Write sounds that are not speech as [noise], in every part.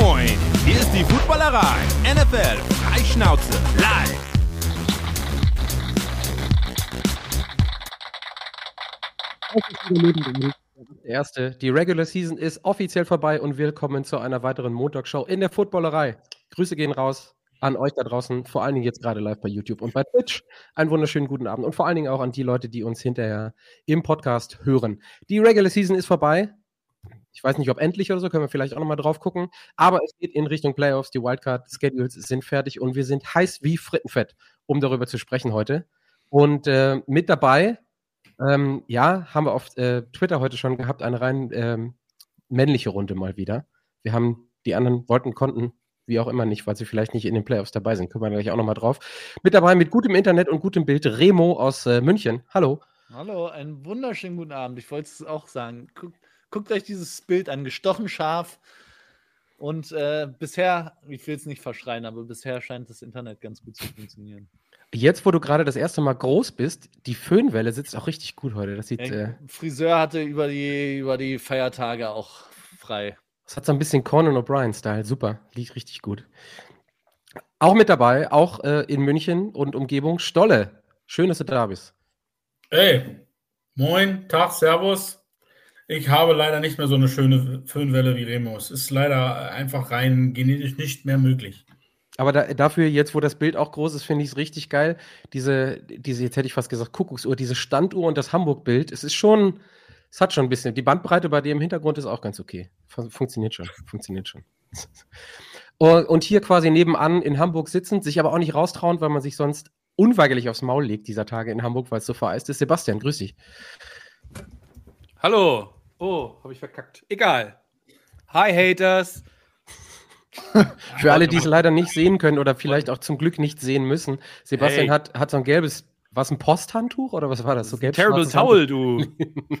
moin! Hier ist die Footballerei. NFL Freischnauze live. Der erste. Die Regular Season ist offiziell vorbei und willkommen zu einer weiteren Montagsshow in der Footballerei. Grüße gehen raus an euch da draußen, vor allen Dingen jetzt gerade live bei YouTube und bei Twitch. Einen wunderschönen guten Abend und vor allen Dingen auch an die Leute, die uns hinterher im Podcast hören. Die Regular Season ist vorbei. Ich weiß nicht, ob endlich oder so, können wir vielleicht auch nochmal drauf gucken. Aber es geht in Richtung Playoffs. Die Wildcard-Schedules sind fertig und wir sind heiß wie Frittenfett, um darüber zu sprechen heute. Und äh, mit dabei, ähm, ja, haben wir auf äh, Twitter heute schon gehabt, eine rein ähm, männliche Runde mal wieder. Wir haben die anderen wollten, konnten, wie auch immer nicht, weil sie vielleicht nicht in den Playoffs dabei sind. Kommen wir gleich auch nochmal drauf. Mit dabei mit gutem Internet und gutem Bild Remo aus äh, München. Hallo. Hallo, einen wunderschönen guten Abend. Ich wollte es auch sagen. Guckt, guckt euch dieses Bild an, gestochen scharf. Und äh, bisher, ich will es nicht verschreien, aber bisher scheint das Internet ganz gut zu funktionieren. Jetzt, wo du gerade das erste Mal groß bist, die Föhnwelle sitzt auch richtig gut heute. Das sieht. Der Äh, Friseur hatte über die, über die Feiertage auch frei. das hat so ein bisschen Conan O'Brien-Style. Super. Liegt richtig gut. Auch mit dabei, auch äh, in München und Umgebung, Stolle. Schön, dass du da bist. Hey, moin, Tag, Servus. Ich habe leider nicht mehr so eine schöne Föhnwelle wie Remus. Ist leider einfach rein genetisch nicht mehr möglich. Aber da, dafür, jetzt, wo das Bild auch groß ist, finde ich es richtig geil. Diese, diese, jetzt hätte ich fast gesagt, Kuckucksuhr, diese Standuhr und das Hamburg-Bild, es ist schon, es hat schon ein bisschen, die Bandbreite bei dir im Hintergrund ist auch ganz okay. Fun funktioniert schon, funktioniert schon. [laughs] Und, hier quasi nebenan in Hamburg sitzend, sich aber auch nicht raustrauen, weil man sich sonst unweigerlich aufs Maul legt dieser Tage in Hamburg, weil es so vereist ist. Sebastian, grüß dich. Hallo. Oh, habe ich verkackt. Egal. Hi, Haters. [laughs] Für alle, die es leider nicht sehen können oder vielleicht auch zum Glück nicht sehen müssen, Sebastian Hey. hat, hat so ein gelbes, was ein Posthandtuch oder was war das? So gelb Terrible Towel, du.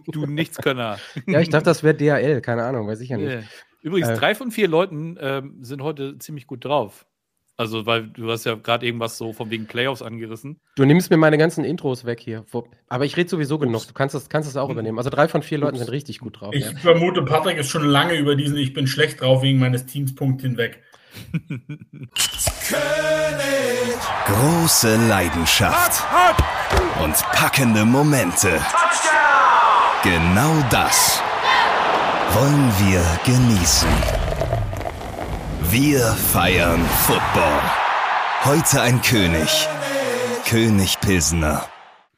Du Nichtskönner. [laughs] Ja, ich dachte, das wäre DHL, keine Ahnung, weiß ich ja nicht. Yeah. Übrigens, Äh. drei von vier Leuten ähm, sind heute ziemlich gut drauf. Also, weil du hast ja gerade irgendwas so von wegen Playoffs angerissen. Du nimmst mir meine ganzen Intros weg hier. Aber ich rede sowieso genug. Du kannst das, kannst das auch übernehmen. Also drei von vier Leuten sind richtig gut drauf. Ich Ja. vermute, Patrick ist schon lange über diesen Ich bin schlecht drauf wegen meines Teams Punkt hinweg. Große Leidenschaft und packende Momente. Genau das wollen wir genießen. Wir feiern Football. Heute ein König. König Pilsener.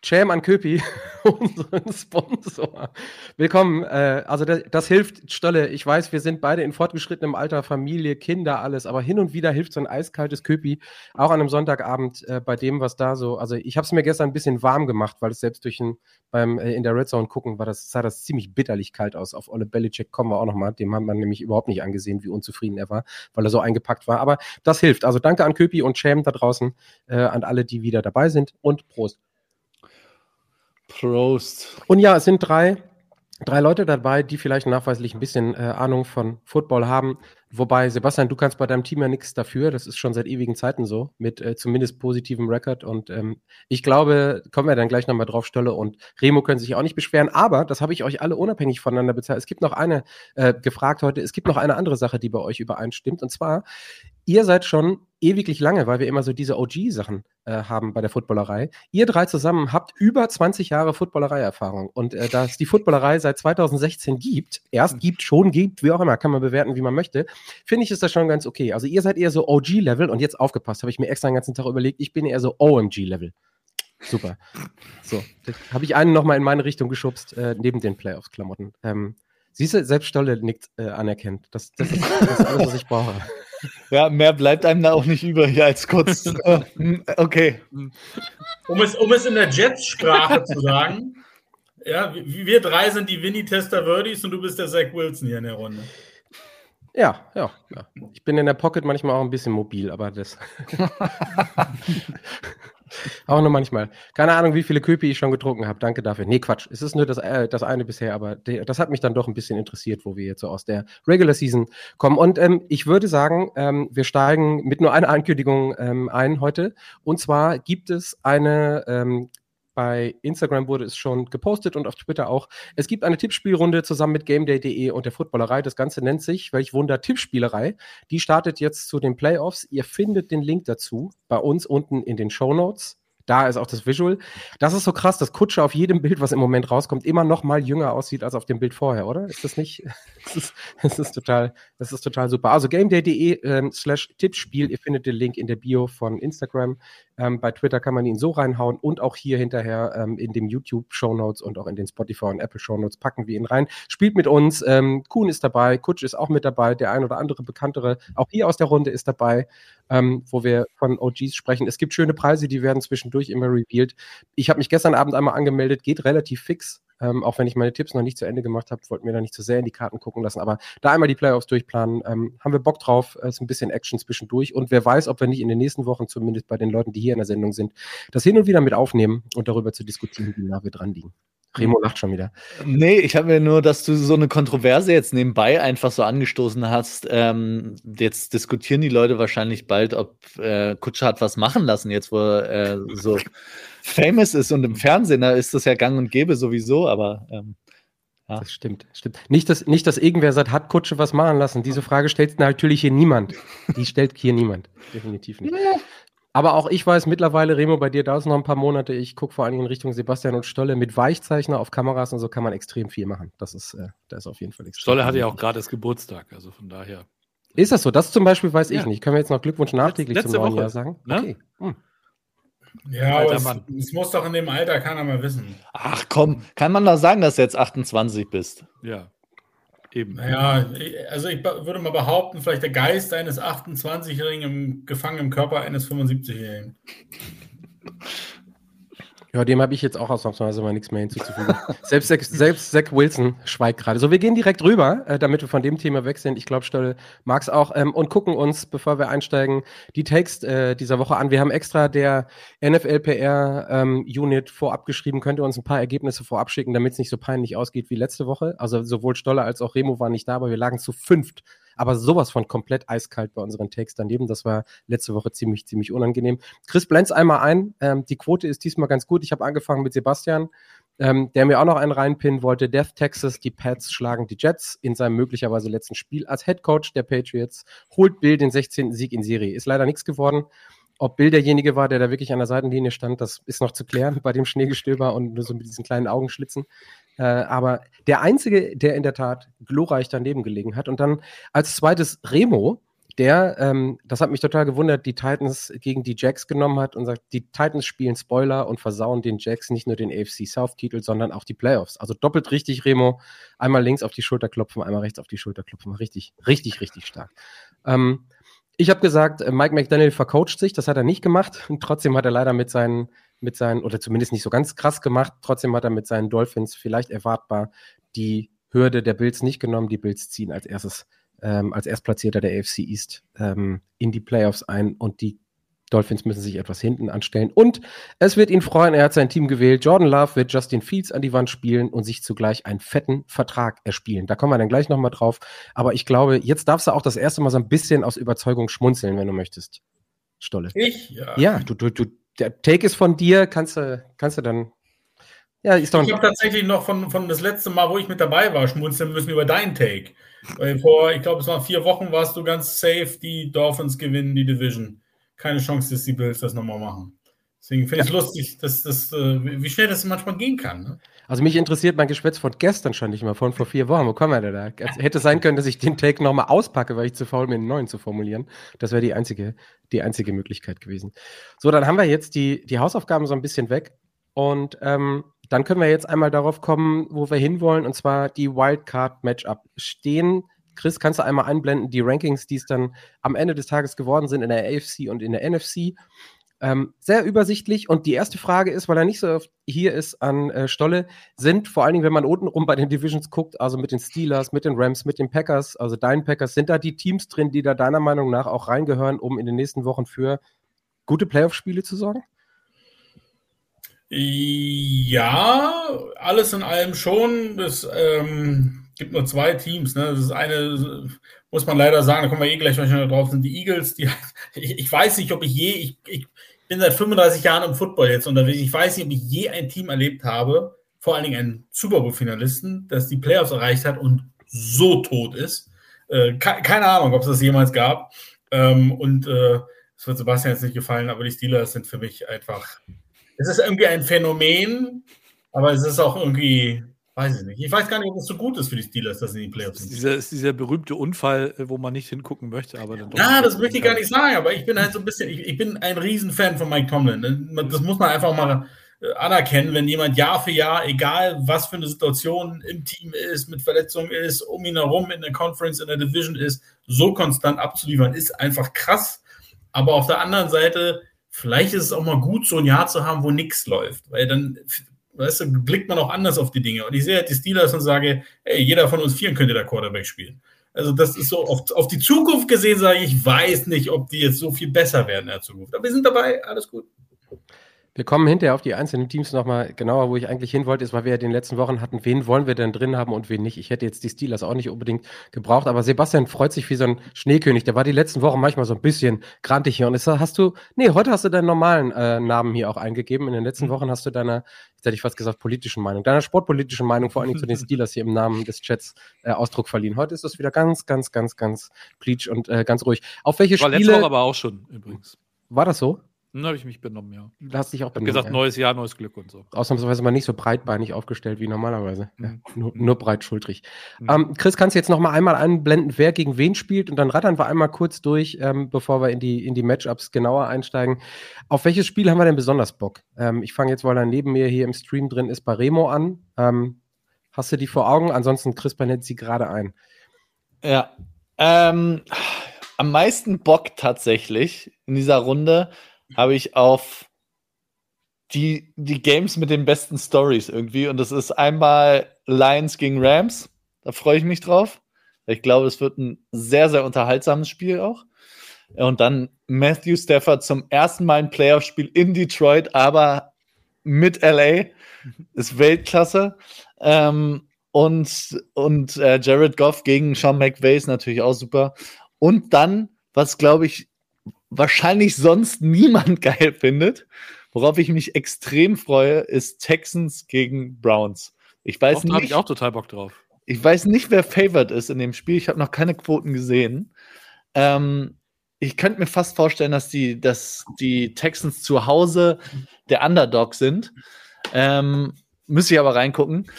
Cham an Köpi, [laughs] unseren Sponsor. Willkommen. Äh, also das, das hilft, Stolle. Ich weiß, wir sind beide in fortgeschrittenem Alter, Familie, Kinder, alles. Aber hin und wieder hilft so ein eiskaltes Köpi, auch an einem Sonntagabend äh, bei dem, was da so. Also ich habe es mir gestern ein bisschen warm gemacht, weil es selbst durch ein, beim äh, in der Red Zone gucken war, das sah das ziemlich bitterlich kalt aus. Auf Olle Belichick kommen wir auch noch mal. Dem hat man nämlich überhaupt nicht angesehen, wie unzufrieden er war, weil er so eingepackt war. Aber das hilft. Also danke an Köpi und Cham da draußen, äh, an alle, die wieder dabei sind und Prost. Prost. Und ja, es sind drei, drei Leute dabei, die vielleicht nachweislich ein bisschen äh, Ahnung von Football haben. Wobei, Sebastian, du kannst bei deinem Team ja nichts dafür. Das ist schon seit ewigen Zeiten so, mit äh, zumindest positivem Rekord. Und ähm, ich glaube, kommen wir dann gleich nochmal drauf, Stolle und Remo können sich auch nicht beschweren. Aber, das habe ich euch alle unabhängig voneinander bezahlt. Es gibt noch eine, äh, gefragt heute, es gibt noch eine andere Sache, die bei euch übereinstimmt. Und zwar, ihr seid schon ewiglich lange, weil wir immer so diese OG-Sachen äh, haben bei der Footballerei. Ihr drei zusammen habt über 20 Jahre Footballerei-Erfahrung. Und äh, da es die Footballerei seit 2016 gibt, erst gibt, schon gibt, wie auch immer, kann man bewerten, wie man möchte, finde ich, ist das schon ganz okay. Also ihr seid eher so OG-Level und jetzt aufgepasst, habe ich mir extra den ganzen Tag überlegt, ich bin eher so OMG-Level. Super. So, habe ich einen nochmal in meine Richtung geschubst, äh, neben den Playoffs-Klamotten. Ähm, Siehst du, selbst Stolle nickt äh, anerkennt. Das, das, ist, das ist alles, was ich brauche. Ja, mehr bleibt einem da auch nicht übrig als kurz. [laughs] okay. Um es, um es in der Jets-Sprache zu sagen, ja, wir drei sind die Winnie Testaverdes und du bist der Zach Wilson hier in der Runde. Ja, ja, ja. Ich bin in der Pocket manchmal auch ein bisschen mobil, aber das. [laughs] auch nur manchmal. Keine Ahnung, wie viele Köpi ich schon getrunken habe. Danke dafür. Nee, Quatsch. Es ist nur das, äh, das eine bisher, aber de, das hat mich dann doch ein bisschen interessiert, wo wir jetzt so aus der Regular Season kommen. Und ähm, ich würde sagen, ähm, wir steigen mit nur einer Ankündigung ähm, ein heute. Und zwar gibt es eine ähm, Bei Instagram wurde es schon gepostet und auf Twitter auch. Es gibt eine Tippspielrunde zusammen mit GameDay.de und der Footballerei. Das Ganze nennt sich, welch Wunder, Tippspielerei. Die startet jetzt zu den Playoffs. Ihr findet den Link dazu bei uns unten in den Show Notes. Da ist auch das Visual. Das ist so krass, dass Kutsche auf jedem Bild, was im Moment rauskommt, immer noch mal jünger aussieht als auf dem Bild vorher, oder? Ist das nicht? [laughs] Das ist, das ist total, das ist total super. Also gameday.de ähm, slash Tippspiel. Ihr findet den Link in der Bio von Instagram. Ähm, bei Twitter kann man ihn so reinhauen und auch hier hinterher ähm, in dem YouTube Show Notes und auch in den Spotify und Apple Show Notes packen wir ihn rein. Spielt mit uns. Ähm, Kuhn ist dabei, Kutsch ist auch mit dabei, der ein oder andere bekanntere, auch hier aus der Runde ist dabei, ähm, wo wir von OGs sprechen. Es gibt schöne Preise, die werden zwischendurch immer revealed. Ich habe mich gestern Abend einmal angemeldet, geht relativ fix. Ähm, auch wenn ich meine Tipps noch nicht zu Ende gemacht habe, wollten wir da nicht zu sehr in die Karten gucken lassen. Aber da einmal die Playoffs durchplanen, ähm, haben wir Bock drauf. Es ist ein bisschen Action zwischendurch. Und wer weiß, ob wir nicht in den nächsten Wochen, zumindest bei den Leuten, die hier in der Sendung sind, das hin und wieder mit aufnehmen und darüber zu diskutieren, wie nah wir dran liegen. Remo lacht schon wieder. Nee, ich habe mir nur, dass du so eine Kontroverse jetzt nebenbei einfach so angestoßen hast. Ähm, jetzt diskutieren die Leute wahrscheinlich bald, ob äh, Kutscher hat was machen lassen, jetzt wo er äh, so [laughs] famous ist und im Fernsehen, da ist das ja gang und gäbe sowieso, aber ähm, ja. Das stimmt, stimmt. Nicht, dass, nicht, dass irgendwer sagt, hat Kutsche was machen lassen. Diese Frage stellt natürlich hier niemand. Die stellt hier niemand. Definitiv nicht. Aber auch ich weiß mittlerweile, Remo, bei dir dauert es noch ein paar Monate. Ich gucke vor allen Dingen in Richtung Sebastian und Stolle. Mit Weichzeichner auf Kameras und so kann man extrem viel machen. Das ist, äh, das ist auf jeden Fall extrem Stolle hatte ja auch gerade das Geburtstag, also von daher. Ist das so? Das zum Beispiel weiß ja. ich nicht. Können wir jetzt noch Glückwunsch nachträglich Letzte zum neuen Woche, Jahr sagen? Ne? Okay. Hm. Ja, Alter aber es, es muss doch in dem Alter keiner mehr wissen. ach komm, kann man da sagen, dass du jetzt 28 bist? Ja. Eben. Naja, ich- also ich würde mal behaupten, vielleicht der Geist eines 28-Jährigen im, gefangen im Körper eines 75-Jährigen. [laughs] Ja, dem habe ich jetzt auch ausnahmsweise mal nichts mehr hinzuzufügen. [laughs] selbst, Zach- selbst Zach Wilson schweigt gerade. So, wir gehen direkt rüber, äh, damit wir von dem Thema weg sind. Ich glaube, Stolle mag es auch. Ähm, und gucken uns, bevor wir einsteigen, die Takes äh, dieser Woche an. Wir haben extra der NFL-PR-Unit ähm, vorab geschrieben. Könnt ihr uns ein paar Ergebnisse vorab schicken, damit es nicht so peinlich ausgeht wie letzte Woche. Also sowohl Stolle als auch Remo waren nicht da, aber wir lagen zu fünft. Aber sowas von komplett eiskalt bei unseren Takes daneben. Das war letzte Woche ziemlich, ziemlich unangenehm. Chris blend's einmal ein. Ähm, die Quote ist diesmal ganz gut. Ich habe angefangen mit Sebastian, ähm, der mir auch noch einen reinpinnen wollte. Death Texas, die Pats schlagen die Jets in seinem möglicherweise letzten Spiel als Head Coach der Patriots. Holt Bill den 16. Sieg in Serie. Ist leider nichts geworden. Ob Bill derjenige war, der da wirklich an der Seitenlinie stand, das ist noch zu klären [laughs] bei dem Schneegestöber und nur so mit diesen kleinen Augenschlitzen. Äh, aber der Einzige, der in der Tat glorreich daneben gelegen hat. Und dann als zweites Remo, der, ähm, das hat mich total gewundert, die Titans gegen die Jacks genommen hat und sagt, die Titans spielen Spoiler und versauen den Jacks nicht nur den AFC South-Titel, sondern auch die Playoffs. Also doppelt richtig, Remo. Einmal links auf die Schulter klopfen, einmal rechts auf die Schulter klopfen. Richtig, richtig, richtig stark. Ähm, ich habe gesagt, äh, Mike McDaniel vercoacht sich, das hat er nicht gemacht. Und trotzdem hat er leider mit seinen, mit seinen, oder zumindest nicht so ganz krass gemacht, trotzdem hat er mit seinen Dolphins vielleicht erwartbar die Hürde der Bills nicht genommen. Die Bills ziehen als erstes, ähm, als Erstplatzierter der AFC East ähm, in die Playoffs ein und die Dolphins müssen sich etwas hinten anstellen. Und es wird ihn freuen, er hat sein Team gewählt. Jordan Love wird Justin Fields an die Wand spielen und sich zugleich einen fetten Vertrag erspielen. Da kommen wir dann gleich nochmal drauf. Aber ich glaube, jetzt darfst du auch das erste Mal so ein bisschen aus Überzeugung schmunzeln, wenn du möchtest. Stolle. Ich? Ja. Ja, du, du, du, der Take ist von dir, kannst du, kannst du dann. Ja, ist doch Ich habe tatsächlich noch von, von das letzte Mal, wo ich mit dabei war, schmunzeln müssen über deinen Take. Weil vor, ich glaube, es waren vier Wochen, warst du ganz safe, die Dolphins gewinnen die Division. Keine Chance, dass die Bills das nochmal machen. Deswegen finde ich es lustig, dass das, äh, wie schnell das manchmal gehen kann. Ne? Also mich interessiert mein Geschwätz von gestern schon nicht mehr, von vor vier Wochen. Wo kommen wir denn da? Es hätte sein können, dass ich den Take nochmal auspacke, weil ich zu faul bin, einen neuen zu formulieren. Das wäre die einzige, die einzige Möglichkeit gewesen. So, dann haben wir jetzt die, die Hausaufgaben so ein bisschen weg. Und ähm, dann können wir jetzt einmal darauf kommen, wo wir hinwollen, und zwar die Wildcard-Matchup. Stehen, Chris, kannst du einmal einblenden, die Rankings, die es dann am Ende des Tages geworden sind in der AFC und in der NFC. Ähm, sehr übersichtlich. Und die erste Frage ist, weil er nicht so oft hier ist an äh, Stolle, sind vor allen Dingen, wenn man unten rum bei den Divisions guckt, also mit den Steelers, mit den Rams, mit den Packers, also deinen Packers, sind da die Teams drin, die da deiner Meinung nach auch reingehören, um in den nächsten Wochen für gute Playoff-Spiele zu sorgen? Ja, alles in allem schon. Es ähm, gibt nur zwei Teams. Ne? Das ist eine, muss man leider sagen, da kommen wir eh gleich wahrscheinlich drauf, sind die Eagles. Die, [laughs] ich, ich weiß nicht, ob ich je, ich, ich bin seit 35 Jahren im Football jetzt unterwegs. Ich weiß nicht, ob ich je ein Team erlebt habe, vor allen Dingen einen Super Bowl-Finalisten, das die Playoffs erreicht hat und so tot ist. Äh, keine Ahnung, ob es das jemals gab. Ähm, und äh, es wird Sebastian jetzt nicht gefallen, aber die Steelers sind für mich einfach. Es ist irgendwie ein Phänomen, aber es ist auch irgendwie Weiß ich nicht. Ich weiß gar nicht, ob es so gut ist für die Steelers, dass sie in die Playoffs sind. Dieser, ist dieser berühmte Unfall, äh, wo man nicht hingucken möchte, aber dann Ja, das möchte ich gar nicht sagen, aber ich bin halt so ein bisschen, ich, ich bin ein Riesenfan von Mike Tomlin. Das muss man einfach mal äh, anerkennen, wenn jemand Jahr für Jahr, egal was für eine Situation im Team ist, mit Verletzungen ist, um ihn herum in der Conference, in der Division ist, so konstant abzuliefern, ist einfach krass. Aber auf der anderen Seite, vielleicht ist es auch mal gut, so ein Jahr zu haben, wo nichts läuft, weil dann weißt du, blickt man auch anders auf die Dinge. Und ich sehe halt die Steelers und sage, hey, jeder von uns vier könnte der Quarterback spielen. Also das ist so, auf, auf die Zukunft gesehen sage ich, ich weiß nicht, ob die jetzt so viel besser werden in der Zukunft. Aber wir sind dabei, alles gut. Wir kommen hinterher auf die einzelnen Teams nochmal genauer, wo ich eigentlich hin wollte, ist, weil wir ja in den letzten Wochen hatten, wen wollen wir denn drin haben und wen nicht. Ich hätte jetzt die Steelers auch nicht unbedingt gebraucht, aber Sebastian freut sich wie so ein Schneekönig. Der war die letzten Wochen manchmal so ein bisschen grantig hier und ist, hast du, nee, heute hast du deinen normalen äh, Namen hier auch eingegeben. In den letzten mhm. Wochen hast du deiner, jetzt hätte ich fast gesagt, politischen Meinung, deiner sportpolitischen Meinung vor allen Dingen zu den [laughs] Steelers hier im Namen des Chats äh, Ausdruck verliehen. Heute ist das wieder ganz, ganz, ganz, ganz pleatsch und äh, ganz ruhig. Auf welche war Spiele? War letzte Woche aber auch schon übrigens. War das so? Dann habe ich mich benommen, ja. Du hast dich auch benommen. gesagt, ja. neues Jahr, neues Glück und so. Ausnahmsweise mal nicht so breitbeinig aufgestellt wie normalerweise. Mhm. Ja, nur, nur breitschultrig. Mhm. Ähm, Chris, kannst du jetzt noch mal einmal einblenden, wer gegen wen spielt? Und dann rattern wir einmal kurz durch, ähm, bevor wir in die, in die Matchups genauer einsteigen. Auf welches Spiel haben wir denn besonders Bock? Ähm, ich fange jetzt, weil er neben mir hier im Stream drin ist, bei Remo an. Ähm, hast du die vor Augen? Ansonsten, Chris benennt sie gerade ein. Ja. Ähm, am meisten Bock tatsächlich in dieser Runde habe ich auf die, die Games mit den besten Stories irgendwie. Und das ist einmal Lions gegen Rams. Da freue ich mich drauf. Ich glaube, es wird ein sehr, sehr unterhaltsames Spiel auch. Und dann Matthew Stafford zum ersten Mal ein Playoff-Spiel in Detroit, aber mit LA. Ist Weltklasse. Ähm, und und äh, Jared Goff gegen Sean McVay ist natürlich auch super. Und dann, was glaube ich wahrscheinlich sonst niemand [laughs] geil findet. Worauf ich mich extrem freue, ist Texans gegen Browns. Ich weiß Doch, nicht. Da habe ich auch total Bock drauf. Ich weiß nicht, wer favored ist in dem Spiel. Ich habe noch keine Quoten gesehen. Ähm, ich könnte mir fast vorstellen, dass die, dass die Texans zu Hause der Underdog sind. Ähm, müsste ich aber reingucken.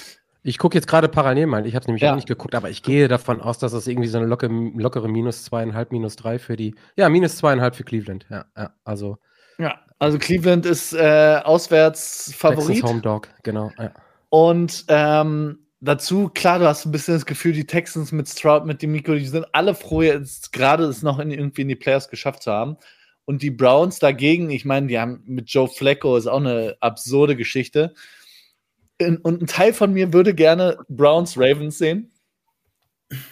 Ich gucke jetzt gerade parallel mal. Ich habe es nämlich ja. auch nicht geguckt, aber ich gehe davon aus, dass das irgendwie so eine locke, lockere minus zweieinhalb, minus drei für die. Ja, minus zweieinhalb für Cleveland. Ja, ja also. Ja, also Cleveland ist äh, auswärts Favorit. Texas Home Dog, genau. Ja. Und ähm, dazu, klar, du hast ein bisschen das Gefühl, die Texans mit Stroud, mit Demiko, die sind alle froh, jetzt gerade es noch in, irgendwie in die Playoffs geschafft zu haben. Und die Browns dagegen, ich meine, die haben mit Joe Flacco ist auch eine absurde Geschichte und ein Teil von mir würde gerne Browns Ravens sehen.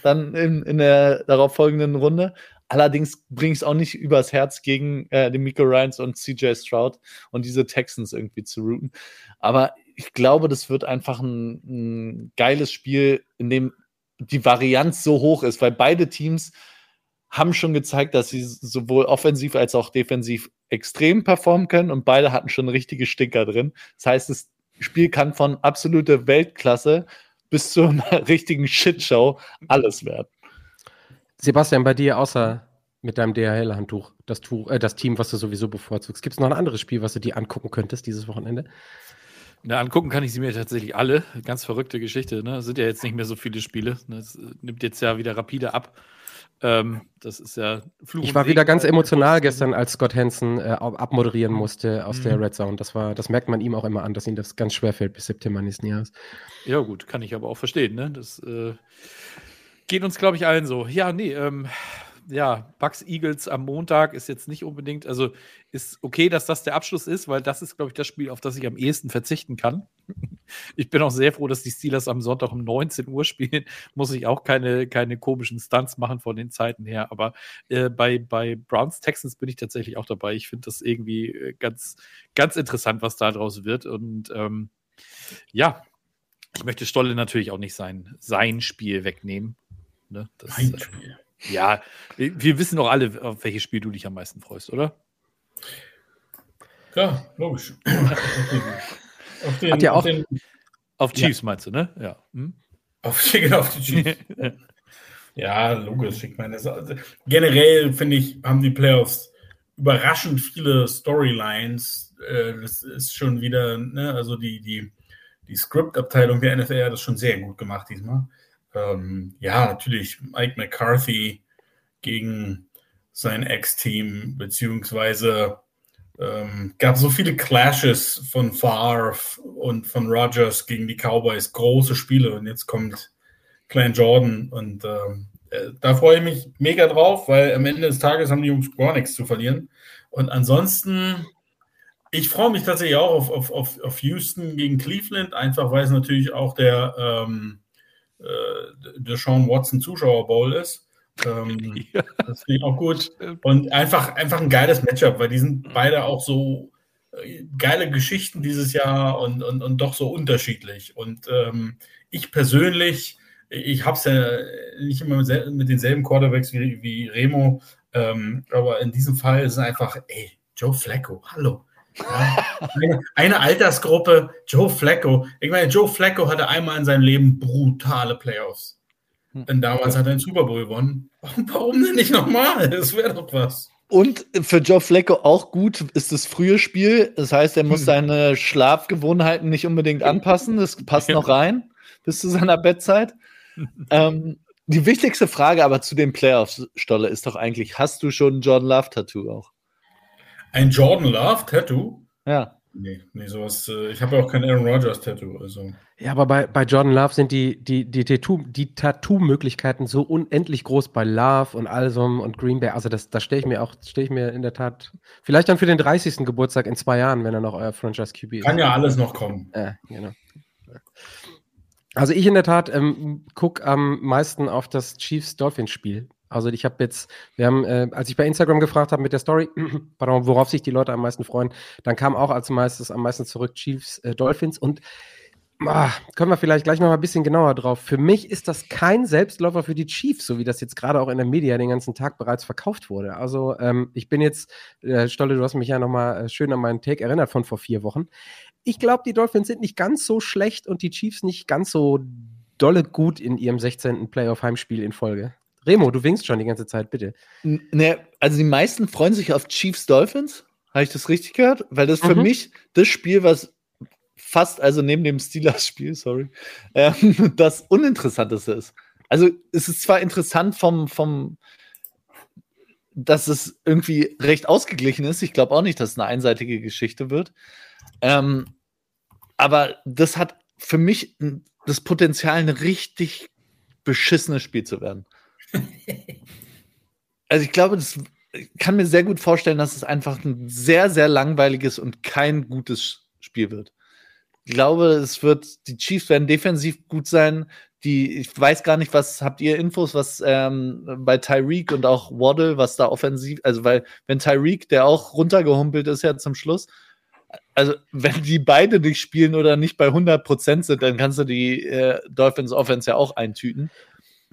Dann in, in der darauf folgenden Runde. Allerdings bringe ich es auch nicht übers Herz gegen äh, die Miko Ryans und CJ Stroud und diese Texans irgendwie zu routen. Aber ich glaube, das wird einfach ein, ein geiles Spiel, in dem die Varianz so hoch ist, weil beide Teams haben schon gezeigt, dass sie sowohl offensiv als auch defensiv extrem performen können und beide hatten schon richtige Stinker drin. Das heißt, es Spiel kann von absoluter Weltklasse bis zu einer [laughs] richtigen Shitshow alles werden. Sebastian, bei dir außer mit deinem DHL-Handtuch, das, äh, das Team, was du sowieso bevorzugst, gibt es noch ein anderes Spiel, was du dir angucken könntest dieses Wochenende? Na, angucken kann ich sie mir tatsächlich alle. Ganz verrückte Geschichte. Ne? Sind ja jetzt nicht mehr so viele Spiele. Das nimmt jetzt ja wieder rapide ab. Ähm, das ist ja Fluch Ich war wieder ganz emotional gestern, als Scott Hansen äh, abmoderieren musste aus mhm. der Red Zone. Das, war, das merkt man ihm auch immer an, dass ihm das ganz schwer fällt bis September nächsten Jahres. Ja, gut, kann ich aber auch verstehen. Ne? Das äh, geht uns, glaube ich, allen so. Ja, nee, ähm, ja, Bucks Eagles am Montag ist jetzt nicht unbedingt, also ist okay, dass das der Abschluss ist, weil das ist, glaube ich, das Spiel, auf das ich am ehesten verzichten kann. [laughs] Ich bin auch sehr froh, dass die Steelers am Sonntag um 19 Uhr spielen. [laughs] Muss ich auch keine, keine komischen Stunts machen von den Zeiten her. Aber äh, bei, bei Browns Texans bin ich tatsächlich auch dabei. Ich finde das irgendwie äh, ganz, ganz interessant, was da draus wird. Und ähm, ja, ich möchte Stolle natürlich auch nicht sein, sein Spiel wegnehmen. Ne? Das, mein Spiel. Ja, wir wissen doch alle, auf welches Spiel du dich am meisten freust, oder? Ja, logisch. auf den, Hat ja auch, auf den, auf Chiefs ja. meinst du, ne? Ja. Hm? Auf, [laughs] genau, auf die Chiefs. ja, logisch. Ich meine, das, generell finde ich, haben die Playoffs überraschend viele Storylines. Äh, das ist schon wieder, ne, also die, die, die Script-Abteilung der NFL hat das schon sehr gut gemacht diesmal. Ähm, ja, natürlich Mike McCarthy gegen sein Ex-Team, beziehungsweise ähm, gab so viele Clashes von Favre und von Rogers gegen die Cowboys, große Spiele und jetzt kommt Klein Jordan und ähm, äh, da freue ich mich mega drauf, weil am Ende des Tages haben die Jungs gar nichts zu verlieren. Und ansonsten, ich freue mich tatsächlich auch auf, auf, auf, auf Houston gegen Cleveland, einfach weil es natürlich auch der, ähm, äh, der Sean Watson Zuschauer Bowl ist. Ähm, [laughs] ja. Das finde ich auch gut. Und einfach, einfach ein geiles Matchup, weil die sind beide auch so äh, geile Geschichten dieses Jahr und, und, und doch so unterschiedlich. Und ähm, ich persönlich, ich habe es ja nicht immer mit, mit denselben Quarterbacks wie, wie Remo, ähm, aber in diesem Fall ist es einfach, ey, Joe Flacco, hallo. Eine, eine, Altersgruppe, Joe Flacco. Ich meine, Joe Flacco hatte einmal in seinem Leben brutale Playoffs. Hm. Denn damals hat er den Super Bowl gewonnen. Warum denn nicht nochmal? Das wäre doch was. Und für Joe Flacco auch gut ist das frühe Spiel. Das heißt, er muss hm. seine Schlafgewohnheiten nicht unbedingt anpassen. Das passt noch rein bis zu seiner Bettzeit. ähm, die wichtigste Frage aber zu den Playoffs, Stolle, ist doch eigentlich: Hast du schon ein Jordan Love Tattoo auch? Ein Jordan Love Tattoo? Ja. Nee, nee, sowas. Äh, ich habe ja auch kein Aaron Rodgers Tattoo. Also. Ja, aber bei, bei Jordan Love sind die, die, die, Tattoo, die Tattoo-Möglichkeiten so unendlich groß bei Love und Alsom und Green Bay. Also das, da stehe ich mir auch, stehe ich mir in der Tat, vielleicht dann für den 30. Geburtstag in zwei Jahren, wenn er noch euer Franchise QB ist. Kann ja alles noch kommen. Ja, genau. Also ich in der Tat ähm, gucke am meisten auf das Chiefs-Dolphins-Spiel. Also ich habe jetzt, wir haben, äh, als ich bei Instagram gefragt habe mit der Story, [clears throat] pardon, worauf sich die Leute am meisten freuen, dann kam auch als meistes am meisten zurück Chiefs äh, Dolphins und ah, können wir vielleicht gleich noch mal ein bisschen genauer drauf. Für mich ist das kein Selbstläufer für die Chiefs, so wie das jetzt gerade auch in der Media den ganzen Tag bereits verkauft wurde. Also ähm, ich bin jetzt, äh, Stolle, du hast mich ja noch mal äh, schön an meinen Take erinnert von vor vier Wochen. Ich glaube, die Dolphins sind nicht ganz so schlecht und die Chiefs nicht ganz so dolle gut in ihrem 16. Playoff-Heimspiel in Folge. Remo, du winkst schon die ganze Zeit, bitte. Ne, also die meisten freuen sich auf Chiefs Dolphins. Habe ich das richtig gehört? Weil das für mhm. mich das Spiel, was fast, also neben dem Steelers-Spiel, sorry, ähm, [laughs] das Uninteressanteste ist. Also es ist zwar interessant vom, vom, dass es irgendwie recht ausgeglichen ist. Ich glaube auch nicht, dass es eine einseitige Geschichte wird. Ähm, aber das hat für mich das Potenzial, ein richtig beschissenes Spiel zu werden. [laughs] also ich glaube, das ich kann mir sehr gut vorstellen, dass es einfach ein sehr, sehr langweiliges und kein gutes Spiel wird. Ich glaube, es wird, die Chiefs werden defensiv gut sein. Die, ich weiß gar nicht, was habt ihr Infos, was ähm, bei Tyreek und auch Waddle, was da offensiv, also weil, wenn Tyreek, der auch runtergehumpelt ist ja zum Schluss, also wenn die beide nicht spielen oder nicht bei 100% sind, dann kannst du die äh, Dolphins Offense ja auch eintüten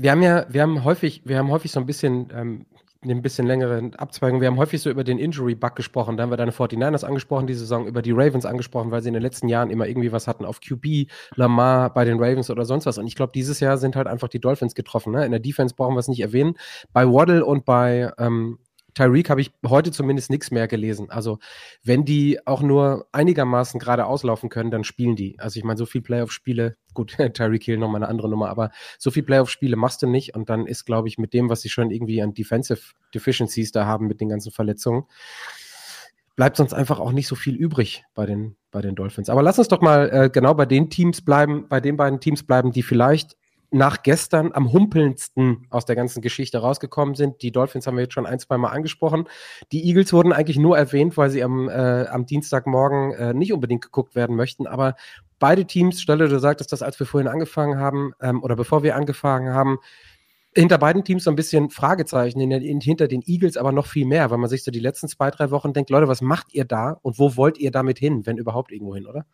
wir haben ja, wir haben häufig, wir haben häufig so ein bisschen, ähm, ein bisschen längere Abzweigung. Wir haben häufig so über den Injury-Bug gesprochen. Da haben wir deine 49ers angesprochen, die Saison, über die Ravens angesprochen, weil sie in den letzten Jahren immer irgendwie was hatten auf QB, Lamar bei den Ravens oder sonst was. Und ich glaube, dieses Jahr sind halt einfach die Dolphins getroffen. Ne? In der Defense brauchen wir es nicht erwähnen. Bei Waddle und bei ähm, Tyreek habe ich heute zumindest nichts mehr gelesen. Also, wenn die auch nur einigermaßen gerade auslaufen können, dann spielen die. Also, ich meine, so viel Playoff-Spiele, gut, [laughs] Tyreek Hill nochmal eine andere Nummer, aber so viel Playoff-Spiele machst du nicht und dann ist, glaube ich, mit dem, was sie schon irgendwie an Defensive Deficiencies da haben mit den ganzen Verletzungen, bleibt sonst einfach auch nicht so viel übrig bei den, bei den Dolphins. Aber lass uns doch mal äh, genau bei den Teams bleiben, bei den beiden Teams bleiben, die vielleicht nach gestern am humpelndsten aus der ganzen Geschichte rausgekommen sind. Die Dolphins haben wir jetzt schon ein, zwei Mal angesprochen. Die Eagles wurden eigentlich nur erwähnt, weil sie am, äh, am Dienstagmorgen äh, nicht unbedingt geguckt werden möchten. Aber beide Teams, Stelle, du sagtest das, als wir vorhin angefangen haben, ähm, oder bevor wir angefangen haben, hinter beiden Teams so ein bisschen Fragezeichen, in, in, hinter den Eagles aber noch viel mehr, weil man sich so die letzten zwei, drei Wochen denkt, Leute, was macht ihr da und wo wollt ihr damit hin, wenn überhaupt irgendwo hin, oder?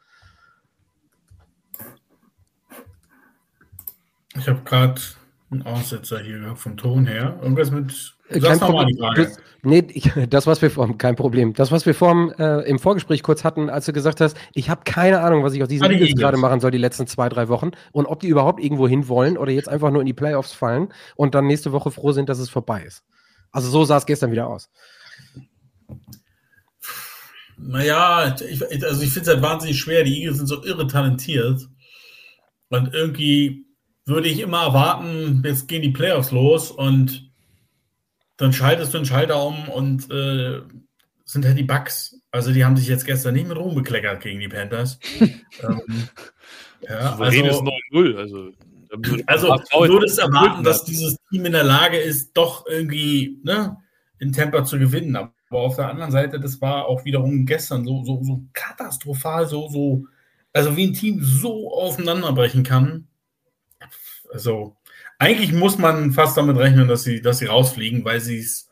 Ich habe gerade Ein Aussetzer hier vom Ton her. Irgendwas mit. Kein Problem. Frage. Du, nee, ich, [laughs] das, was wir vor, kein Problem. Das, was wir vor, äh, im Vorgespräch kurz hatten, als du gesagt hast, ich habe keine Ahnung, was ich aus diesen die Eagles Eagles. gerade machen soll, die letzten zwei, drei Wochen und ob die überhaupt irgendwo hin wollen oder jetzt einfach nur in die Playoffs fallen und dann nächste Woche froh sind, dass es vorbei ist. Also so sah es gestern wieder aus. Naja, ich, also ich finde es halt wahnsinnig schwer. Die Eagles sind so irre talentiert. Und irgendwie würde ich immer erwarten, jetzt gehen die Playoffs los und dann schaltest du den Schalter um und äh, sind halt die Bucks. Also die haben sich jetzt gestern nicht mit Ruhm bekleckert gegen die Panthers. [laughs] ähm, ja, also, 9-0. Also, also du würdest erwarten, dass dieses Team in der Lage ist, doch irgendwie ne, in Tampa zu gewinnen. Aber auf der anderen Seite, das war auch wiederum gestern so, so, so katastrophal, so, so, also wie ein Team so auseinanderbrechen kann. Also eigentlich muss man fast damit rechnen, dass sie, dass sie rausfliegen, weil sie es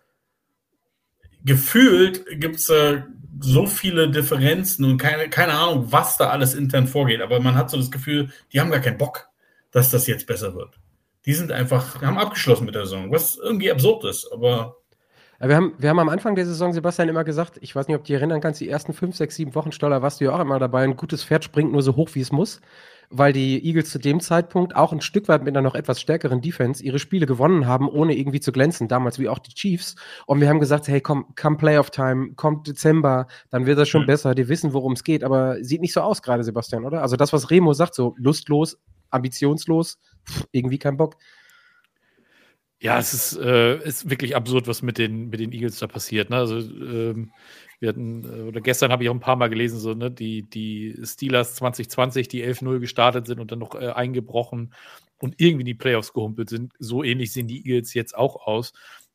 gefühlt gibt es äh, so viele Differenzen und keine, keine Ahnung, was da alles intern vorgeht. Aber man hat so das Gefühl, die haben gar keinen Bock, dass das jetzt besser wird. Die sind einfach, haben abgeschlossen mit der Saison, was irgendwie absurd ist, aber Wir haben, wir haben am Anfang der Saison, Sebastian, immer gesagt, ich weiß nicht, ob du dich erinnern kannst, die ersten fünf, sechs, sieben Wochen Stoller warst du ja auch immer dabei. Ein gutes Pferd springt nur so hoch, wie es muss, weil die Eagles zu dem Zeitpunkt auch ein Stück weit mit einer noch etwas stärkeren Defense ihre Spiele gewonnen haben, ohne irgendwie zu glänzen, damals wie auch die Chiefs. Und wir haben gesagt, hey, komm, komm Playoff-Time, kommt Dezember, dann wird das schon Mhm. besser, die wissen, worum es geht. Aber sieht nicht so aus gerade, Sebastian, oder? Also das, was Remo sagt, so lustlos, ambitionslos, pff, irgendwie kein Bock. Ja, es ist, äh, ist wirklich absurd, was mit den, mit den Eagles da passiert. Ne? Also, ähm, wir hatten, äh, oder gestern habe ich auch ein paar Mal gelesen, so, ne, die, die Steelers 2020, die 11-0 gestartet sind und dann noch äh, eingebrochen und irgendwie in die Playoffs gehumpelt sind. So ähnlich sehen die Eagles jetzt auch aus.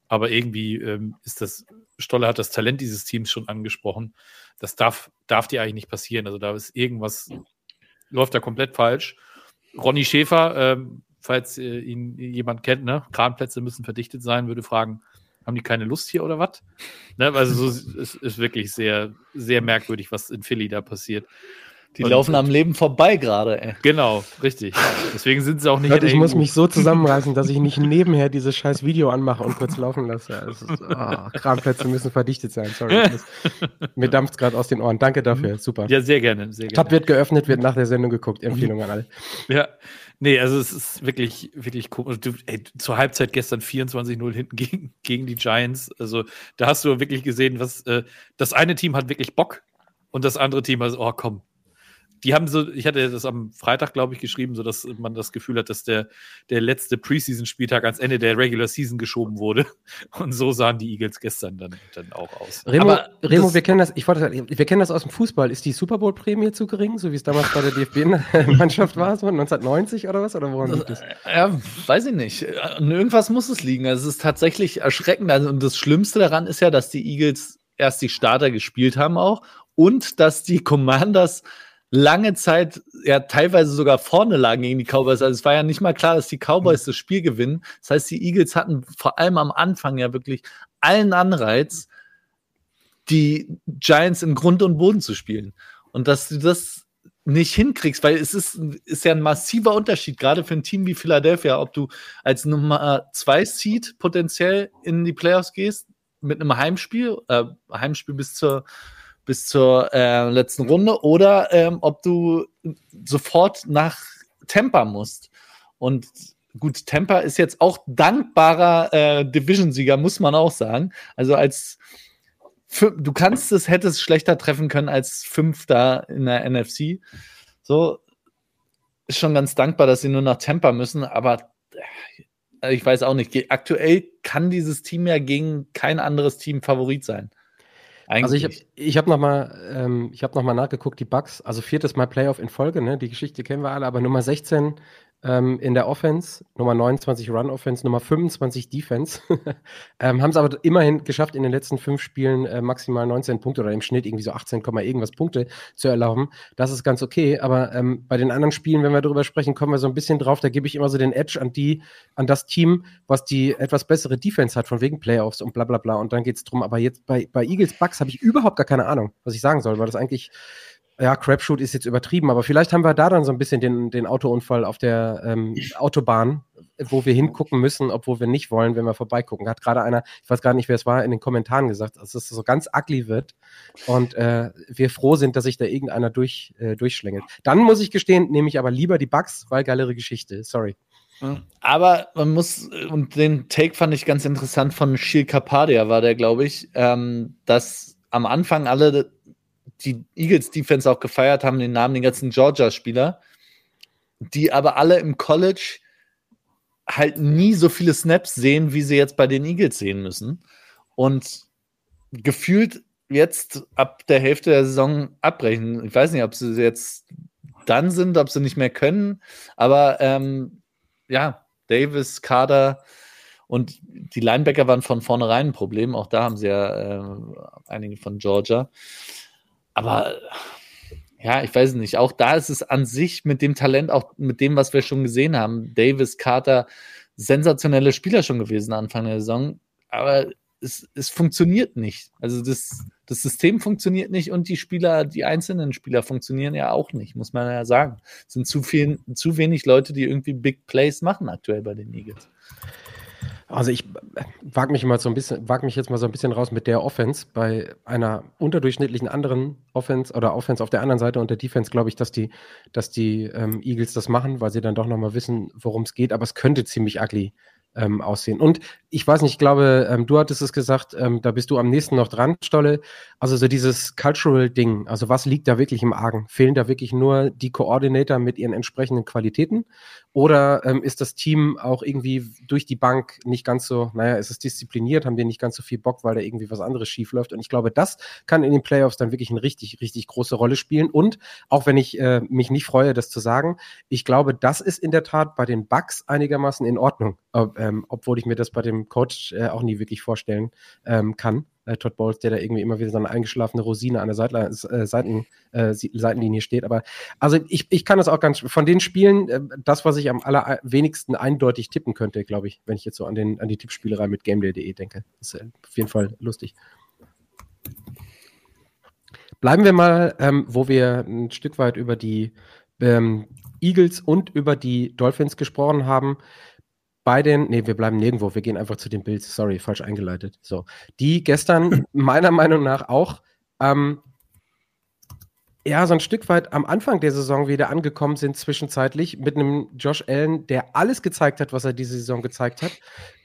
Aber irgendwie ähm, ist das, Stolle hat das Talent dieses Teams schon angesprochen. Das darf, darf dir eigentlich nicht passieren. Also da ist irgendwas, läuft da komplett falsch. Ronny Schäfer, ähm, falls äh, ihn jemand kennt, ne, Kranplätze müssen verdichtet sein, würde fragen, haben die keine Lust hier oder was? Ne, also so, [laughs] es ist wirklich sehr, sehr merkwürdig, was in Philly da passiert. Die Und- laufen am Leben vorbei gerade, ey. Genau, richtig. Deswegen sind sie auch nicht Leute, ich muss EU. mich so zusammenreißen, dass ich nicht nebenher dieses scheiß Video anmache und kurz laufen lasse. Es ist, oh, [laughs] Kramplätze müssen verdichtet sein. Sorry. [laughs] Das, mir dampft gerade aus den Ohren. Danke dafür. Super. Ja, sehr gerne, sehr gerne. Tab wird geöffnet, wird nach der Sendung geguckt. Empfehlung an alle. Ja, nee, also es ist wirklich, wirklich komisch. Du, ey, zur Halbzeit gestern 24-0 hinten gegen, [laughs] gegen die Giants. Also da hast du wirklich gesehen, was äh, das eine Team hat wirklich Bock und das andere Team hat, oh komm. Die haben so, ich hatte das am Freitag, glaube ich, geschrieben, so dass man das Gefühl hat, dass der, der letzte Preseason-Spieltag ans Ende der Regular Season geschoben wurde. [laughs] Und so sahen die Eagles gestern dann, dann auch aus. Remo, Aber Remo das- wir kennen das, ich wollte sagen, wir kennen das aus dem Fußball. Ist die Super Bowl-Prämie zu gering, so wie es damals bei der DFB-Mannschaft war, so 1990 oder was? Oder woran liegt es? Ja, weiß ich nicht. An irgendwas muss es liegen. Also es ist tatsächlich erschreckend. Also, und das Schlimmste daran ist ja, dass die Eagles erst die Starter gespielt haben auch und dass die Commanders lange Zeit ja teilweise sogar vorne lagen gegen die Cowboys. Also es war ja nicht mal klar, dass die Cowboys das Spiel gewinnen. Das heißt, die Eagles hatten vor allem am Anfang ja wirklich allen Anreiz, die Giants im Grund und Boden zu spielen. Und dass du das nicht hinkriegst, weil es ist, ist ja ein massiver Unterschied, gerade für ein Team wie Philadelphia, ob du als Nummer 2 Seed potenziell in die Playoffs gehst, mit einem Heimspiel, äh, Heimspiel bis zur, bis zur äh, letzten Runde, oder ähm, ob du sofort nach Tampa musst. Und gut, Tampa ist jetzt auch dankbarer äh, Division-Sieger, muss man auch sagen. Also als du kannst es, hättest schlechter treffen können als Fünfter in der NFC. So ist schon ganz dankbar, dass sie nur nach Tampa müssen, aber äh, ich weiß auch nicht. Aktuell kann dieses Team ja gegen kein anderes Team Favorit sein. Also ich Eigentlich. habe ich hab nochmal ähm, ich hab noch mal nachgeguckt, die Bucks, also viertes Mal Playoff in Folge, ne? die Geschichte kennen wir alle, aber Nummer 16 ähm, in der Offense, Nummer 29 Run Offense, Nummer 25 Defense, [laughs] ähm, haben es aber immerhin geschafft, in den letzten fünf Spielen äh, maximal 19 Punkte oder im Schnitt irgendwie so 18, Komma irgendwas Punkte zu erlauben. Das ist ganz okay, aber ähm, bei den anderen Spielen, wenn wir darüber sprechen, kommen wir so ein bisschen drauf, da gebe ich immer so den Edge an die, an das Team, was die etwas bessere Defense hat, von wegen Playoffs und bla bla bla. Und dann geht's drum. Aber jetzt bei, bei Eagles Bucks habe ich überhaupt gar keine Ahnung, was ich sagen soll, weil das eigentlich, ja, Crapshoot ist jetzt übertrieben, aber vielleicht haben wir da dann so ein bisschen den, den Autounfall auf der ähm, Autobahn wo wir hingucken müssen, obwohl wir nicht wollen, wenn wir vorbeigucken. Hat gerade einer, ich weiß gar nicht, wer es war, in den Kommentaren gesagt, dass es so ganz ugly wird und äh, wir froh sind, dass sich da irgendeiner durch, äh, durchschlängelt. Dann muss ich gestehen, nehme ich aber lieber die Bugs, weil geilere Geschichte. Sorry. Aber man muss, und den Take fand ich ganz interessant von Shil Kapadia, war der, glaube ich, ähm, dass am Anfang alle die Eagles Defense auch gefeiert haben, den Namen, den ganzen Georgia-Spieler, die aber alle im College halt nie so viele Snaps sehen, wie sie jetzt bei den Eagles sehen müssen. Und gefühlt jetzt ab der Hälfte der Saison abbrechen. Ich weiß nicht, ob sie jetzt dann sind, ob sie nicht mehr können, aber ähm, ja, Davis, Kader und die Linebacker waren von vornherein ein Problem. Auch da haben sie ja äh, einige von Georgia. Aber ja, ich weiß nicht. Auch da ist es an sich mit dem Talent, auch mit dem, was wir schon gesehen haben. Davis, Carter, sensationelle Spieler schon gewesen Anfang der Saison. Aber es, es funktioniert nicht. Also das, das System funktioniert nicht und die Spieler, die einzelnen Spieler funktionieren ja auch nicht, muss man ja sagen. Es sind zu, viel, zu wenig Leute, die irgendwie Big Plays machen aktuell bei den Eagles. Also ich wage mich mal so ein bisschen, wage mich jetzt mal so ein bisschen raus mit der Offense. Bei einer unterdurchschnittlichen anderen Offense oder Offense auf der anderen Seite und der Defense glaube ich, dass die, dass die ähm, Eagles das machen, weil sie dann doch nochmal wissen, worum es geht. Aber es könnte ziemlich ugly ähm, aussehen. Und ich weiß nicht, ich glaube, ähm, du hattest es gesagt, ähm, da bist du am nächsten noch dran, Stolle. Also so dieses Cultural-Ding, also was liegt da wirklich im Argen? Fehlen da wirklich nur die Koordinator mit ihren entsprechenden Qualitäten? Oder ähm, ist das Team auch irgendwie durch die Bank nicht ganz so, naja, ist es diszipliniert, haben die nicht ganz so viel Bock, weil da irgendwie was anderes schief läuft? Und ich glaube, das kann in den Playoffs dann wirklich eine richtig, richtig große Rolle spielen. Und auch wenn ich äh, mich nicht freue, das zu sagen, ich glaube, das ist in der Tat bei den Bugs einigermaßen in Ordnung, ob, ähm, obwohl ich mir das bei dem Coach äh, auch nie wirklich vorstellen ähm, kann äh, Todd Bowles, der da irgendwie immer wieder so eine eingeschlafene Rosine an der Seitla äh, Seiten, äh, Seitenlinie steht. Aber also ich, ich kann das auch ganz von den Spielen, äh, das, was ich am allerwenigsten eindeutig tippen könnte, glaube ich, wenn ich jetzt so an, den, an die Tippspielerei mit gameday.de denke. ist äh, auf jeden Fall lustig. Bleiben wir mal, ähm, wo wir ein Stück weit über die ähm, Eagles und über die Dolphins gesprochen haben bei den, nee, wir bleiben nirgendwo, wir gehen einfach zu den Bills, sorry, falsch eingeleitet. So, die gestern [laughs] meiner Meinung nach auch ähm, ja, so ein Stück weit am Anfang der Saison wieder angekommen sind, zwischenzeitlich, mit einem Josh Allen, der alles gezeigt hat, was er diese Saison gezeigt hat,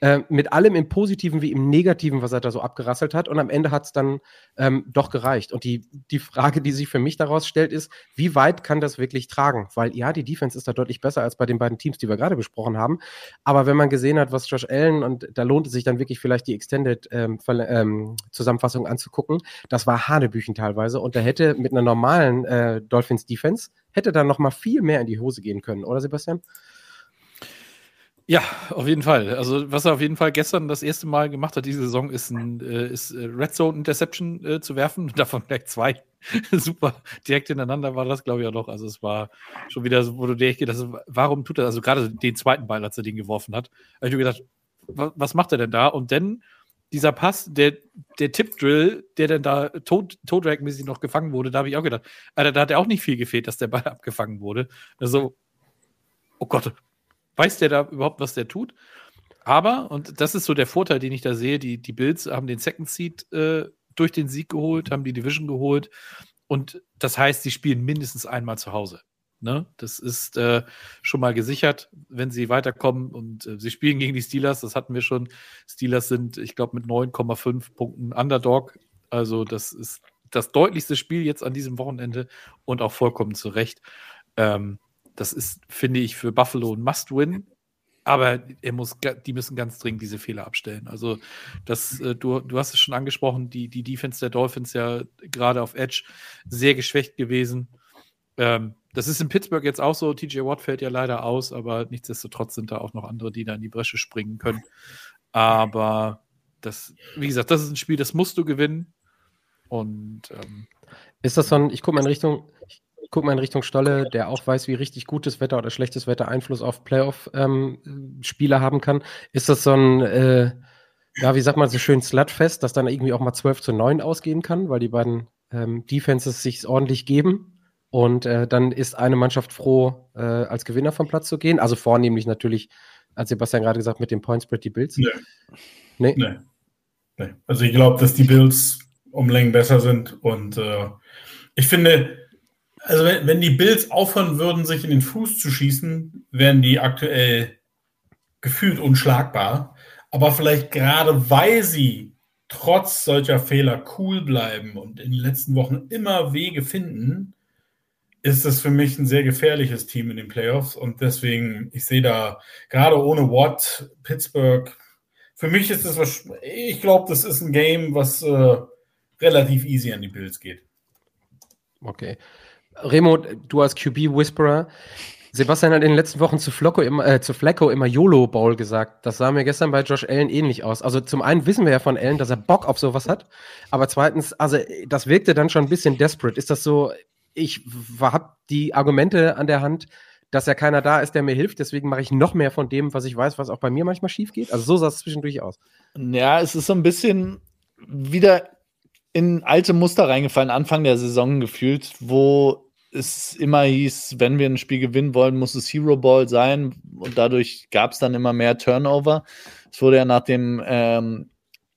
äh, mit allem im Positiven wie im Negativen, was er da so abgerasselt hat. Und am Ende hat es dann ähm, doch gereicht. Und die, die Frage, die sich für mich daraus stellt, ist, wie weit kann das wirklich tragen? Weil ja, die Defense ist da deutlich besser als bei den beiden Teams, die wir gerade besprochen haben. Aber wenn man gesehen hat, was Josh Allen, und da lohnt es sich dann wirklich vielleicht die Extended ähm, ähm, Zusammenfassung anzugucken, das war Hanebüchen teilweise. Und da hätte mit einer normalen normalen äh, Dolphins Defense hätte dann noch mal viel mehr in die Hose gehen können, oder Sebastian? Ja, auf jeden Fall. Also, was er auf jeden Fall gestern das erste Mal gemacht hat, diese Saison, ist ein äh, ist, äh, Red Zone Interception äh, zu werfen. Davon gleich zwei. [laughs] Super. Direkt hintereinander war das, glaube ich, auch noch. Also, es war schon wieder so, wo du dir echt gedacht warum tut er, also gerade den zweiten Ball, als er den geworfen hat, habe ich mir gedacht, was macht er denn da? Und dann dieser Pass, der, der Tip-Drill, der dann da Toe-Drag-mäßig noch gefangen wurde, da habe ich auch gedacht, Alter, da hat er auch nicht viel gefehlt, dass der Ball [laughs] abgefangen wurde. Also, oh Gott, weiß der da überhaupt, was der tut? Aber, und das ist so der Vorteil, den ich da sehe, die, die Bills haben den Second Seed äh, durch den Sieg geholt, haben die Division geholt. Und das heißt, sie spielen mindestens einmal zu Hause. Ne? Das ist äh, schon mal gesichert, wenn sie weiterkommen. Und äh, sie spielen gegen die Steelers, das hatten wir schon. Steelers sind, ich glaube, mit 9,5 Punkten Underdog. Also, das ist das deutlichste Spiel jetzt an diesem Wochenende und auch vollkommen zu Recht. Ähm, das ist, finde ich, für Buffalo ein Must-Win. Aber er muss, die müssen ganz dringend diese Fehler abstellen. Also, das, äh, du, du hast es schon angesprochen, die, die Defense der Dolphins ja gerade auf Edge sehr geschwächt gewesen. Ähm, das ist in Pittsburgh jetzt auch so. TJ Watt fällt ja leider aus, aber nichtsdestotrotz sind da auch noch andere, die da in die Bresche springen können. Aber das, wie gesagt, das ist ein Spiel, das musst du gewinnen. Und ähm, ist das so ein, ich gucke mal in Richtung, ich gucke mal in Richtung Stolle, der auch weiß, wie richtig gutes Wetter oder schlechtes Wetter Einfluss auf Playoff-Spieler ähm, haben kann. Ist das so ein, äh, ja, wie sagt man so schön, Slutfest, dass dann irgendwie auch mal 12 zu 9 ausgehen kann, weil die beiden ähm, Defenses sich ordentlich geben? Und äh, dann ist eine Mannschaft froh, äh, als Gewinner vom Platz zu gehen. Also vornehmlich natürlich Als Sebastian gerade gesagt mit dem Point Spread die Bills? Nee. Nee? Nee. nee. Also ich glaube, dass die Bills um Längen besser sind und äh, ich finde, also wenn, wenn die Bills aufhören würden, sich in den Fuß zu schießen, wären die aktuell gefühlt unschlagbar. Aber vielleicht gerade weil sie trotz solcher Fehler cool bleiben und in den letzten Wochen immer Wege finden, ist das für mich ein sehr gefährliches Team in den Playoffs. Und deswegen, ich sehe da gerade ohne Watt, Pittsburgh, für mich ist das was, ich glaube, das ist ein Game, was äh, relativ easy an die Bills geht. Okay. Remo, du als QB-Whisperer, Sebastian hat in den letzten Wochen zu, Flocko immer, äh, zu Flecko immer YOLO Bowl gesagt. Das sah mir gestern bei Josh Allen ähnlich aus. Also zum einen wissen wir ja von Allen, dass er Bock auf sowas hat. Aber zweitens, also das wirkte dann schon ein bisschen desperate. Ist das so, ich habe die Argumente an der Hand, dass ja keiner da ist, der mir hilft. Deswegen mache ich noch mehr von dem, was ich weiß, was auch bei mir manchmal schief geht. Also so sah es zwischendurch aus. Ja, es ist so ein bisschen wieder in alte Muster reingefallen, Anfang der Saison gefühlt, wo es immer hieß, wenn wir ein Spiel gewinnen wollen, muss es Hero Ball sein. Und dadurch gab es dann immer mehr Turnover. Es wurde ja nach dem ähm,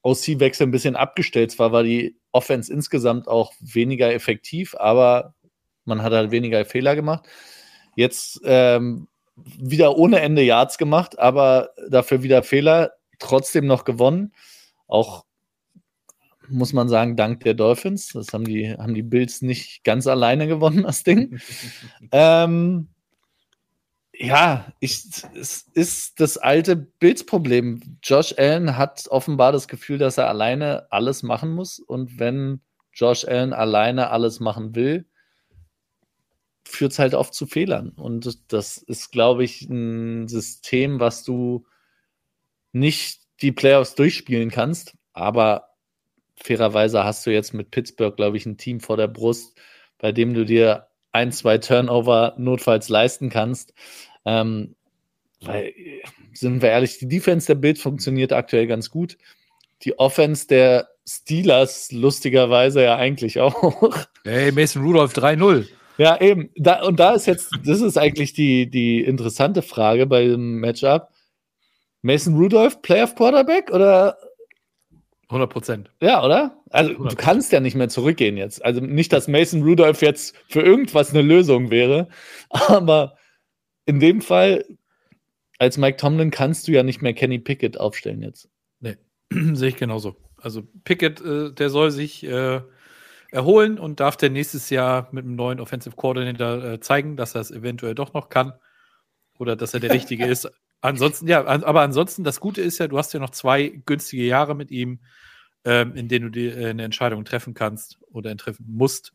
OC-Wechsel ein bisschen abgestellt. Zwar war die Offense insgesamt auch weniger effektiv, aber man hat halt weniger Fehler gemacht. Jetzt ähm, wieder ohne Ende Yards gemacht, aber dafür wieder Fehler, trotzdem noch gewonnen. Auch muss man sagen, dank der Dolphins. Das haben die, haben die Bills nicht ganz alleine gewonnen, das Ding. [laughs] ähm, ja, ich, es ist das alte Bills-Problem. Josh Allen hat offenbar das Gefühl, dass er alleine alles machen muss. Und wenn Josh Allen alleine alles machen will, führt es halt oft zu Fehlern. Und das ist, glaube ich, ein System, was du nicht die Playoffs durchspielen kannst. Aber fairerweise hast du jetzt mit Pittsburgh, glaube ich, ein Team vor der Brust, bei dem du dir ein, zwei Turnover notfalls leisten kannst. Ähm, weil, sind wir ehrlich, die Defense der Bild funktioniert aktuell ganz gut. Die Offense der Steelers lustigerweise ja eigentlich auch. Hey, Mason Rudolph 3-0. Ja, eben. Da, und da ist jetzt, das ist eigentlich die, die interessante Frage bei dem Matchup. Mason Rudolph, Playoff Quarterback oder 100 Prozent. Ja, oder? Also 100%. du kannst ja nicht mehr zurückgehen jetzt. Also nicht, dass Mason Rudolph jetzt für irgendwas eine Lösung wäre, [laughs] aber in dem Fall als Mike Tomlin kannst du ja nicht mehr Kenny Pickett aufstellen jetzt. Nee, [clears throat] sehe ich genauso. Also Pickett, äh, der soll sich äh, erholen und darf der nächstes Jahr mit einem neuen Offensive Coordinator äh, zeigen, dass er es eventuell doch noch kann oder dass er der Richtige [laughs] ist. Ansonsten, ja, aber ansonsten, das Gute ist ja, du hast ja noch zwei günstige Jahre mit ihm, ähm, in denen du dir äh, eine Entscheidung treffen kannst oder treffen musst.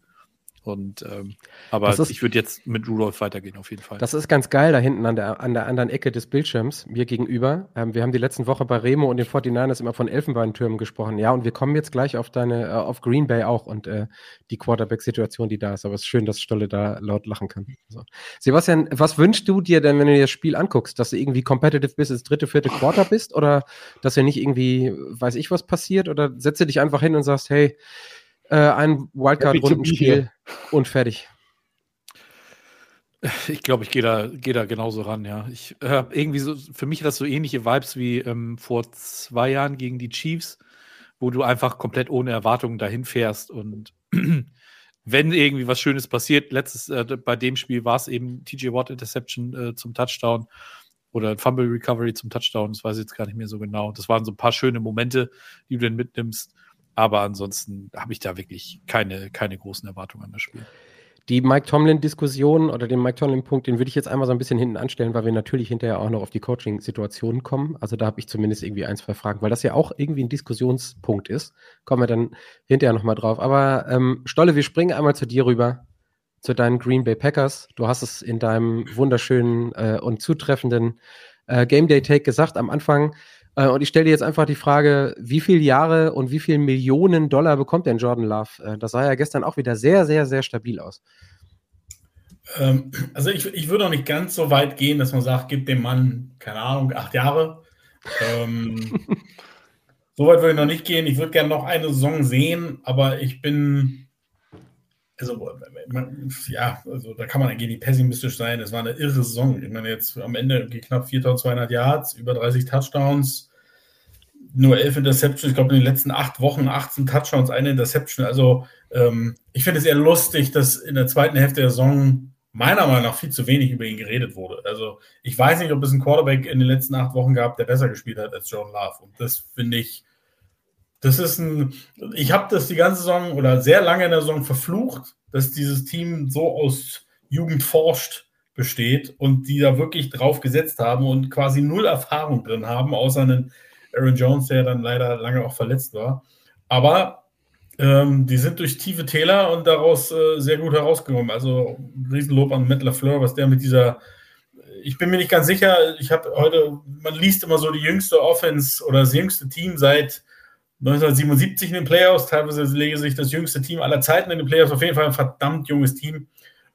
Und ähm, aber ist, ich würde jetzt mit Rudolf weitergehen, auf jeden Fall. Das ist ganz geil da hinten an der, an der anderen Ecke des Bildschirms, mir gegenüber. Ähm, wir haben die letzten Woche bei Remo und den 49ers immer von Elfenbeintürmen gesprochen. Ja, und wir kommen jetzt gleich auf deine, äh, auf Green Bay auch und äh, die Quarterback-Situation, die da ist. Aber es ist schön, dass Stolle da laut lachen kann. So. Sebastian, was wünschst du dir denn, wenn du dir das Spiel anguckst? Dass du irgendwie competitive bis ins dritte, vierte Quarter bist? Oder dass ja nicht irgendwie, weiß ich, was passiert? Oder setze dich einfach hin und sagst, hey, äh, ein Wildcard-Rundenspiel und fertig. Ich glaube, ich gehe da, geh da genauso ran, ja. Ich habe irgendwie so, für mich hat das so ähnliche Vibes wie ähm, vor zwei Jahren gegen die Chiefs, wo du einfach komplett ohne Erwartungen dahin fährst und [clears throat] wenn irgendwie was Schönes passiert, letztes, äh, bei dem Spiel war es eben TJ Watt Interception äh, zum Touchdown oder Fumble Recovery zum Touchdown, das weiß ich jetzt gar nicht mehr so genau. Das waren so ein paar schöne Momente, die du dann mitnimmst. Aber ansonsten habe ich da wirklich keine, keine großen Erwartungen an das Spiel. Die Mike Tomlin-Diskussion oder den Mike Tomlin-Punkt, den würde ich jetzt einmal so ein bisschen hinten anstellen, weil wir natürlich hinterher auch noch auf die Coaching-Situationen kommen. Also da habe ich zumindest irgendwie ein, zwei Fragen, weil das ja auch irgendwie ein Diskussionspunkt ist. Kommen wir dann hinterher nochmal drauf. Aber ähm, Stolle, wir springen einmal zu dir rüber, zu deinen Green Bay Packers. Du hast es in deinem wunderschönen äh, und zutreffenden äh, Game Day Take gesagt am Anfang. Äh, und ich stelle dir jetzt einfach die Frage, wie viele Jahre und wie viele Millionen Dollar bekommt denn Jordan Love? Äh, das sah ja gestern auch wieder sehr, sehr, sehr stabil aus. Ähm, also ich, ich würde auch nicht ganz so weit gehen, dass man sagt, gib dem Mann, keine Ahnung, acht Jahre. Ähm, [laughs] so weit würde ich noch nicht gehen. Ich würde gerne noch eine Saison sehen, aber ich bin, also, man, ja, also da kann man eigentlich pessimistisch sein. Es war eine irre Saison. Ich meine, jetzt am Ende knapp 4200 Yards, über 30 Touchdowns, nur 11 Interceptions. Ich glaube, in den letzten acht Wochen 18 Touchdowns, eine Interception. Also, ähm, ich finde es eher lustig, dass in der zweiten Hälfte der Saison meiner Meinung nach viel zu wenig über ihn geredet wurde. Also, ich weiß nicht, ob es einen Quarterback in den letzten acht Wochen gab, der besser gespielt hat als John Love. Und das finde ich das ist ein, ich habe das die ganze Saison oder sehr lange in der Saison verflucht, dass dieses Team so aus Jugend forscht besteht und die da wirklich drauf gesetzt haben und quasi null Erfahrung drin haben, außer einen Aaron Jones, der dann leider lange auch verletzt war. Aber ähm, die sind durch tiefe Täler und daraus äh, sehr gut herausgekommen. Also Riesenlob an Matt LaFleur, was der mit dieser ich bin mir nicht ganz sicher, ich habe heute, man liest immer so die jüngste Offense oder das jüngste Team seit 1977 in den Playoffs, teilweise lege sich das jüngste Team aller Zeiten in den Playoffs, auf jeden Fall ein verdammt junges Team.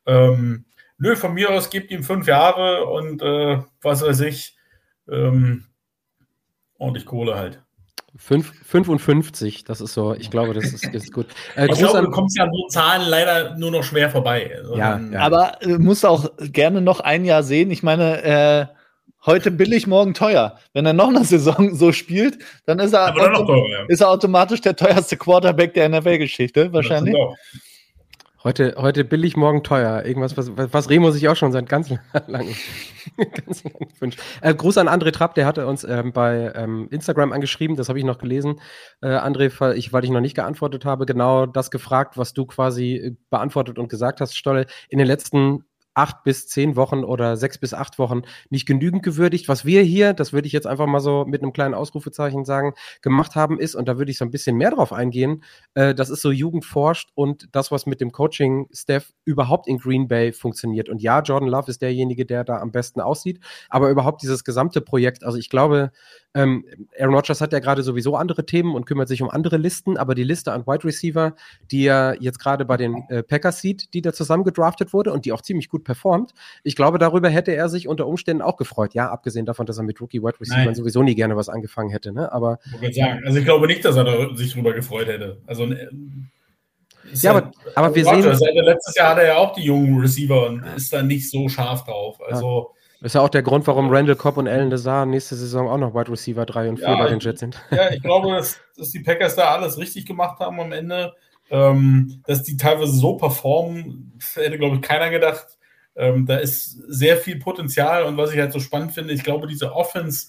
Ähm, nö, von mir aus gibt ihm fünf Jahre und äh, was weiß ich, ähm, ordentlich Kohle halt. 5, 55, das ist so, ich glaube, das ist, ist gut. Äh, ich glaube, du kommst ja an so Zahlen leider nur noch schwer vorbei. Ja, ja. aber äh, musst auch gerne noch ein Jahr sehen. Ich meine, äh, heute billig, morgen teuer. Wenn er noch eine Saison so spielt, dann ist er, autom teuer, ja. ist er automatisch der teuerste Quarterback der NFL-Geschichte, wahrscheinlich. Heute, heute billig, morgen teuer. Irgendwas, was, was Remo sich auch schon seit ganz [laughs] langem ganz lang wünscht. Äh, Gruß an André Trapp, der hatte uns ähm, bei ähm, Instagram angeschrieben, das habe ich noch gelesen. Äh, André, ich, weil ich noch nicht geantwortet habe, genau das gefragt, was du quasi äh, beantwortet und gesagt hast, Stolle. In den letzten acht bis zehn Wochen oder sechs bis acht Wochen nicht genügend gewürdigt. Was wir hier, das würde ich jetzt einfach mal so mit einem kleinen Ausrufezeichen sagen, gemacht haben, ist, und da würde ich so ein bisschen mehr drauf eingehen, äh, das ist so Jugend forscht und das, was mit dem Coaching-Staff überhaupt in Green Bay funktioniert. Und ja, Jordan Love ist derjenige, der da am besten aussieht, aber überhaupt dieses gesamte Projekt, also ich glaube, ähm, Aaron Rodgers hat ja gerade sowieso andere Themen und kümmert sich um andere Listen, aber die Liste an Wide Receiver, die er jetzt gerade bei den äh, Packers sieht, die da zusammen gedraftet wurde und die auch ziemlich gut performt, ich glaube, darüber hätte er sich unter Umständen auch gefreut. Ja, abgesehen davon, dass er mit Rookie Wide Receiver sowieso nie gerne was angefangen hätte, ne? Aber. Ich sagen, also ich glaube nicht, dass er sich darüber gefreut hätte. Also äh, ja, aber, aber wir Rodgers, sehen. Letztes Jahr hat er ja auch die jungen Receiver und ist da nicht so scharf drauf. Also. Ist ja auch der Grund, warum Randall Cobb und Alan Lazar nächste Saison auch noch Wide Receiver 3 und 4 ja, bei den Jets sind. Ja, ich glaube, dass, dass, die Packers da alles richtig gemacht haben am Ende. Ähm, dass die teilweise so performen, hätte, glaube ich, keiner gedacht. Ähm, da ist sehr viel Potenzial und was ich halt so spannend finde, ich glaube, diese Offense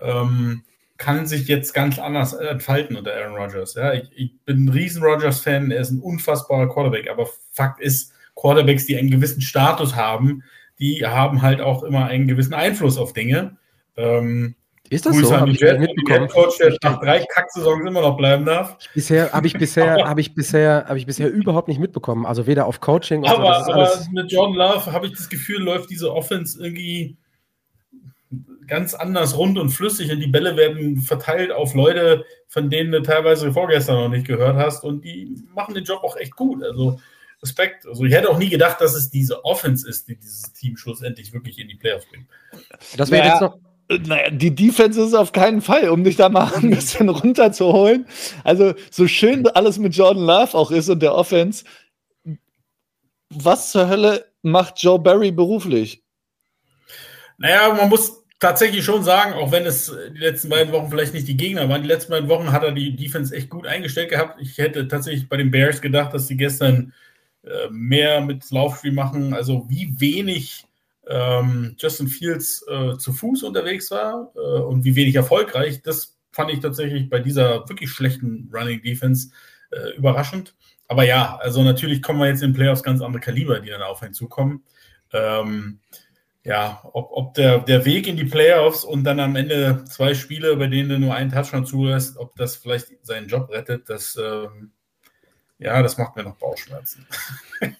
ähm, kann sich jetzt ganz anders entfalten unter Aaron Rodgers. Ja, ich, ich bin ein riesen Rodgers-Fan, er ist ein unfassbarer Quarterback, aber Fakt ist, Quarterbacks, die einen gewissen Status haben, die haben halt auch immer einen gewissen Einfluss auf Dinge. Ähm, ist das Grüße so? Ich Jet, mitbekommen. Coach, der nach drei Kacksaisons immer noch bleiben darf. Bisher habe ich bisher habe ich bisher habe ich bisher überhaupt nicht mitbekommen. Also weder auf Coaching. Aber, so, aber mit Jordan Love habe ich das Gefühl, läuft diese Offense irgendwie ganz anders rund und flüssig und die Bälle werden verteilt auf Leute, von denen du teilweise vorgestern noch nicht gehört hast und die machen den Job auch echt gut. Also Respekt. Also ich hätte auch nie gedacht, dass es diese Offense ist, die dieses Team schlussendlich wirklich in die Playoffs bringt. Das wäre naja, jetzt noch. Naja, die Defense ist auf keinen Fall, um dich da mal ein bisschen runterzuholen. Also, so schön alles mit Jordan Love auch ist und der Offense, was zur Hölle macht Joe Barry beruflich? Naja, man muss tatsächlich schon sagen, auch wenn es die letzten beiden Wochen vielleicht nicht die Gegner waren, die letzten beiden Wochen hat er die Defense echt gut eingestellt gehabt. Ich hätte tatsächlich bei den Bears gedacht, dass sie gestern äh, mehr mit Laufspiel machen, also wie wenig ähm, Justin Fields äh, zu Fuß unterwegs war äh, und wie wenig erfolgreich, das fand ich tatsächlich bei dieser wirklich schlechten Running Defense äh, überraschend. Aber ja, also natürlich kommen wir jetzt in Playoffs ganz andere Kaliber, die dann auf ihn zukommen. Ähm, ja, ob, ob der, der Weg in die Playoffs und dann am Ende zwei Spiele, bei denen du nur einen Touchdown zulässt, ob das vielleicht seinen Job rettet, das ähm, ja, das macht mir noch Bauchschmerzen. [laughs]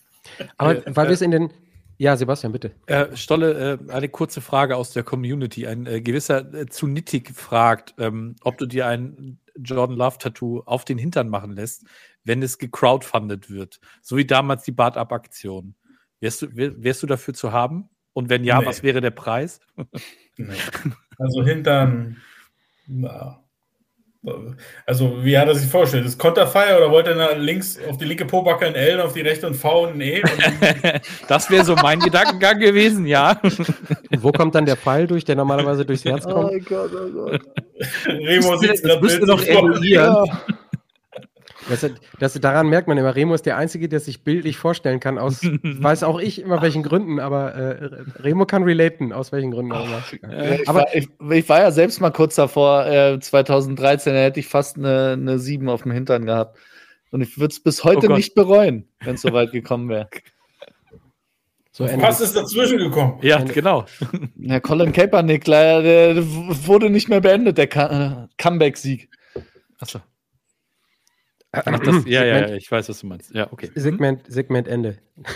Aber weil wir es in den. Ja, Sebastian, bitte. Äh, Stolle, äh, eine kurze Frage aus der Community. Ein äh, gewisser äh, Zunitik fragt, ähm, ob du dir ein Jordan Love Tattoo auf den Hintern machen lässt, wenn es gecrowdfundet wird. So wie damals die Bart-Up-Aktion. Wärst du, wärst du dafür zu haben? Und wenn ja, nee. was wäre der Preis? nee. Also Hintern, na, Also, wie hat er sich vorgestellt? Das Konterfeier oder wollte er links auf die linke Pobacke ein L und auf die rechte ein V und ein E? [laughs] das wäre so mein Gedankengang gewesen, ja. Und wo kommt dann der Pfeil durch, der normalerweise durchs Herz kommt? Oh Gott, oh Gott. Remo sieht es das müsste noch eruieren. Das, das, daran merkt man immer, Remo ist der Einzige, der sich bildlich vorstellen kann, aus, [laughs] weiß auch ich immer welchen Gründen, aber äh, Remo kann relaten, aus welchen Gründen auch immer. Ich, aber, war, ich, ich, war ja selbst mal kurz davor, äh, 2013, da hätte ich fast eine, eine 7 auf dem Hintern gehabt. Und ich würde es bis heute oh nicht bereuen, wenn es so weit gekommen wäre. [laughs] So Was ist dazwischen gekommen? Ja, genau. [laughs] Ja, Colin Kaepernick, der, der wurde nicht mehr beendet, der äh, Comeback-Sieg. Achso. Ach, das, [clears throat] ja, ja, ja, ich weiß, was du meinst. Ja, okay. Segment, Segment Ende. [laughs]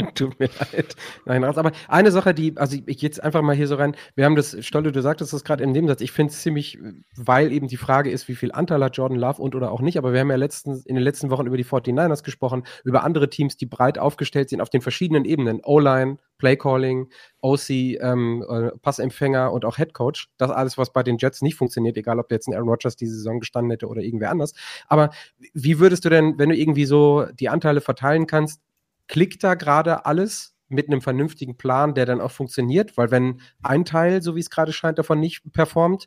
[laughs] Tut mir leid. Nein, aber eine Sache, die, also ich, ich jetzt einfach mal hier so rein, wir haben das, Stolle, du sagtest das gerade im Nebensatz, ich finde es ziemlich, weil eben die Frage ist, wie viel Anteil hat Jordan Love und oder auch nicht, aber wir haben ja letzten, in den letzten Wochen über die 49ers gesprochen, über andere Teams, die breit aufgestellt sind auf den verschiedenen Ebenen, O-Line, Playcalling, OC, ähm, äh, Passempfänger und auch Headcoach. Das alles, was bei den Jets nicht funktioniert, egal ob jetzt ein Aaron Rodgers diese Saison gestanden hätte oder irgendwer anders. Aber wie würdest du denn, wenn du irgendwie so die Anteile verteilen kannst, klickt da gerade alles mit einem vernünftigen Plan, der dann auch funktioniert, weil wenn ein Teil, so wie es gerade scheint, davon nicht performt,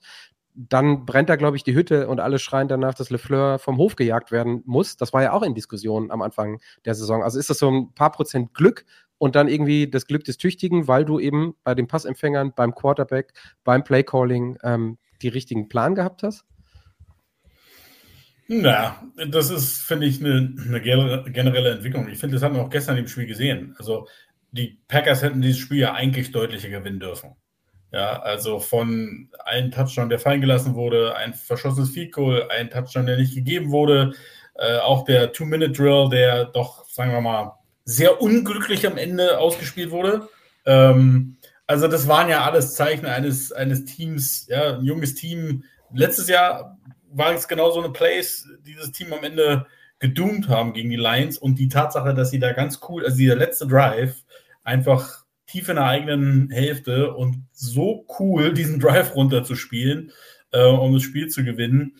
dann brennt da, glaube ich, die Hütte und alle schreien danach, dass Lefleur vom Hof gejagt werden muss. Das war ja auch in Diskussion am Anfang der Saison. Also ist das so ein paar Prozent Glück und dann irgendwie das Glück des Tüchtigen, weil du eben bei den Passempfängern, beim Quarterback, beim Playcalling ähm, die richtigen Plan gehabt hast? Ja, das ist, finde ich, eine, eine, generelle Entwicklung. Ich finde, das hatten wir auch gestern im Spiel gesehen. Also die Packers hätten dieses Spiel ja eigentlich deutlicher gewinnen dürfen. Ja, also von einem Touchdown, der fallen gelassen wurde, ein verschossenes Field Goal, ein Touchdown, der nicht gegeben wurde, äh, auch der Two-Minute-Drill, der doch, sagen wir mal, sehr unglücklich am Ende ausgespielt wurde. Ähm, also das waren ja alles Zeichen eines, eines Teams, ja, ein junges Team. Letztes Jahr war es genau so eine Place, dieses Team am Ende gedoomt haben gegen die Lions und die Tatsache, dass sie da ganz cool, also dieser letzte Drive, einfach tief in der eigenen Hälfte und so cool diesen Drive runterzuspielen, äh, um das Spiel zu gewinnen.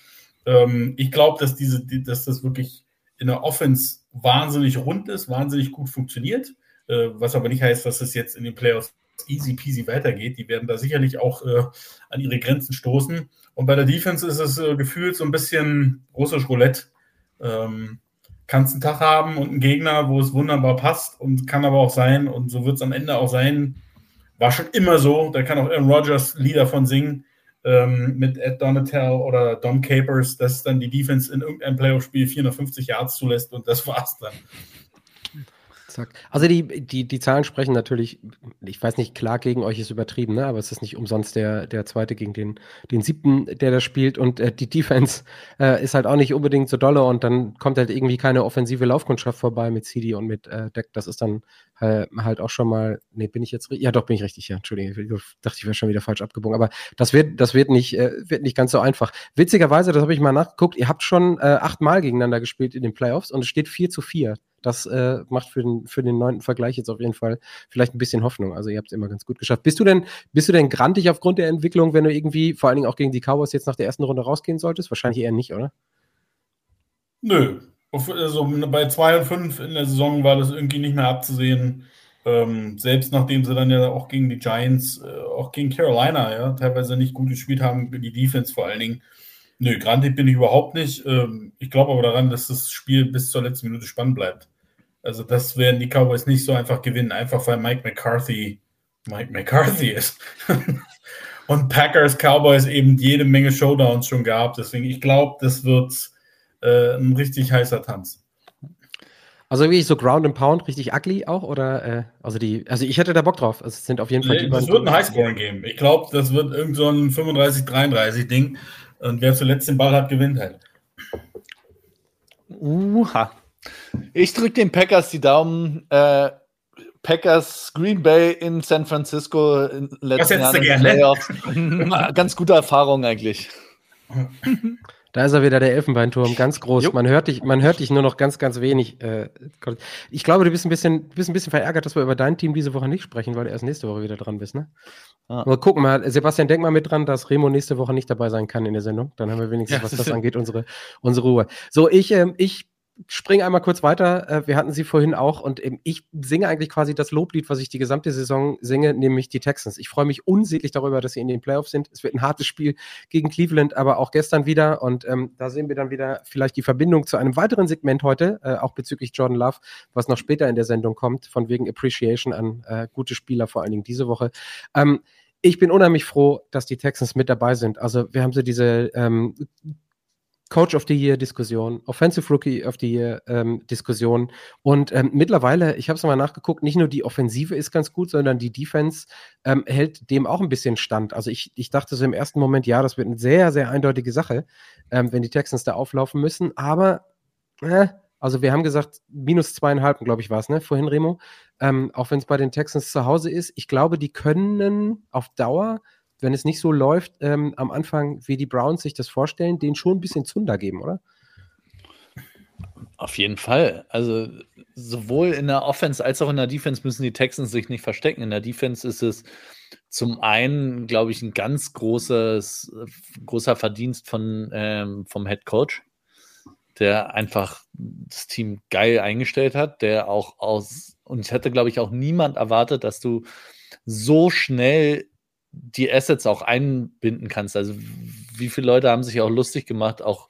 Ähm, ich glaube, dass diese, dass das wirklich in der Offense wahnsinnig rund ist, wahnsinnig gut funktioniert, äh, was aber nicht heißt, dass es jetzt in den Playoffs easy peasy weitergeht. Die werden da sicherlich auch äh, an ihre Grenzen stoßen. Und bei der Defense ist es äh, gefühlt so ein bisschen russisch Roulette. Ähm, kannst einen Tag haben und einen Gegner, wo es wunderbar passt und kann aber auch sein, und so wird es am Ende auch sein, war schon immer so, da kann auch Aaron Rodgers Lieder von singen, ähm, mit Ed Donatel oder Dom Capers, dass dann die Defense in irgendeinem Playoff-Spiel 450 Yards zulässt und das war's dann. Also die, die, die Zahlen sprechen natürlich, ich weiß nicht, klar gegen euch ist übertrieben, ne? aber es ist nicht umsonst der, der zweite gegen den, den siebten, der da spielt und äh, die Defense äh, ist halt auch nicht unbedingt so dolle und dann kommt halt irgendwie keine offensive Laufkundschaft vorbei mit CD und mit äh, Deck. Das ist dann äh, halt auch schon mal, nee, bin ich jetzt, ja doch, bin ich richtig, ja, Entschuldigung, ich dachte, ich wäre schon wieder falsch abgebogen, aber das wird, das wird nicht, äh, wird nicht ganz so einfach. Witzigerweise, das habe ich mal nachgeguckt, ihr habt schon äh, achtmal gegeneinander gespielt in den Playoffs und es steht 4 zu 4. Das äh, macht für den, für den neunten Vergleich jetzt auf jeden Fall vielleicht ein bisschen Hoffnung. Also ihr habt es immer ganz gut geschafft. Bist du denn, bist du denn grantig aufgrund der Entwicklung, wenn du irgendwie, vor allen Dingen auch gegen die Cowboys jetzt nach der ersten Runde rausgehen solltest? Wahrscheinlich eher nicht, oder? Nö. Also bei 2 und 5 in der Saison war das irgendwie nicht mehr abzusehen. Ähm, selbst nachdem sie dann ja auch gegen die Giants, äh, auch gegen Carolina, ja, teilweise nicht gut gespielt haben, die Defense vor allen Dingen. Nö, grantig bin ich überhaupt nicht. Ähm, ich glaube aber daran, dass das Spiel bis zur letzten Minute spannend bleibt. Also das werden die Cowboys nicht so einfach gewinnen, einfach weil Mike McCarthy Mike McCarthy ist. [laughs] und Packers, Cowboys eben jede Menge Showdowns schon gehabt. Deswegen, ich glaube, das wird äh, ein richtig heißer Tanz. Also wie so Ground and Pound, richtig ugly auch? Oder äh, also die, also ich hätte da Bock drauf. Also es sind auf jeden Fall nee, Das wird ein Highscoring-Game. Ich glaube, das wird irgend so ein 35-33-Ding. Und wer zuletzt den Ball hat, gewinnt halt. Uha. Ich drücke den Packers die Daumen. Äh, Packers Green Bay in San Francisco in letzten Jahren Playoffs. [laughs] Ganz gute Erfahrung eigentlich. [laughs] Da ist er wieder, der Elfenbeinturm, ganz groß. Jo. Man hört dich, man hört dich nur noch ganz, ganz wenig. Äh, ich glaube, du bist ein bisschen, du bist ein bisschen verärgert, dass wir über dein Team diese Woche nicht sprechen, weil du erst nächste Woche wieder dran bist, ne? Ah. Mal gucken mal, Sebastian, denk mal mit dran, dass Remo nächste Woche nicht dabei sein kann in der Sendung. Dann haben wir wenigstens, Ja, was das angeht, unsere, unsere Ruhe. So, ich, ähm, ich springe einmal kurz weiter. Äh, wir hatten sie vorhin auch und ich singe eigentlich quasi das Loblied, was ich die gesamte Saison singe, nämlich die Texans. Ich freue mich unsäglich darüber, dass sie in den Playoffs sind. Es wird ein hartes Spiel gegen Cleveland, aber auch gestern wieder. Und ähm, da sehen wir dann wieder vielleicht die Verbindung zu einem weiteren Segment heute, äh, auch bezüglich Jordan Love, was noch später in der Sendung kommt, von wegen Appreciation an äh, gute Spieler, vor allen Dingen diese Woche. Ähm, ich bin unheimlich froh, dass die Texans mit dabei sind. Also wir haben so diese ähm, Coach of the Year Diskussion, Offensive Rookie of the Year ähm, Diskussion und ähm, mittlerweile, ich habe es mal nachgeguckt, nicht nur die Offensive ist ganz gut, sondern die Defense ähm, hält dem auch ein bisschen stand. Also ich, ich dachte so im ersten Moment, ja, das wird eine sehr, sehr eindeutige Sache, ähm, wenn die Texans da auflaufen müssen, aber äh, also wir haben gesagt, minus zweieinhalb, glaube ich, war es, ne, vorhin, Remo. Ähm, auch wenn es bei den Texans zu Hause ist, ich glaube, die können auf Dauer wenn es nicht so läuft, ähm, am Anfang, wie die Browns sich das vorstellen, denen schon ein bisschen Zunder geben, oder? Auf jeden Fall. Also sowohl in der Offense als auch in der Defense müssen die Texans sich nicht verstecken. In der Defense ist es zum einen, glaube ich, ein ganz großes, großer Verdienst von, ähm, vom Head Coach, der einfach das Team geil eingestellt hat, der auch aus, und ich hätte, glaube ich, auch niemand erwartet, dass du so schnell die Assets auch einbinden kannst. Also wie viele Leute haben sich auch lustig gemacht, auch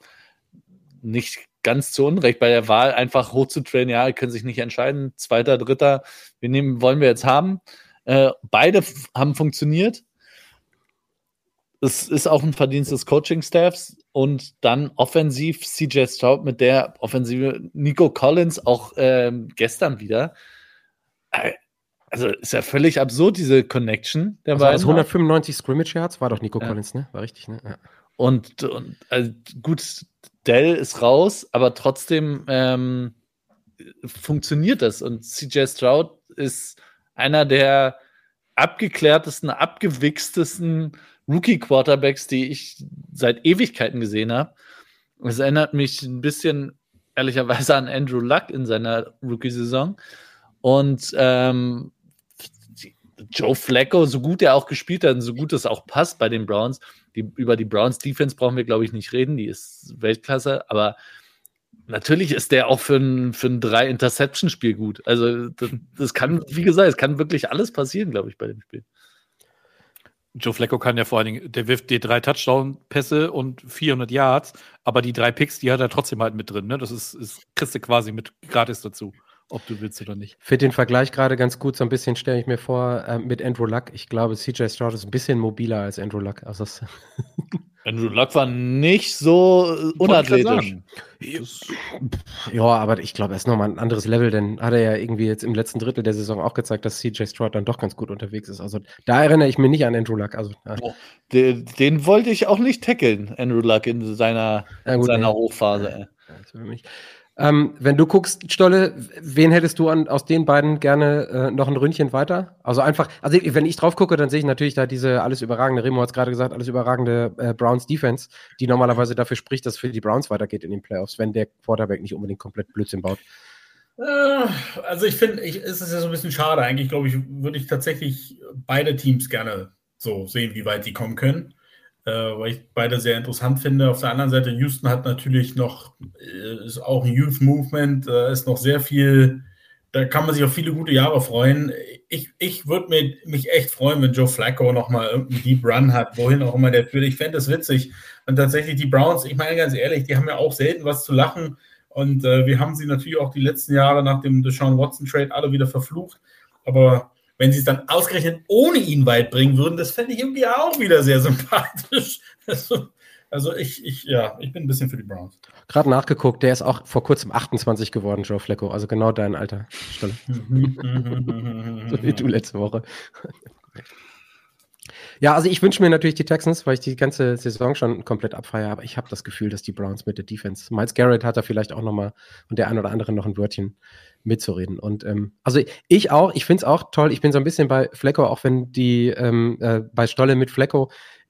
nicht ganz zu Unrecht bei der Wahl einfach hochzutrainen, ja, können sich nicht entscheiden, zweiter, dritter, wir nehmen, wollen wir jetzt haben. Äh, beide haben funktioniert. Es ist auch ein Verdienst des Coaching-Staffs und dann offensiv CJ Stroud mit der Offensive Nico Collins auch ähm, gestern wieder. Äh, Also ist ja völlig absurd, diese Connection der Also, beiden. 195 Scrimmage Yards war doch Nico Ja. Collins, ne? War richtig, ne? Ja. Und, und also gut, Dell ist raus, aber trotzdem ähm, funktioniert das. Und CJ Stroud ist einer der abgeklärtesten, abgewichstesten Rookie-Quarterbacks, die ich seit Ewigkeiten gesehen habe. Es erinnert mich ein bisschen, ehrlicherweise, an Andrew Luck in seiner Rookie-Saison. Und ähm, Joe Flacco, so gut er auch gespielt hat und so gut es auch passt bei den Browns, die, über die Browns Defense brauchen wir, glaube ich, nicht reden. Die ist Weltklasse, aber natürlich ist der auch für ein, für ein Drei-Interception-Spiel gut. Also, das, das kann, wie gesagt, es kann wirklich alles passieren, glaube ich, bei dem Spiel. Joe Flacco kann ja vor allen Dingen, der wirft dir drei Touchdown-Pässe und 400 Yards, aber die drei Picks, die hat er trotzdem halt mit drin. Ne? Das ist, ist, kriegst du quasi mit gratis dazu, ob du willst oder nicht. Finde den Vergleich gerade ganz gut, so ein bisschen stelle ich mir vor ähm, mit Andrew Luck. Ich glaube, CJ Stroud ist ein bisschen mobiler als Andrew Luck. Also [laughs] Andrew Luck war nicht so äh, unathletisch. ja, aber ich glaube, er ist nochmal ein anderes Level, denn hat er ja irgendwie jetzt im letzten Drittel der Saison auch gezeigt, dass CJ Stroud dann doch ganz gut unterwegs ist. Also da erinnere ich mich nicht an Andrew Luck. Also, ja. Den, den wollte ich auch nicht tackeln, Andrew Luck, in seiner, Ja, in gut, seiner nee. Hochphase. Ja, das für mich. Ähm, wenn du guckst, Stolle, wen hättest du an, aus den beiden gerne äh, noch ein Ründchen weiter? Also einfach, also wenn ich drauf gucke, dann sehe ich natürlich da diese alles überragende, Remo hat es gerade gesagt, alles überragende äh, Browns Defense, die normalerweise dafür spricht, dass es für die Browns weitergeht in den Playoffs, wenn der Quarterback nicht unbedingt komplett Blödsinn baut. Äh, Also ich finde, es ist ja so ein bisschen schade. Eigentlich, glaube ich, würde ich tatsächlich beide Teams gerne so sehen, wie weit die kommen können. Äh, weil ich beide sehr interessant finde. Auf der anderen Seite, Houston hat natürlich noch, äh, ist auch ein Youth Movement, äh, ist noch sehr viel, da kann man sich auf viele gute Jahre freuen. Ich, ich würde mich echt freuen, wenn Joe Flacco nochmal irgendeinen Deep Run hat, wohin auch immer der führt. Ich fände das witzig. Und tatsächlich die Browns, ich meine ganz ehrlich, die haben ja auch selten was zu lachen. Und äh, wir haben sie natürlich auch die letzten Jahre nach dem Deshaun Watson Trade alle wieder verflucht. Aber wenn sie es dann ausgerechnet ohne ihn weit bringen würden, das fände ich irgendwie auch wieder sehr sympathisch. [laughs] Also, also ich, ich, ja, ich bin ein bisschen für die Browns. Gerade nachgeguckt, der ist auch vor kurzem 28 geworden, Joe Flacco, also genau dein Alter, Stolle. [laughs] so wie du letzte Woche. Ja, also ich wünsche mir natürlich die Texans, weil ich die ganze Saison schon komplett abfeiere, aber ich habe das Gefühl, dass die Browns mit der Defense, Miles Garrett hat da vielleicht auch nochmal und der ein oder andere noch ein Wörtchen mitzureden. Und ähm, also ich auch, ich finde es auch toll, ich bin so ein bisschen bei Flecko, auch wenn die ähm, äh, bei Stolle mit Flecko,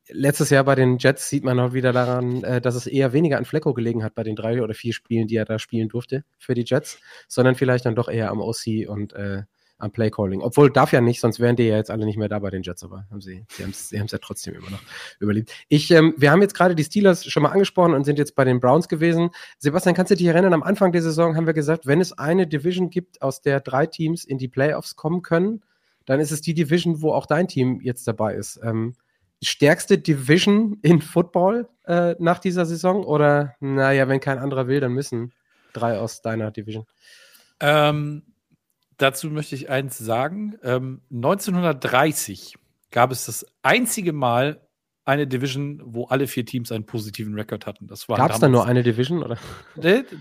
letztes Jahr bei den Jets sieht man auch wieder daran, äh, dass es eher weniger an Flecko gelegen hat bei den drei oder vier Spielen, die er da spielen durfte für die Jets, sondern vielleicht dann doch eher am OC und äh, am Playcalling. Obwohl darf ja nicht, sonst wären die ja jetzt alle nicht mehr da bei den Jets, aber haben sie, sie haben es sie ja trotzdem immer noch überlebt. Ich, ähm, wir haben jetzt gerade die Steelers schon mal angesprochen und sind jetzt bei den Browns gewesen. Sebastian, kannst du dich erinnern, am Anfang der Saison haben wir gesagt, wenn es eine Division gibt, aus der drei Teams in die Playoffs kommen können, dann ist es die Division, wo auch dein Team jetzt dabei ist. Ähm, stärkste Division in Football äh, nach dieser Saison? Oder, naja, wenn kein anderer will, dann müssen drei aus deiner Division. Ähm, dazu möchte ich eins sagen. Ähm, 1930 gab es das einzige Mal eine Division, wo alle vier Teams einen positiven Rekord hatten. Gab es da nur eine Division? Oder?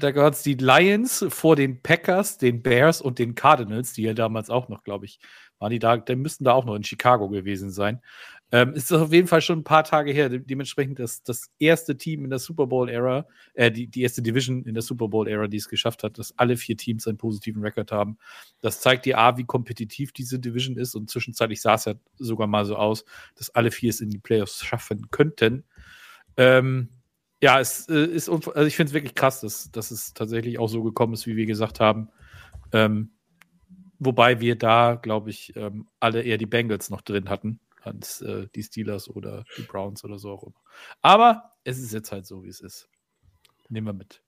Da gab es die Lions vor den Packers, den Bears und den Cardinals, die ja damals auch noch, glaube ich, waren die da, die müssten da auch noch in Chicago gewesen sein. Ähm, ist auf jeden Fall schon ein paar Tage her. dementsprechend das, das erste Team in der Super Bowl-Ära, äh, die, die erste Division in der Super Bowl-Ära, die es geschafft hat, dass alle vier Teams einen positiven Rekord haben. Das zeigt dir A, wie kompetitiv diese Division ist und zwischenzeitlich sah es ja sogar mal so aus, dass alle vier es in die Playoffs schaffen könnten. Ähm, ja, es äh, ist, also ich finde es wirklich krass, dass, dass es tatsächlich auch so gekommen ist, wie wir gesagt haben. Ähm, wobei wir da, glaube ich, ähm, alle eher die Bengals noch drin hatten als äh, die Steelers oder die Browns oder so auch immer. Aber es ist jetzt halt so, wie es ist. Nehmen wir mit.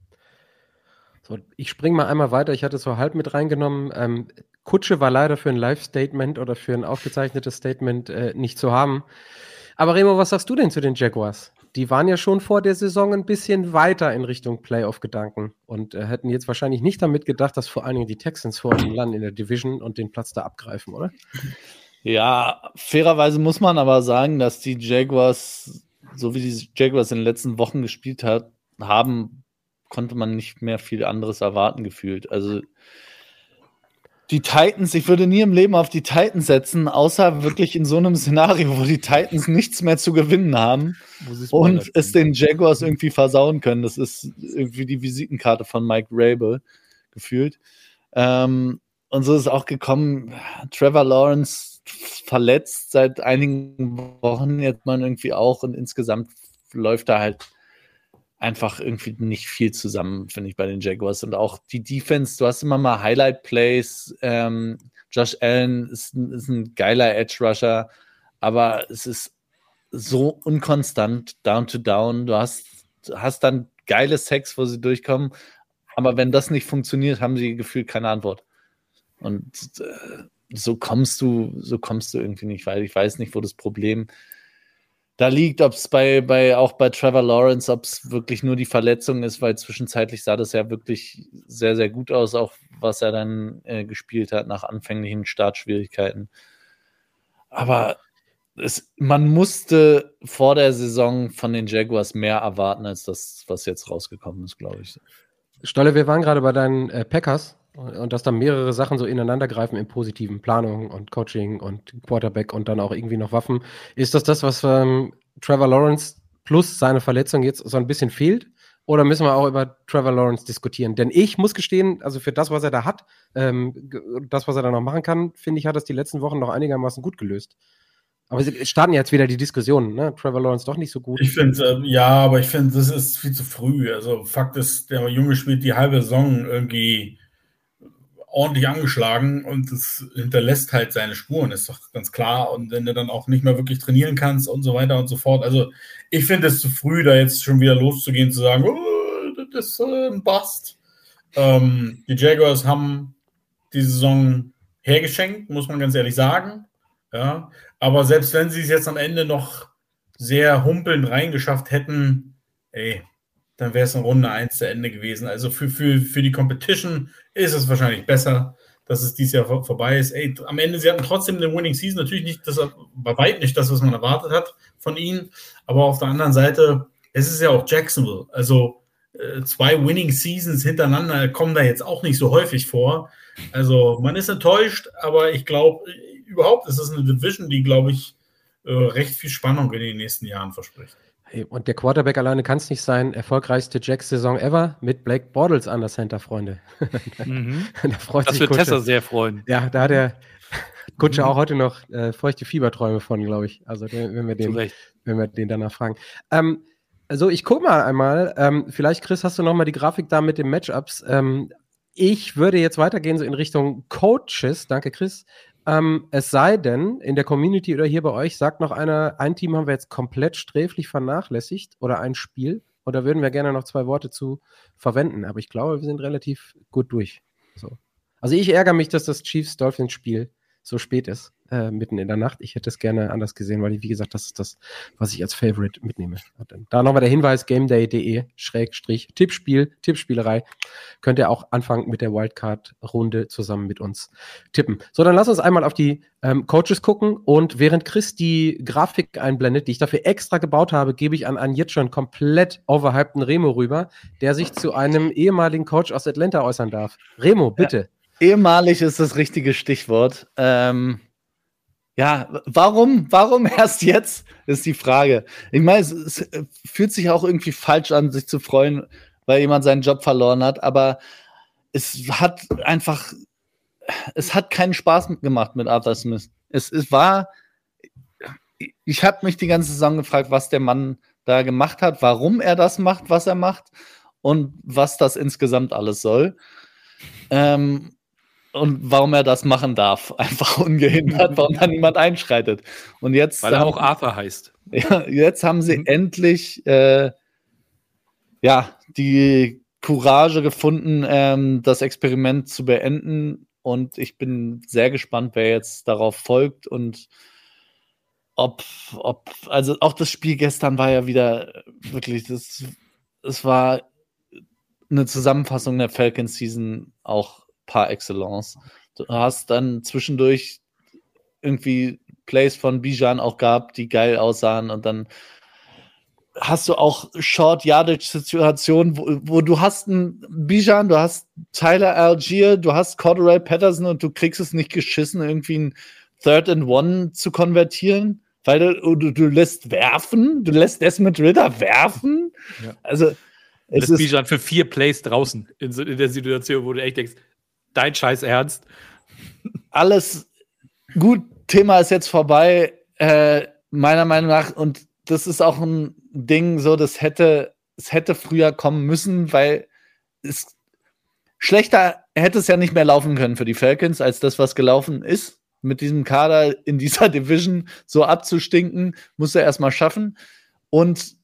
So, ich springe mal einmal weiter. Ich hatte es so halb mit reingenommen. Ähm, Kutsche war leider für ein Live-Statement oder für ein aufgezeichnetes Statement äh, nicht zu haben. Aber Remo, was sagst du denn zu den Jaguars? Die waren ja schon vor der Saison ein bisschen weiter in Richtung Playoff-Gedanken und äh, hätten jetzt wahrscheinlich nicht damit gedacht, dass vor allen Dingen die Texans vor ihnen landen in der Division und den Platz da abgreifen, oder? [laughs] Ja, fairerweise muss man aber sagen, dass die Jaguars, so wie die Jaguars in den letzten Wochen gespielt hat, haben, konnte man nicht mehr viel anderes erwarten gefühlt. Also die Titans, ich würde nie im Leben auf die Titans setzen, außer wirklich in so einem Szenario, wo die Titans nichts mehr zu gewinnen haben und es den Jaguars irgendwie versauen können. Das ist irgendwie die Visitenkarte von Mike Rabel gefühlt. Ähm, und so ist es auch gekommen. Trevor Lawrence verletzt seit einigen Wochen jetzt mal irgendwie auch und insgesamt läuft da halt einfach irgendwie nicht viel zusammen, finde ich, bei den Jaguars. Und auch die Defense, du hast immer mal Highlight-Plays. Ähm, Josh Allen ist, ist ein geiler Edge-Rusher, aber es ist so unkonstant, down to down. Du hast, hast dann geile Sex, wo sie durchkommen, aber wenn das nicht funktioniert, haben sie gefühlt keine Antwort. Und äh, so kommst du, so kommst du irgendwie nicht, weil ich weiß nicht, wo das Problem da liegt, ob es bei, bei, auch bei Trevor Lawrence, ob es wirklich nur die Verletzung ist, weil zwischenzeitlich sah das ja wirklich sehr, sehr gut aus, auch was er dann äh, gespielt hat nach anfänglichen Startschwierigkeiten. Aber es, man musste vor der Saison von den Jaguars mehr erwarten, als das, was jetzt rausgekommen ist, glaube ich. Stolle, wir waren gerade bei deinen äh, Packers und dass da mehrere Sachen so ineinander greifen im positiven, Planung und Coaching und Quarterback und dann auch irgendwie noch Waffen. Ist das das, was ähm, Trevor Lawrence plus seine Verletzung jetzt so ein bisschen fehlt? Oder müssen wir auch über Trevor Lawrence diskutieren? Denn ich muss gestehen, also für das, was er da hat, ähm, das, was er da noch machen kann, finde ich, hat das die letzten Wochen noch einigermaßen gut gelöst. Aber sie starten jetzt wieder die Diskussionen, ne? Trevor Lawrence doch nicht so gut. Ich finde, äh, ja, aber ich finde, das ist viel zu früh. Also Fakt ist, der Junge spielt die halbe Saison irgendwie ordentlich angeschlagen und es hinterlässt halt seine Spuren, ist doch ganz klar. Und wenn du dann auch nicht mehr wirklich trainieren kannst und so weiter und so fort. Also ich finde es zu früh, da jetzt schon wieder loszugehen, zu sagen, oh, das ist ein Bast. Ähm, die Jaguars haben die Saison hergeschenkt, muss man ganz ehrlich sagen. Ja, aber selbst wenn sie es jetzt am Ende noch sehr humpelnd reingeschafft hätten, ey, dann wäre es in Runde 1 zu Ende gewesen. Also für, für, für die Competition ist es wahrscheinlich besser, dass es dieses Jahr vor, vorbei ist. Ey, am Ende, sie hatten trotzdem eine Winning Season, natürlich nicht, das bei weit nicht das, was man erwartet hat von ihnen, aber auf der anderen Seite, es ist ja auch Jacksonville. Also äh, zwei Winning Seasons hintereinander kommen da jetzt auch nicht so häufig vor. Also man ist enttäuscht, aber ich glaube, überhaupt ist es eine Division, die, glaube ich, äh, recht viel Spannung in den nächsten Jahren verspricht. Und der Quarterback alleine kann es nicht sein. Erfolgreichste Jacks-Saison ever mit Blake Bortles an der Center, Freunde. [laughs] Mhm. [laughs] da freut das sich wird Tessa sehr freuen. Ja, da hat er, [laughs] Kutsche mhm. auch heute noch äh, feuchte Fieberträume von, glaube ich. Also wenn wir den, wenn wir den danach fragen. Ähm, also ich gucke mal einmal. Ähm, vielleicht, Chris, hast du noch mal die Grafik da mit den Matchups. Ähm, ich würde jetzt weitergehen so in Richtung Coaches. Danke, Chris. Ähm, es sei denn, in der Community oder hier bei euch sagt noch einer, ein Team haben wir jetzt komplett sträflich vernachlässigt oder ein Spiel. Und da würden wir gerne noch zwei Worte zu verwenden. Aber ich glaube, wir sind relativ gut durch. So. Also ich ärgere mich, dass das Chiefs-Dolphins-Spiel so spät ist, äh, mitten in der Nacht. Ich hätte es gerne anders gesehen, weil, wie gesagt, das ist das, was ich als Favorite mitnehme. Da nochmal der Hinweis, gameday.de, Schrägstrich, Tippspiel, Tippspielerei. Könnt ihr auch anfangen mit der Wildcard-Runde zusammen mit uns tippen. So, dann lass uns einmal auf die ähm, Coaches gucken und während Chris die Grafik einblendet, die ich dafür extra gebaut habe, gebe ich an einen jetzt schon komplett overhypten Remo rüber, der sich zu einem ehemaligen Coach aus Atlanta äußern darf. Remo, bitte. Ja. Ehemalig ist das richtige Stichwort. Ähm, ja, warum, warum [laughs] erst jetzt, ist die Frage. Ich meine, es, es, fühlt sich auch irgendwie falsch an, sich zu freuen, weil jemand seinen Job verloren hat, aber es hat einfach, es hat keinen Spaß gemacht mit Arthur Smith. Es, es war, ich habe mich die ganze Saison gefragt, was der Mann da gemacht hat, warum er das macht, was er macht und was das insgesamt alles soll. Ähm, und warum er das machen darf, [laughs] einfach ungehindert, warum da niemand einschreitet. Und jetzt, weil er haben, auch Arthur heißt. [laughs] Ja, jetzt haben sie mhm. endlich äh, ja die Courage gefunden, ähm, das Experiment zu beenden. Und ich bin sehr gespannt, wer jetzt darauf folgt und ob, ob, also auch das Spiel gestern war ja wieder wirklich, das, es war eine Zusammenfassung der Falcon Season auch par excellence. Du hast dann zwischendurch irgendwie Plays von Bijan auch gehabt, die geil aussahen und dann hast du auch Short Yardage Situationen, wo, wo, du hast einen Bijan, du hast Tyler Algier, du hast Cordero Patterson und du kriegst es nicht geschissen, irgendwie ein Third and One zu konvertieren, weil du, du, du lässt werfen, du lässt Desmond Ritter werfen. Ja. Also es ist Bijan für vier Plays draußen in, in der Situation, wo du echt denkst, dein Scheiß Ernst. Alles gut, Thema ist jetzt vorbei, äh, meiner Meinung nach. Und das ist auch ein Ding, so, das hätte, es hätte früher kommen müssen, weil es schlechter hätte es ja nicht mehr laufen können für die Falcons, als das, was gelaufen ist. Mit diesem Kader in dieser [laughs] Division so abzustinken, muss er erstmal schaffen. Und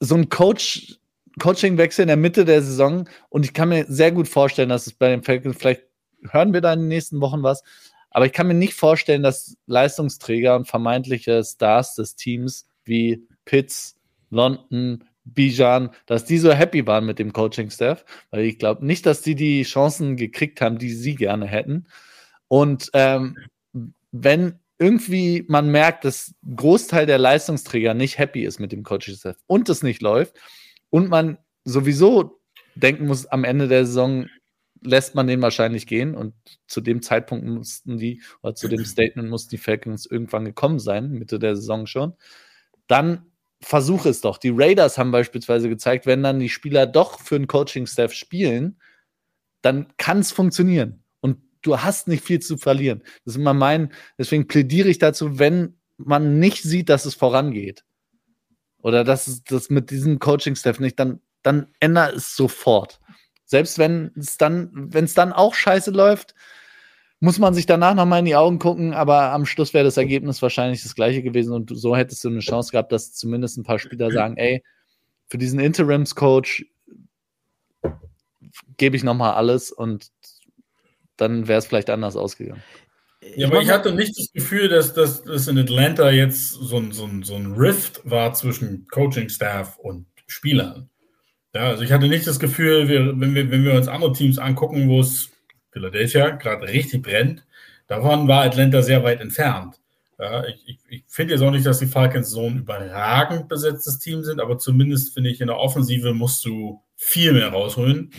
so ein Coach Coachingwechsel in der Mitte der Saison und ich kann mir sehr gut vorstellen, dass es bei den Falcons, vielleicht hören wir da in den nächsten Wochen was, aber ich kann mir nicht vorstellen, dass Leistungsträger und vermeintliche Stars des Teams wie Pitts, London, Bijan, dass die so happy waren mit dem Coaching-Staff, weil ich glaube nicht, dass die die Chancen gekriegt haben, die sie gerne hätten. Und ähm, wenn irgendwie man merkt, dass Großteil der Leistungsträger nicht happy ist mit dem Coaching-Staff und es nicht läuft, und man sowieso denken muss, am Ende der Saison lässt man den wahrscheinlich gehen und zu dem Zeitpunkt mussten die, oder zu dem [clears throat] Statement mussten die Falcons irgendwann gekommen sein, Mitte der Saison schon, dann versuche es doch. Die Raiders haben beispielsweise gezeigt, wenn dann die Spieler doch für einen Coaching-Staff spielen, dann kann es funktionieren. Und du hast nicht viel zu verlieren. Das ist immer mein, deswegen plädiere ich dazu, wenn man nicht sieht, dass es vorangeht, oder dass das mit diesem Coaching-Staff nicht, dann, dann ändere es sofort. Selbst wenn es dann, wenn es dann auch scheiße läuft, muss man sich danach nochmal in die Augen gucken, aber am Schluss wäre das Ergebnis wahrscheinlich das gleiche gewesen und so hättest du eine Chance gehabt, dass zumindest ein paar Spieler [clears throat] sagen, ey, für diesen Interims-Coach gebe ich nochmal alles und dann wäre es vielleicht anders ausgegangen. Ja, aber ich hatte nicht das Gefühl, dass das in Atlanta jetzt so ein, so, ein, so ein Rift war zwischen Coaching-Staff und Spielern. Ja, also ich hatte nicht das Gefühl, wir, wenn, wir, wenn wir uns andere Teams angucken, wo es Philadelphia gerade richtig brennt, davon war Atlanta sehr weit entfernt. Ja, ich, ich, ich finde jetzt auch nicht, dass die Falcons so ein überragend besetztes Team sind, aber zumindest finde ich, in der Offensive musst du viel mehr rausholen.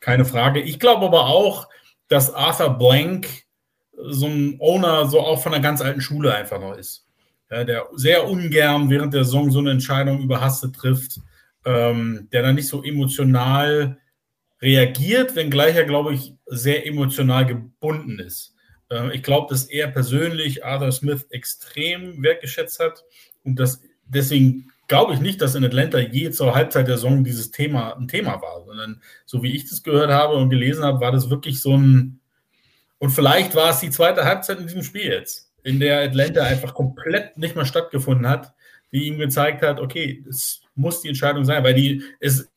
Keine Frage. Ich glaube aber auch, dass Arthur Blank so ein Owner so auch von einer ganz alten Schule einfach noch ist. Ja, der sehr ungern während der Saison so eine Entscheidung überhastet trifft, ähm, der dann nicht so emotional reagiert, wenngleich er, glaube ich, sehr emotional gebunden ist. Äh, ich glaube, dass er persönlich Arthur Smith extrem wertgeschätzt hat und das deswegen glaube ich nicht, dass in Atlanta je zur Halbzeit der Saison dieses Thema ein Thema war, sondern so wie ich das gehört habe und gelesen habe, war das wirklich so ein und vielleicht war es die zweite Halbzeit in diesem Spiel jetzt, in der Atlanta einfach komplett nicht mehr stattgefunden hat, die ihm gezeigt hat, okay, es muss die Entscheidung sein, weil die ist,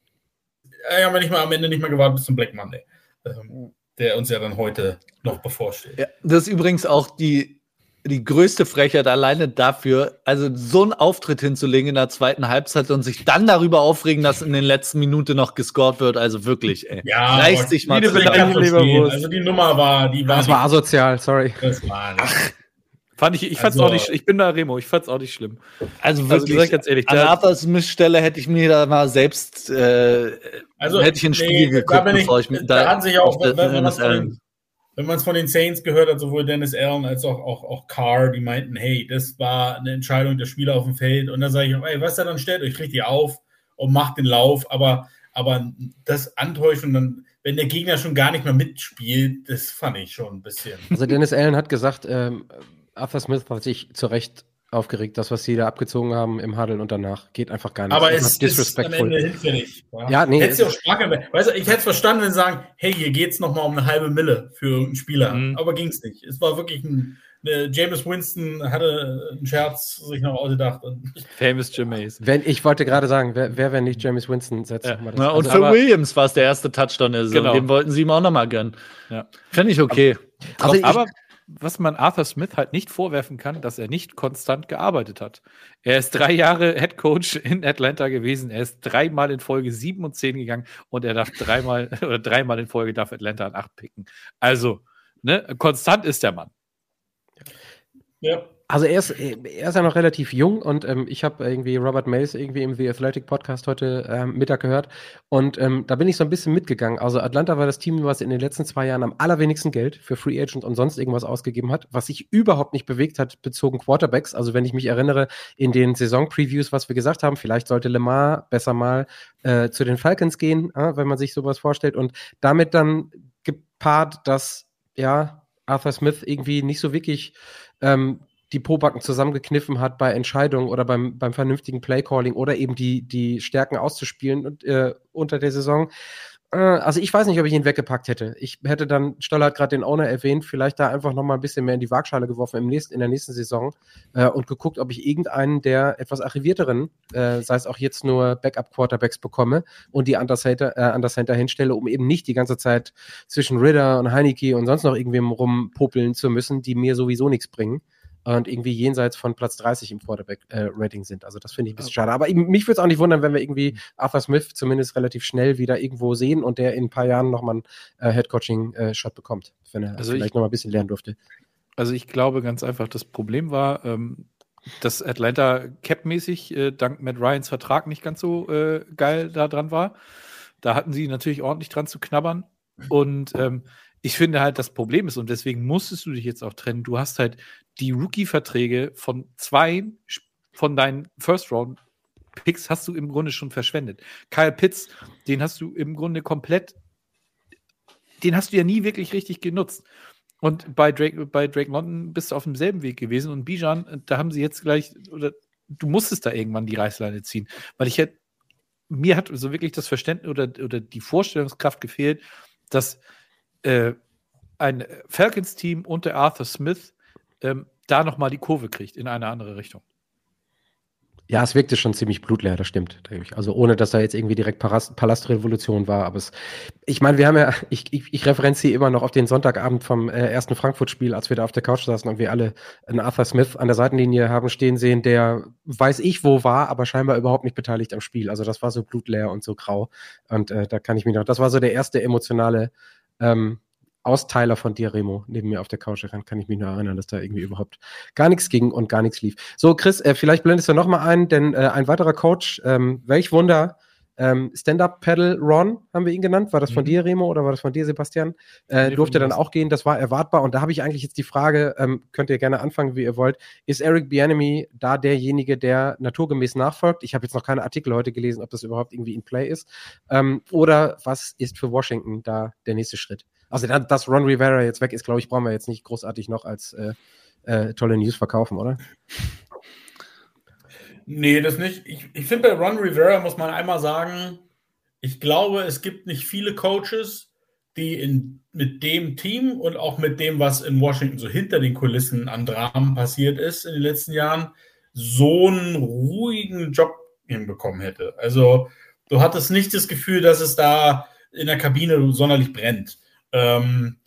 ja, haben wir nicht mal am Ende nicht mehr gewartet bis zum Black Monday, ähm, der uns ja dann heute noch bevorsteht. Ja, das ist übrigens auch die, die größte Frechheit alleine dafür, also so einen Auftritt hinzulegen in der zweiten Halbzeit und sich dann darüber aufregen, dass in den letzten Minuten noch gescored wird. Also wirklich, ey. Ja, reißt sich mal zusammen. Also die Nummer war, die war. Das war asozial, sorry. Das war nicht. Fand ich, ich fand's Also- auch nicht, ich bin da Remo, ich fand's auch nicht schlimm. Also Also wirklich, sag ich ganz ehrlich, an da- Arthurs Missstelle hätte ich mir da mal selbst, äh, Also, hätte ich in den nee, Spiegel da geguckt, ich- bevor ich mir da hat sich auch, der- wenn- wenn wenn man es von den Saints gehört hat, sowohl Dennis Allen als auch, auch, auch Carr, die meinten, hey, das war eine Entscheidung der Spieler auf dem Feld. Und dann sage ich, ey, was ja, dann stellt euch richtig auf und macht den Lauf. Aber, aber das Antäuschen, dann, wenn der Gegner schon gar nicht mehr mitspielt, das fand ich schon ein bisschen. Also Dennis Allen hat gesagt, ähm, Arthur Smith hat sich zu Recht aufgeregt, das, was sie da abgezogen haben im Huddle und danach geht einfach gar nicht. Aber es ist am Ende hinfällig. Ja, nee, Hättest du auch Sprache, weißt du, ich hätte es verstanden, wenn sie sagen, hey, hier geht es nochmal um eine halbe Mille für irgendeinen Spieler. Mhm. Aber ging es nicht. Es war wirklich ein, James Winston hatte einen Scherz sich noch ausgedacht. Famous Jameis. Wenn, ich wollte gerade sagen, wer, wer wenn nicht James Winston setzt Ja. noch mal das. Na, und also, für aber- Williams war es der erste Touchdown Saison. Genau. Den wollten sie ihm auch nochmal gönnen. Ja. Finde ich okay. also ich, Aber was man Arthur Smith halt nicht vorwerfen kann, dass er nicht konstant gearbeitet hat. Er ist drei Jahre Head Coach in Atlanta gewesen. Er ist dreimal in Folge sieben und zehn gegangen und er darf dreimal [laughs] oder dreimal in Folge darf Atlanta an acht picken. Also, ne, konstant ist der Mann. ja. Also er ist, er ist ja noch relativ jung und ähm, ich habe irgendwie Robert Mays irgendwie im The Athletic Podcast heute ähm, Mittag gehört und ähm, da bin ich so ein bisschen mitgegangen. Also Atlanta war das Team, was in den letzten zwei Jahren am allerwenigsten Geld für Free Agent und sonst irgendwas ausgegeben hat, was sich überhaupt nicht bewegt hat bezogen Quarterbacks. Also wenn ich mich erinnere in den Saison-Previews, was wir gesagt haben, vielleicht sollte Lemar besser mal äh, zu den Falcons gehen, äh, wenn man sich sowas vorstellt und damit dann gepaart, dass ja Arthur Smith irgendwie nicht so wirklich ähm, die Pobacken zusammengekniffen hat bei Entscheidungen oder beim, beim vernünftigen Playcalling oder eben die, die Stärken auszuspielen und, äh, unter der Saison. Äh, also ich weiß nicht, ob ich ihn weggepackt hätte. Ich hätte dann, Stoller hat gerade den Owner erwähnt, vielleicht da einfach noch mal ein bisschen mehr in die Waagschale geworfen im nächsten, in der nächsten Saison äh, und geguckt, ob ich irgendeinen der etwas arrivierteren, äh, sei es auch jetzt nur Backup-Quarterbacks bekomme und die an der Center, äh, an der Center hinstelle, um eben nicht die ganze Zeit zwischen Ritter und Heineke und sonst noch irgendwem rumpopeln zu müssen, die mir sowieso nichts bringen und irgendwie jenseits von Platz 30 im Quarterback-Rating sind. Also das finde ich ein bisschen schade. Aber mich würde es auch nicht wundern, wenn wir irgendwie Arthur Smith zumindest relativ schnell wieder irgendwo sehen und der in ein paar Jahren nochmal einen äh, Head-Coaching-Shot bekommt, wenn er Also vielleicht ich- noch mal ein bisschen lernen durfte. Also ich glaube ganz einfach, das Problem war, ähm, dass Atlanta capmäßig äh, dank Matt Ryans Vertrag nicht ganz so äh, geil da dran war. Da hatten sie natürlich ordentlich dran zu knabbern. Und ähm, ich finde halt, das Problem ist, und deswegen musstest du dich jetzt auch trennen, du hast halt die Rookie-Verträge von zwei von deinen First-Round-Picks hast du im Grunde schon verschwendet. Kyle Pitts, den hast du im Grunde komplett, den hast du ja nie wirklich richtig genutzt. Und bei Drake, bei Drake London bist du auf demselben Weg gewesen. Und Bijan, da haben sie jetzt gleich, oder du musstest da irgendwann die Reißleine ziehen. Weil ich hätte, mir hat so wirklich das Verständnis oder, oder die Vorstellungskraft gefehlt, dass äh, ein Falcons-Team und der Arthur Smith ähm, da nochmal die Kurve kriegt in eine andere Richtung. Ja, es wirkte schon ziemlich blutleer, das stimmt. Also ohne, dass da jetzt irgendwie direkt Palast, Palastrevolution war. Aber es, ich meine, wir haben ja, [laughs] ich, ich, ich referenziere immer noch auf den Sonntagabend vom äh, ersten Frankfurt-Spiel, als wir da auf der Couch saßen und wir alle einen Arthur Smith an der Seitenlinie haben stehen sehen, der weiß ich wo war, aber scheinbar überhaupt nicht beteiligt am Spiel. Also das war so blutleer und so grau. Und äh, da kann ich mich noch, das war so der erste emotionale ähm, Austeiler von dir, Remo, neben mir auf der Couch. Daran kann ich mich nur erinnern, dass da irgendwie überhaupt gar nichts ging und gar nichts lief. So, Chris, äh, vielleicht blendest du noch mal ein, denn äh, ein weiterer Coach, ähm, welch Wunder, Ähm, Stand-Up-Pedal Ron haben wir ihn genannt. War das von Mhm. dir, Remo, oder war das von dir, Sebastian? Äh, durfte dann auch gehen. Das war erwartbar. Und da habe ich eigentlich jetzt die Frage, ähm, könnt ihr gerne anfangen, wie ihr wollt. Ist Eric Bieniemy da derjenige, der naturgemäß nachfolgt? Ich habe jetzt noch keine Artikel heute gelesen, ob das überhaupt irgendwie in Play ist. Ähm, oder was ist für Washington da der nächste Schritt? Also, da- dass Ron Rivera jetzt weg ist, glaube ich, brauchen wir jetzt nicht großartig noch als äh, äh, tolle News verkaufen, oder? Nee, das nicht. Ich, ich finde, bei Ron Rivera muss man einmal sagen, ich glaube, es gibt nicht viele Coaches, die in, mit dem Team und auch mit dem, was in Washington so hinter den Kulissen an Dramen passiert ist in den letzten Jahren, so einen ruhigen Job hinbekommen hätte. Also du hattest nicht das Gefühl, dass es da in der Kabine sonderlich brennt. Ähm,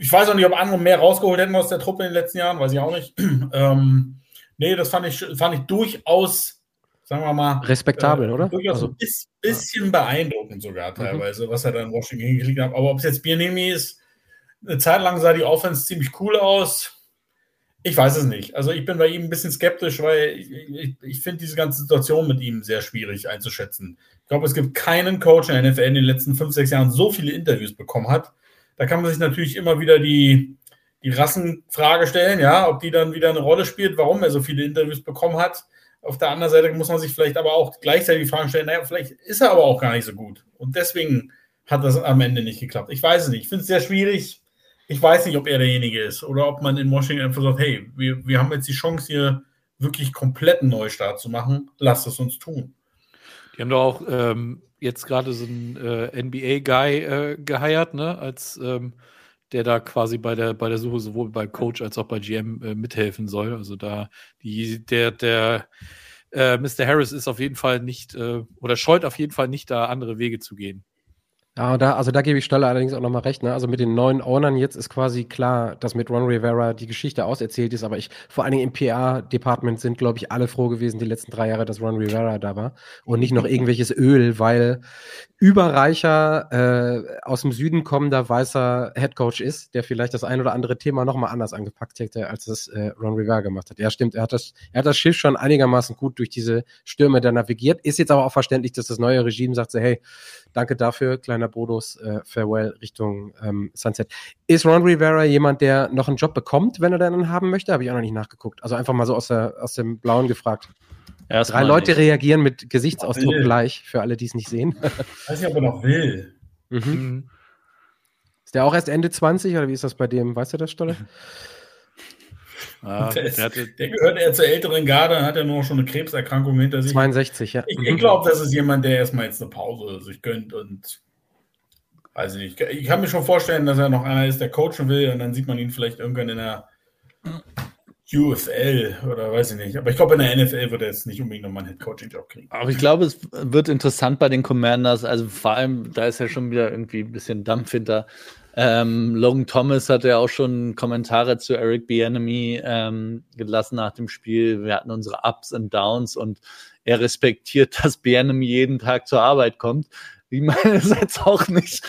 ich weiß auch nicht, ob andere mehr rausgeholt hätten aus der Truppe in den letzten Jahren, weiß ich auch nicht. [clears throat] ähm, nee, das fand ich, fand ich durchaus, sagen wir mal, Respektabel, äh, oder? Durchaus Also, ein bis, bisschen beeindruckend sogar teilweise, was er da in Washington hingekriegt hat. Aber ob es jetzt Biernemi ist, eine Zeit lang sah die Offense ziemlich cool aus. Ich weiß es nicht. Also ich bin bei ihm ein bisschen skeptisch, weil ich, ich, ich finde diese ganze Situation mit ihm sehr schwierig einzuschätzen. Ich glaube, es gibt keinen Coach in der NFL in den letzten fünf, sechs Jahren so viele Interviews bekommen hat. Da kann man sich natürlich immer wieder die, die Rassenfrage stellen, ja, ob die dann wieder eine Rolle spielt, warum er so viele Interviews bekommen hat. Auf der anderen Seite muss man sich vielleicht aber auch gleichzeitig die Frage stellen, naja, vielleicht ist er aber auch gar nicht so gut. Und deswegen hat das am Ende nicht geklappt. Ich weiß es nicht. Ich finde es sehr schwierig. Ich weiß nicht, ob er derjenige ist oder ob man in Washington einfach sagt, hey, wir, wir haben jetzt die Chance, hier wirklich kompletten Neustart zu machen. Lasst es uns tun. Die haben doch auch ähm, jetzt gerade so einen äh, NBA-Guy äh, geheiert, ne, als ähm, der da quasi bei der, bei der Suche sowohl bei Coach als auch bei GM äh, mithelfen soll. Also da die, der, der äh, Mr. Harris ist auf jeden Fall nicht äh, oder scheut auf jeden Fall nicht, da andere Wege zu gehen. Ja, da, also da gebe ich Stalle allerdings auch nochmal recht. Ne? Also mit den neuen Ownern jetzt ist quasi klar, dass mit Ron Rivera die Geschichte auserzählt ist, aber ich, vor allen Dingen im PR-Department sind, glaube ich, alle froh gewesen die letzten drei Jahre, dass Ron Rivera da war und nicht noch irgendwelches Öl, weil überreicher, äh, aus dem Süden kommender weißer Headcoach ist, der vielleicht das ein oder andere Thema nochmal anders angepackt hätte, als es äh, Ron Rivera gemacht hat. Ja, stimmt, er hat das, er hat das Schiff schon einigermaßen gut durch diese Stürme da navigiert. Ist jetzt aber auch verständlich, dass das neue Regime sagt so, hey, danke dafür, kleiner Bonus, äh, Farewell Richtung ähm, Sunset. Ist Ron Rivera jemand, der noch einen Job bekommt, wenn er dann einen haben möchte? Habe ich auch noch nicht nachgeguckt. Also einfach mal so aus, der, aus dem Blauen gefragt. Erstmal Drei Leute nicht. reagieren mit Gesichtsausdruck Will. gleich, für alle, die es nicht sehen. [laughs] Weiß nicht, ob er noch will. mhm. Ist der auch erst Ende 20 oder wie ist das bei dem? Weißt du das, Stolle? [laughs] Ja, der, ist, der hatte, der gehört eher zur älteren Garde, hat ja nur schon eine Krebserkrankung hinter sich. 62, ja. Ich, ich glaube, das ist jemand, der erstmal jetzt eine Pause sich gönnt und weiß ich nicht. Ich kann mir schon vorstellen, dass er noch einer ist, der coachen will und dann sieht man ihn vielleicht irgendwann in der UFL oder weiß ich nicht. Aber ich glaube, in der NFL wird er jetzt nicht unbedingt nochmal einen Head-Coaching-Job kriegen. Aber ich glaube, es wird interessant bei den Commanders. Also vor allem, da ist ja schon wieder irgendwie ein bisschen Dampf hinter. Ähm, Logan Thomas hat ja auch schon Kommentare zu Eric Bieniemy ähm, gelassen nach dem Spiel. Wir hatten unsere Ups und Downs und er respektiert, [laughs] dass Bieniemy jeden Tag zur Arbeit kommt. Ich meine, es jetzt auch nicht,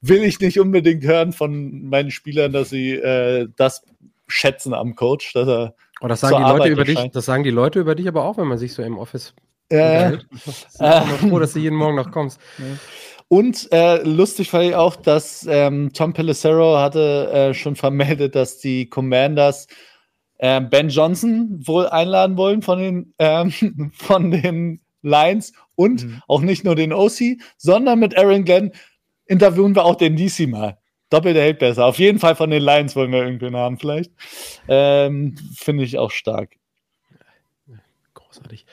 will ich nicht unbedingt hören von meinen Spielern, dass sie äh, das schätzen am Coach, dass er Oh, das sagen die Leute Arbeit über dich, erscheint. das sagen die Leute über dich aber auch, wenn man sich so im Office äh, unterhält. Ich bin immer [laughs] froh, dass du jeden Morgen noch kommst. Und äh, lustig fand ich auch, dass ähm, Tom Pelissero hatte äh, schon vermeldet, dass die Commanders äh, Ben Johnson wohl einladen wollen von den, ähm, [laughs] von den Lions und Mhm. auch nicht nur den OC, sondern mit Aaron Glenn interviewen wir auch den DC mal. Doppelt hält besser. Auf jeden Fall von den Lions wollen wir irgendwen haben, vielleicht. Ähm, Finde ich auch stark. Großartig.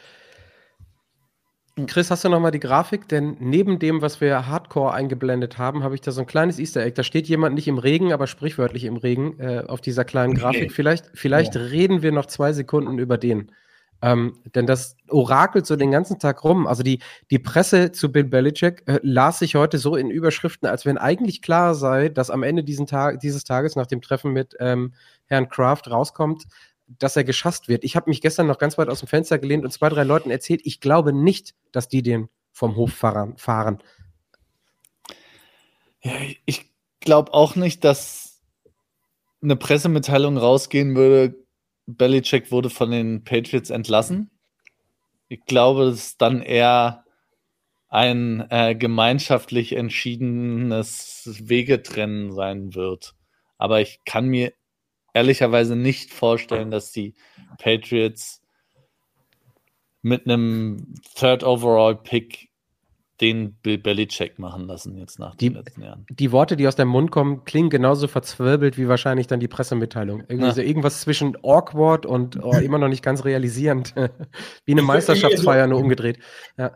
Chris, hast du noch mal die Grafik? Denn neben dem, was wir Hardcore eingeblendet haben, habe ich da so ein kleines Easter Egg. Da steht jemand nicht im Regen, aber sprichwörtlich im Regen äh, auf dieser kleinen Grafik. Okay. Vielleicht, vielleicht Ja. reden wir noch zwei Sekunden über den. Ähm, denn das orakelt so den ganzen Tag rum. Also die, die Presse zu Bill Belichick äh, las sich heute so in Überschriften, als wenn eigentlich klar sei, dass am Ende diesen Tag, dieses Tages nach dem Treffen mit ähm, Herrn Kraft rauskommt, dass er geschasst wird. Ich habe mich gestern noch ganz weit aus dem Fenster gelehnt und zwei, drei Leuten erzählt, ich glaube nicht, dass die den vom Hof fahren. Ja, ich glaube auch nicht, dass eine Pressemitteilung rausgehen würde, Belichick wurde von den Patriots entlassen. Ich glaube, dass dann eher ein äh, gemeinschaftlich entschiedenes Wegetrennen sein wird. Aber ich kann mir ehrlicherweise nicht vorstellen, dass die Patriots mit einem Third Overall Pick den Bill Belichick machen lassen jetzt nach die, den letzten Jahren. Die Worte, die aus deinem Mund kommen, klingen genauso verzwirbelt wie wahrscheinlich dann die Pressemitteilung. So irgendwas zwischen awkward und oh, immer noch nicht ganz realisierend. [laughs] wie eine [laughs] Meisterschaftsfeier nur umgedreht. Ja.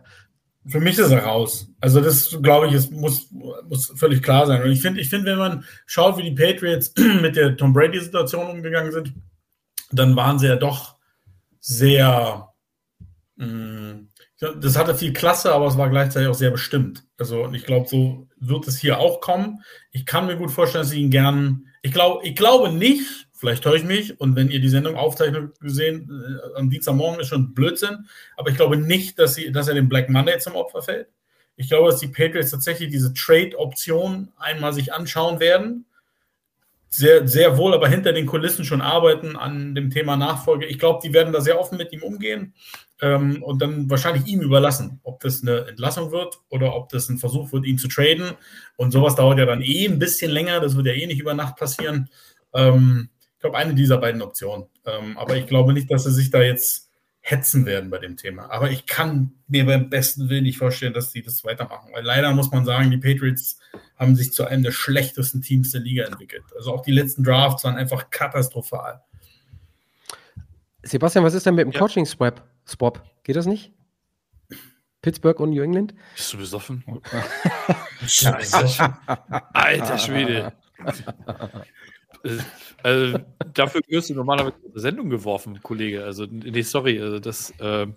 Für mich ist er raus. Also das glaube ich, es muss, muss völlig klar sein. Und ich finde, ich finde, wenn man schaut, wie die Patriots [clears throat] mit der Tom Brady-Situation umgegangen sind, dann waren sie ja doch sehr mh, mm, das hatte viel Klasse, aber es war gleichzeitig auch sehr bestimmt. Also ich glaube, so wird es hier auch kommen. Ich kann mir gut vorstellen, dass sie ihn gern. Ich glaube, ich glaube nicht, vielleicht täusche ich mich, und wenn ihr die Sendung aufzeichnet gesehen, äh, am Dienstagmorgen ist schon Blödsinn, aber ich glaube nicht, dass, sie, dass er den Black Monday zum Opfer fällt. Ich glaube, dass die Patriots tatsächlich diese Trade-Option einmal sich anschauen werden. Sehr, sehr wohl, aber hinter den Kulissen schon arbeiten an dem Thema Nachfolge. Ich glaube, die werden da sehr offen mit ihm umgehen ähm, und dann wahrscheinlich ihm überlassen, ob das eine Entlassung wird oder ob das ein Versuch wird, ihn zu traden. Und sowas dauert ja dann eh ein bisschen länger, das wird ja eh nicht über Nacht passieren. Ähm, glaube, eine dieser beiden Optionen. Ähm, aber ich glaube nicht, dass sie sich da jetzt hetzen werden bei dem Thema. Aber ich kann mir beim besten Willen nicht vorstellen, dass sie das weitermachen. Weil leider muss man sagen, die Patriots haben sich zu einem der schlechtesten Teams der Liga entwickelt. Also auch die letzten Drafts waren einfach katastrophal. Sebastian, was ist denn mit dem ja. Coaching-Swap? Swap. Geht das nicht? Pittsburgh und New England? Bist du besoffen? [laughs] Scheiße. Alter Schwede. Also, dafür wirst du normalerweise eine Sendung geworfen, Kollege. Also, nee, sorry. Also das, ähm,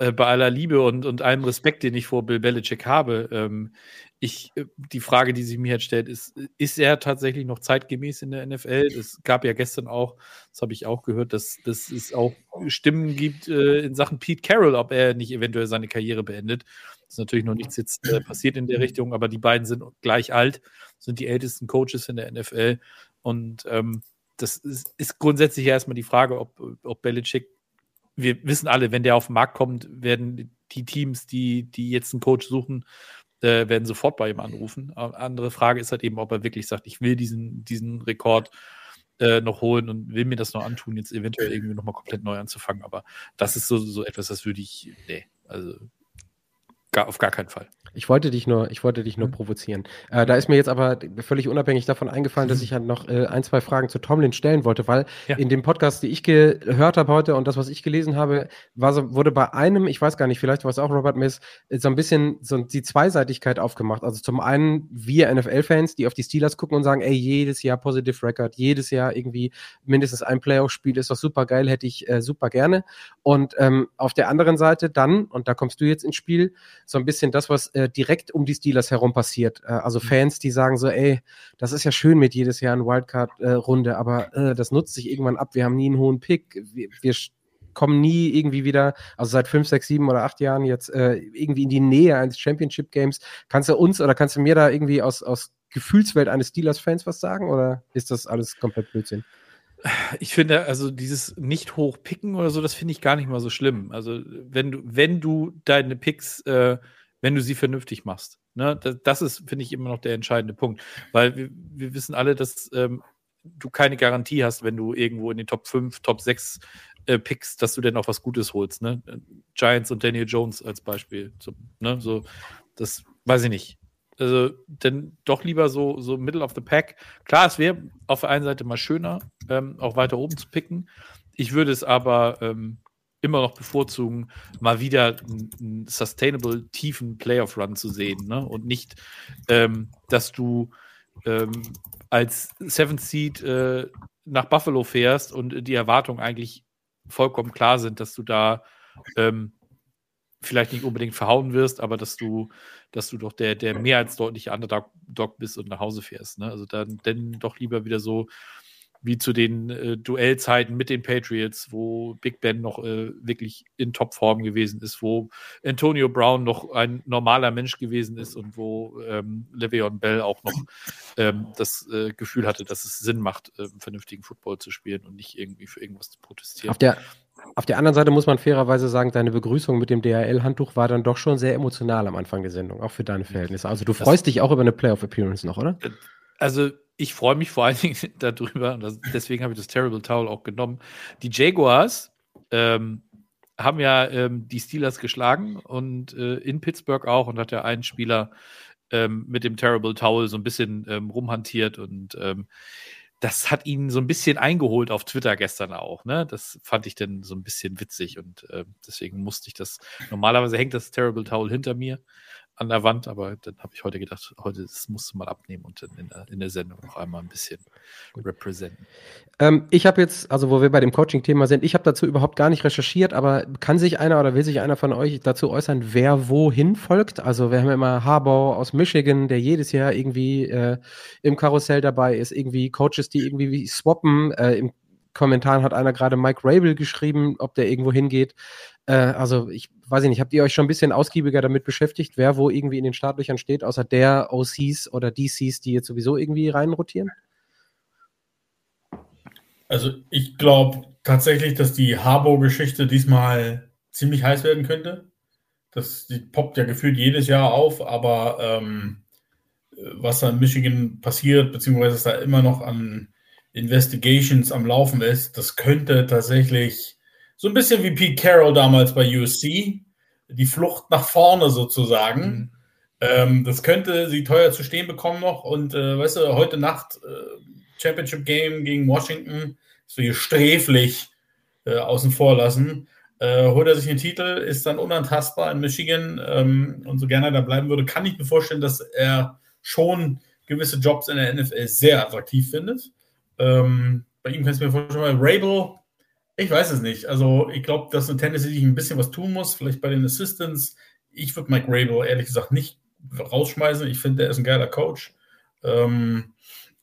äh, bei aller Liebe und, und allem Respekt, den ich vor Bill Belichick habe, ähm, ich, äh, die Frage, die sich mir jetzt stellt, ist, ist er tatsächlich noch zeitgemäß in der NFL? Es gab ja gestern auch, das habe ich auch gehört, dass, dass es auch Stimmen gibt äh, in Sachen Pete Carroll, ob er nicht eventuell seine Karriere beendet. Das ist natürlich noch nichts jetzt äh, passiert in der Richtung, aber die beiden sind gleich alt, sind die ältesten Coaches in der NFL. Und ähm, das ist, ist grundsätzlich erstmal die Frage, ob, ob Belichick, wir wissen alle, wenn der auf den Markt kommt, werden die Teams, die, die jetzt einen Coach suchen, äh, werden sofort bei ihm anrufen. Andere Frage ist halt eben, ob er wirklich sagt, ich will diesen, diesen Rekord äh, noch holen und will mir das noch antun, jetzt eventuell irgendwie nochmal komplett neu anzufangen. Aber das ist so, so etwas, das würde ich, nee, also gar, auf gar keinen Fall. Ich wollte dich nur, ich wollte dich nur mhm. provozieren. Äh, da ist mir jetzt aber völlig unabhängig davon eingefallen, dass ich halt noch äh, ein, zwei Fragen zu Tomlin stellen wollte, weil ja. in dem Podcast, die ich gehört habe heute und das, was ich gelesen habe, war so, wurde bei einem, ich weiß gar nicht, vielleicht war es auch Robert Miss, so ein bisschen so die Zweiseitigkeit aufgemacht. Also zum einen wir NFL-Fans, die auf die Steelers gucken und sagen, ey, jedes Jahr Positive Record, jedes Jahr irgendwie mindestens ein Playoff-Spiel ist doch super geil, hätte ich äh, super gerne. Und ähm, auf der anderen Seite dann, und da kommst du jetzt ins Spiel, so ein bisschen das, was äh, direkt um die Steelers herum passiert. Äh, also mhm. Fans, die sagen so, ey, das ist ja schön mit jedes Jahr eine Wildcard-Runde, äh, aber äh, das nutzt sich irgendwann ab. Wir haben nie einen hohen Pick. Wir, wir kommen nie irgendwie wieder, also seit fünf, sechs, sieben oder acht Jahren jetzt äh, irgendwie in die Nähe eines Championship Games. Kannst du uns oder kannst du mir da irgendwie aus, aus Gefühlswelt eines Steelers-Fans was sagen oder ist das alles komplett Blödsinn? Ich finde, also dieses nicht hochpicken oder so, das finde ich gar nicht mal so schlimm. Also wenn du, wenn du deine Picks äh, wenn du sie vernünftig machst. Ne? Das, das ist, finde ich, immer noch der entscheidende Punkt. Weil wir, wir wissen alle, dass ähm, du keine Garantie hast, wenn du irgendwo in den Top 5, Top 6 äh, pickst, dass du denn auch was Gutes holst. Ne? Giants und Daniel Jones als Beispiel. So, ne? so, das weiß ich nicht. Also, denn doch lieber so, so Middle of the Pack. Klar, es wäre auf der einen Seite mal schöner, ähm, auch weiter oben zu picken. Ich würde es aber ähm, immer noch bevorzugen, mal wieder einen sustainable, tiefen Playoff-Run zu sehen. Ne? Und nicht, ähm, dass du ähm, als Seventh Seed äh, nach Buffalo fährst und die Erwartungen eigentlich vollkommen klar sind, dass du da ähm, vielleicht nicht unbedingt verhauen wirst, aber dass du, dass du doch der, der mehr als deutliche Underdog bist und nach Hause fährst. Ne? Also dann, dann doch lieber wieder so wie zu den äh, Duellzeiten mit den Patriots, wo Big Ben noch äh, wirklich in Topform gewesen ist, wo Antonio Brown noch ein normaler Mensch gewesen ist und wo ähm, Le'Veon Bell auch noch ähm, das äh, Gefühl hatte, dass es Sinn macht, äh, vernünftigen Football zu spielen und nicht irgendwie für irgendwas zu protestieren. Auf der, Auf der anderen Seite muss man fairerweise sagen, deine Begrüßung mit dem DHL-Handtuch war dann doch schon sehr emotional am Anfang der Sendung, auch für deine Verhältnisse. Also du freust das dich auch über eine Playoff-Appearance noch, oder? Also ich freue mich vor allen Dingen [laughs] darüber, und das, deswegen habe ich das Terrible Towel auch genommen. Die Jaguars ähm, haben ja ähm, die Steelers geschlagen und äh, in Pittsburgh auch und hat ja einen Spieler ähm, mit dem Terrible Towel so ein bisschen ähm, rumhantiert und ähm, das hat ihn so ein bisschen eingeholt auf Twitter gestern auch. Ne? Das fand ich dann so ein bisschen witzig und äh, deswegen musste ich das. Normalerweise hängt das Terrible Towel hinter mir an der Wand, aber dann habe ich heute gedacht, heute das musst du mal abnehmen und dann in der, in der Sendung noch einmal ein bisschen representen. Ähm, ich habe jetzt, also wo wir bei dem Coaching-Thema sind, ich habe dazu überhaupt gar nicht recherchiert, aber kann sich einer oder will sich einer von euch dazu äußern, wer wohin folgt? Also wir haben immer Harbaugh aus Michigan, der jedes Jahr irgendwie äh, im Karussell dabei ist, irgendwie Coaches, die irgendwie swappen. Äh, Im Kommentaren hat einer gerade Mike Rabel geschrieben, ob der irgendwo hingeht. Äh, also ich weiß ich nicht, habt ihr euch schon ein bisschen ausgiebiger damit beschäftigt, wer wo irgendwie in den Startlöchern steht, außer der OCs oder DCs, die jetzt sowieso irgendwie reinrotieren? Also ich glaube tatsächlich, dass die Harbo-Geschichte diesmal ziemlich heiß werden könnte. Das die poppt ja gefühlt jedes Jahr auf, aber ähm, was da in Michigan passiert, beziehungsweise dass da immer noch an Investigations am Laufen ist, das könnte tatsächlich so ein bisschen wie Pete Carroll damals bei USC, die Flucht nach vorne sozusagen. Mhm. Ähm, das könnte sie teuer zu stehen bekommen noch. Und äh, weißt du, heute Nacht äh, Championship Game gegen Washington, so hier sträflich äh, außen vor lassen. Äh, holt er sich den Titel, ist dann unantastbar in Michigan ähm, und so gerne er da bleiben würde, kann ich mir vorstellen, dass er schon gewisse Jobs in der NFL sehr attraktiv findet. Ähm, bei ihm kannst du mir vorstellen, Rabel ich weiß es nicht. Also ich glaube, dass eine Tennessee sich ein bisschen was tun muss, vielleicht bei den Assistants. Ich würde Mike Rabel ehrlich gesagt nicht rausschmeißen. Ich finde, der ist ein geiler Coach. Ähm,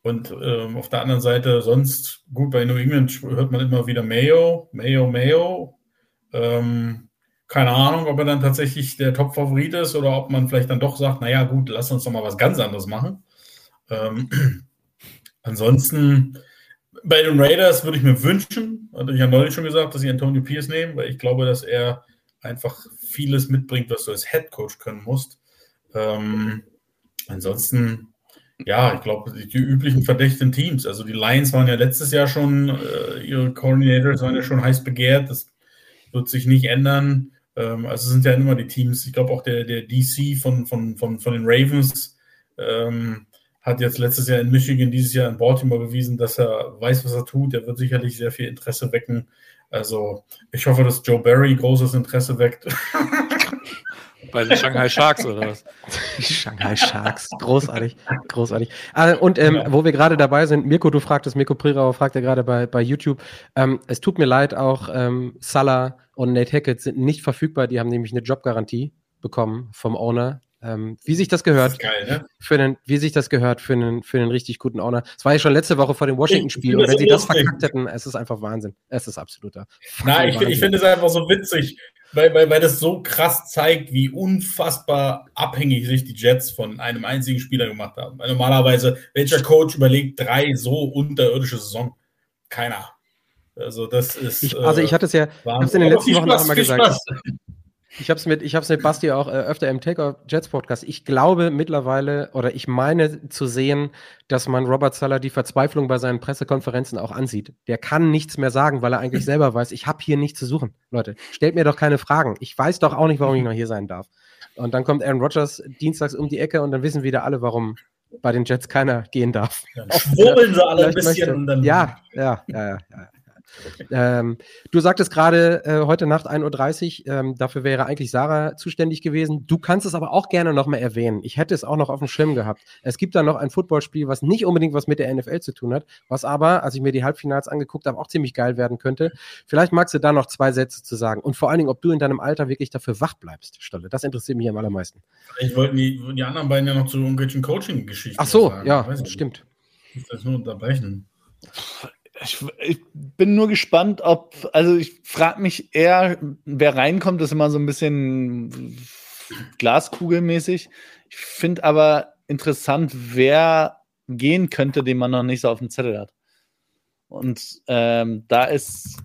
und ähm, auf der anderen Seite, sonst, gut, bei New England hört man immer wieder Mayo, Mayo, Mayo. Ähm, keine Ahnung, ob er dann tatsächlich der Top-Favorit ist oder ob man vielleicht dann doch sagt, naja, gut, lass uns doch mal was ganz anderes machen. Ähm, [clears throat] ansonsten, bei den Raiders würde ich mir wünschen, hatte ich ja neulich schon gesagt, dass sie Antonio Pierce nehmen, weil ich glaube, dass er einfach vieles mitbringt, was du als Head Coach können musst. Ähm, ansonsten, ja, ich glaube, die, üblichen verdächtigen Teams. Also die Lions waren ja letztes Jahr schon, äh, ihre Coordinators waren ja schon heiß begehrt. Das wird sich nicht ändern. Ähm, also sind ja immer die Teams. Ich glaube auch der, der DC von, von, von, von den Ravens. Ähm, hat jetzt letztes Jahr in Michigan, dieses Jahr in Baltimore bewiesen, dass er weiß, was er tut. Er wird sicherlich sehr viel Interesse wecken. Also ich hoffe, dass Joe Barry großes Interesse weckt. [laughs] Bei den Shanghai Sharks oder was? Shanghai Sharks, großartig, großartig. Ah, und ähm, ja. wo wir gerade dabei sind, Mirko, du fragtest, Mirko Prirauer fragt ja gerade bei, bei YouTube, ähm, es tut mir leid, auch ähm, Salah und Nate Hackett sind nicht verfügbar, die haben nämlich eine Jobgarantie bekommen vom Owner. Ähm, wie sich das gehört. Das geil, ne? für einen, wie sich das gehört für einen, für einen richtig guten Owner. Es war ja schon letzte Woche vor dem Washington-Spiel. Und wenn sie das verkackt hätten, es ist einfach Wahnsinn. Es ist absoluter. Nein, ich, ich finde es einfach so witzig, weil, weil, weil das so krass zeigt, wie unfassbar abhängig sich die Jets von einem einzigen Spieler gemacht haben. Weil normalerweise, welcher Coach überlegt drei so unterirdische Saison? Keiner. Also das ist. Ich, also ich hatte es ja, ich habe es in den letzten Wochen auch mal gesagt. Ich habe es mit, ich hab's mit Basti auch äh, öfter im Takeoff Jets Podcast. Ich glaube mittlerweile oder ich meine zu sehen, dass man Robert Sala die Verzweiflung bei seinen Pressekonferenzen auch ansieht. Der kann nichts mehr sagen, weil er eigentlich [laughs] selber weiß, ich habe hier nichts zu suchen. Leute, stellt mir doch keine Fragen. Ich weiß doch auch nicht, warum ich noch hier sein darf. Und dann kommt Aaron Rodgers dienstags um die Ecke und dann wissen wieder alle, warum bei den Jets keiner gehen darf. Dann schwurbeln sie alle ein bisschen. Und dann ja, ja, ja, ja. ja. [laughs] Ähm, du sagtest gerade äh, heute Nacht 1.30 Uhr, ähm, dafür wäre eigentlich Sarah zuständig gewesen. Du kannst es aber auch gerne nochmal erwähnen. Ich hätte es auch noch auf dem Schirm gehabt. Es gibt da noch ein Footballspiel, was nicht unbedingt was mit der NFL zu tun hat, was aber, als ich mir die Halbfinals angeguckt habe, auch ziemlich geil werden könnte. Vielleicht magst du da noch zwei Sätze zu sagen. Und vor allen Dingen, ob du in deinem Alter wirklich dafür wach bleibst, Stolle. Das interessiert mich am allermeisten. Ich wollte die, die anderen beiden ja noch zu irgendwelchen Coaching-Geschichten Ach so, ja, stimmt. Ich muss das nur unterbrechen. Ich, ich, bin nur gespannt, ob, also ich frage mich eher, wer reinkommt, ist immer so ein bisschen glaskugelmäßig. Ich finde aber interessant, wer gehen könnte, den man noch nicht so auf dem Zettel hat. Und ähm, da ist.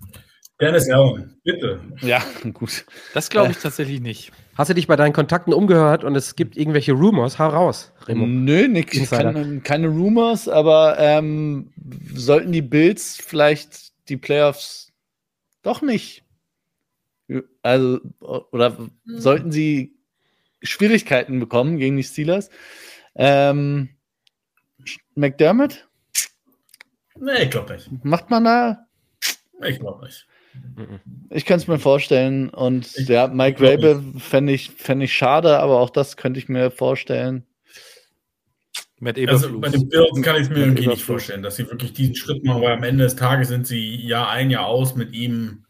Dennis Allen, bitte. Ja, [laughs] gut. Das glaube ich tatsächlich nicht. Hast du dich bei deinen Kontakten umgehört und es gibt irgendwelche Rumors? Hau raus, Remo. Nö, nix, keine, keine Rumors, aber ähm, sollten die Bills vielleicht die Playoffs doch nicht, also, oder sollten sie Schwierigkeiten bekommen gegen die Steelers? Ähm, McDermott? Nee, ich glaube nicht. Macht man da? Ich glaube nicht. Ich kann es mir vorstellen. Und Ich- ja, Mike Rabel fände ich, fänd ich schade, aber auch das könnte ich mir vorstellen. Matt Also Eberflus. bei den Bills kann ich es mir irgendwie nicht vorstellen, dass sie wirklich diesen Schritt machen, weil am Ende des Tages sind sie Jahr ein, Jahr aus mit ihm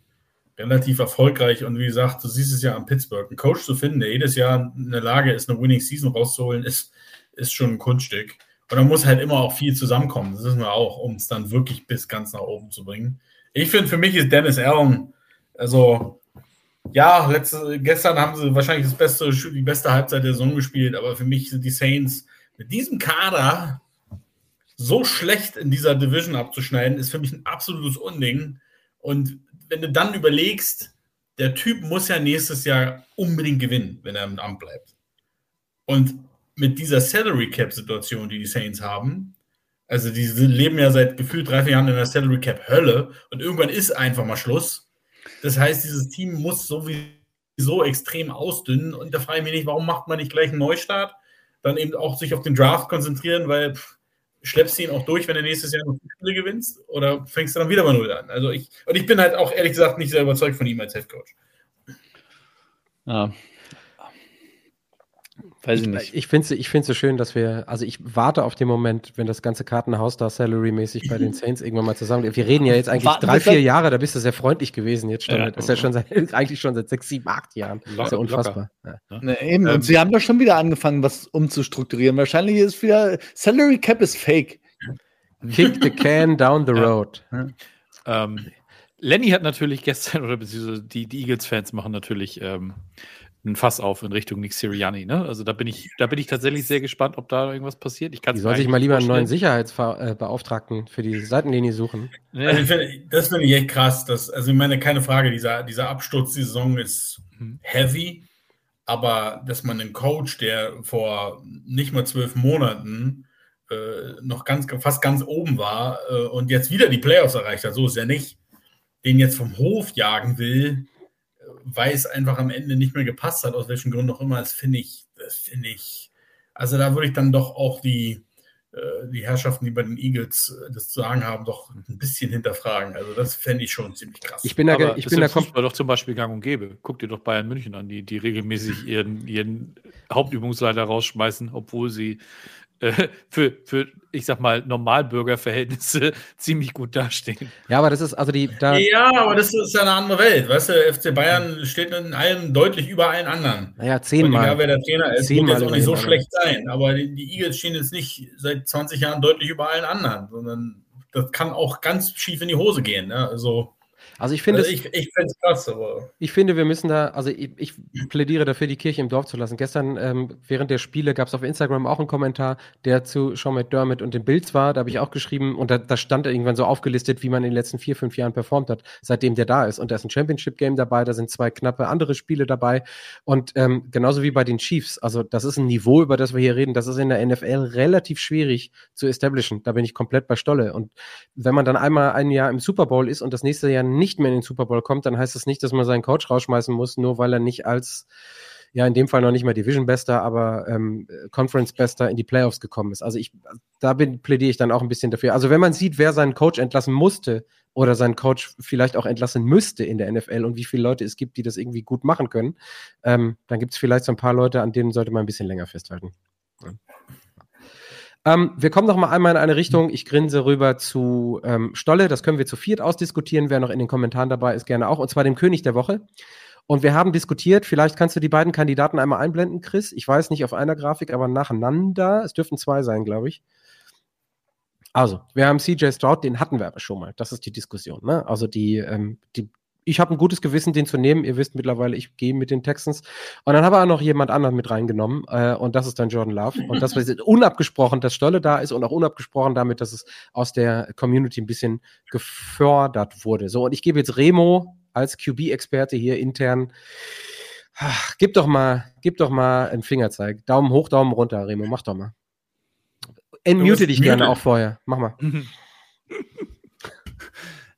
relativ erfolgreich. Und wie gesagt, du siehst es ja am Pittsburgh. Einen Coach zu finden, der jedes Jahr in der Lage ist, eine Winning Season rauszuholen, ist, ist schon ein Kunststück. Und da muss halt immer auch viel zusammenkommen. Das wissen wir auch, um es dann wirklich bis ganz nach oben zu bringen. Ich finde, für mich ist Dennis Allen, also ja, letzte, gestern haben sie wahrscheinlich das beste, die beste Halbzeit der Saison gespielt, aber für mich sind die Saints mit diesem Kader so schlecht in dieser Division abzuschneiden, ist für mich ein absolutes Unding. Und wenn du dann überlegst, der Typ muss ja nächstes Jahr unbedingt gewinnen, wenn er im Amt bleibt. Und mit dieser Salary Cap Situation, die die Saints haben, also die leben ja seit gefühlt drei, vier Jahren in der Salary Cap Hölle und irgendwann ist einfach mal Schluss. Das heißt, dieses Team muss sowieso extrem ausdünnen und da frage ich mich nicht, warum macht man nicht gleich einen Neustart? Dann eben auch sich auf den Draft konzentrieren, weil pff, schleppst du ihn auch durch, wenn du nächstes Jahr noch Spiele gewinnst oder fängst du dann wieder bei Null an? Also ich, und ich bin halt auch ehrlich gesagt nicht sehr überzeugt von ihm als Head Coach. Ja. Weiß ich nicht. Ich finde es ich find's so schön, dass wir, also ich warte auf den Moment, wenn das ganze Kartenhaus da salary-mäßig bei den [laughs] Saints irgendwann mal zusammen. Wir reden ja jetzt eigentlich Warten drei, vier Jahre, da bist du sehr freundlich gewesen jetzt schon. Ja. das ist ja schon seit, [laughs] eigentlich schon seit sechs, sieben, acht Jahren. Das ist ja unfassbar. Ja. Ne, eben. Ähm, und sie haben doch schon wieder angefangen, was umzustrukturieren. Wahrscheinlich ist wieder Salary Cap ist fake. Kick the can down the [laughs] road. Ähm, Lenny hat natürlich gestern, oder beziehungsweise die, die Eagles-Fans machen natürlich ähm, ein Fass auf in Richtung Nick Sirianni. Ne? Also da bin ich, da bin ich tatsächlich sehr gespannt, ob da irgendwas passiert. Ich kann Die soll sich mal lieber einen neuen Sicherheitsbeauftragten für die Seitenlinie suchen. Also ich find, das finde ich echt krass. Dass, also ich meine, keine Frage, dieser, dieser Absturz die Saison ist Mhm. heavy, aber dass man einen Coach, der vor nicht mal zwölf Monaten äh, noch ganz, fast ganz oben war äh, und jetzt wieder die Playoffs erreicht hat, so ist ja nicht, den jetzt vom Hof jagen will, äh, weil es einfach am Ende nicht mehr gepasst hat, aus welchen Gründen auch immer, das finde ich, das finde ich, also da würde ich dann doch auch die, äh, die Herrschaften, die bei den Eagles äh, das zu sagen haben, doch ein bisschen hinterfragen. Also das fände ich schon ziemlich krass. Ich bin da, Aber ich bin da Fußball doch zum Beispiel gang und gäbe. Guck dir doch Bayern München an, die, die regelmäßig ihren, ihren Hauptübungsleiter rausschmeißen, obwohl sie äh, für, für, ich sag mal, Normalbürgerverhältnisse [laughs] ziemlich gut dastehen. Ja, aber das ist, also die, da, ja, aber das ist ja eine andere Welt. Weißt du, FC Bayern steht in allem deutlich über allen anderen. naja, Und egal, zehnmal. wer der Trainer ist, Zehnmal wird jetzt auch nicht so schlecht sein. Aber die, die Eagles stehen jetzt nicht seit 20 Jahren deutlich über allen anderen, sondern das kann auch ganz schief in die Hose gehen. Ne? Also, Also ich finde also ich, ich finde es krass, aber Ich finde, wir müssen da, also ich, ich plädiere dafür, die Kirche im Dorf zu lassen. Gestern ähm, während der Spiele gab es auf Instagram auch einen Kommentar, der zu Sean McDermott und den Bills war. Da habe ich auch geschrieben und da, da stand irgendwann so aufgelistet, wie man in den letzten vier, fünf Jahren performt hat, seitdem der da ist. Und da ist ein Championship-Game dabei, da sind zwei knappe andere Spiele dabei. Und ähm, genauso wie bei den Chiefs. Also das ist ein Niveau, über das wir hier reden. Das ist in der NFL relativ schwierig zu establishen. Da bin ich komplett bei Stolle. Und wenn man dann einmal ein Jahr im Super Bowl ist und das nächste Jahr nicht mehr in den Super Bowl kommt, dann heißt das nicht, dass man seinen Coach rausschmeißen muss, nur weil er nicht als, ja, in dem Fall noch nicht mal Division-Bester, aber ähm, Conference-Bester in die Playoffs gekommen ist. Also ich, da bin, plädiere ich dann auch ein bisschen dafür. Also wenn man sieht, wer seinen Coach entlassen musste oder seinen Coach vielleicht auch entlassen müsste in der NFL und wie viele Leute es gibt, die das irgendwie gut machen können, ähm, dann gibt es vielleicht so ein paar Leute, an denen sollte man ein bisschen länger festhalten. Ja. Ähm, wir kommen noch mal einmal in eine Richtung. Ich grinse rüber zu ähm, Stolle. Das können wir zu viert ausdiskutieren. Wer noch in den Kommentaren dabei ist, gerne auch. Und zwar dem König der Woche. Und wir haben diskutiert, vielleicht kannst du die beiden Kandidaten einmal einblenden, Chris. Ich weiß nicht auf einer Grafik, aber nacheinander. Es dürften zwei sein, glaube ich. Also, wir haben CJ Stroud, den hatten wir aber schon mal. Das ist die Diskussion. Ne? Also die, ähm, die, ich habe ein gutes Gewissen, den zu nehmen. Ihr wisst mittlerweile, ich gehe mit den Texans. Und dann haben wir auch noch jemand anderen mit reingenommen. Äh, und das ist dann Jordan Love. Und das ist [laughs] unabgesprochen, dass Stolle da ist und auch unabgesprochen damit, dass es aus der Community ein bisschen gefördert wurde. So, und ich gebe jetzt Remo als QB-Experte hier intern. Ach, gib doch mal, gib doch mal einen Fingerzeig. Daumen hoch, Daumen runter, Remo, mach doch mal. Entmute dich gerne auch vorher. Mach mal. [laughs]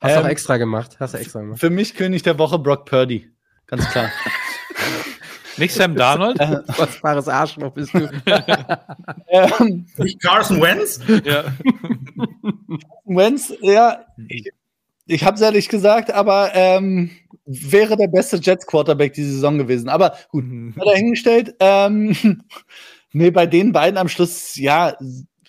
Hast du Ähm, auch extra gemacht. Hast du extra gemacht. Für mich König der Woche Brock Purdy. Ganz klar. [laughs] Nicht Sam Darnold? Kostbares Arschloch bist du. [laughs] ähm, Nicht Carson Wentz? ja. Wentz, ja, ich, ich habe es ehrlich gesagt, aber ähm, wäre der beste Jets-Quarterback diese Saison gewesen. Aber gut, hat er hingestellt. Ähm, [laughs] nee, bei den beiden am Schluss, ja,